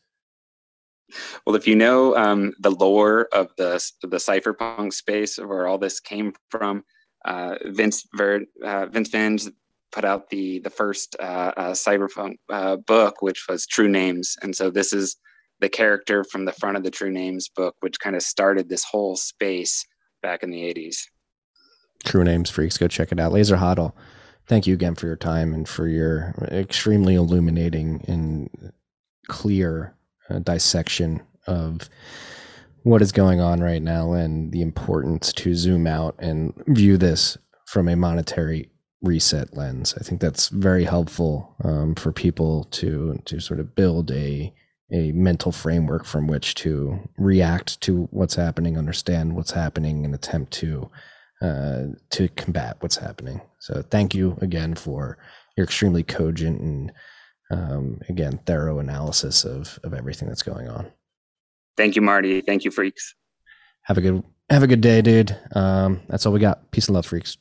Speaker 2: Well, if you know um, the lore of the the cypherpunk space, where all this came from, uh, Vince Ver, uh, Vince Venge put out the the first uh, uh cyberpunk uh, book, which was True Names, and so this is the character from the front of the True Names book, which kind of started this whole space back in the '80s.
Speaker 1: True Names freaks, go check it out. Laser Hodl, thank you again for your time and for your extremely illuminating and clear uh, dissection of what is going on right now and the importance to zoom out and view this from a monetary reset lens. I think that's very helpful um, for people to to sort of build a a mental framework from which to react to what's happening, understand what's happening, and attempt to uh, to combat what's happening. So thank you again for your extremely cogent and um, again thorough analysis of of everything that's going on.
Speaker 2: Thank you, Marty. Thank you, freaks.
Speaker 1: Have a good have a good day, dude. Um, that's all we got. Peace and love, freaks.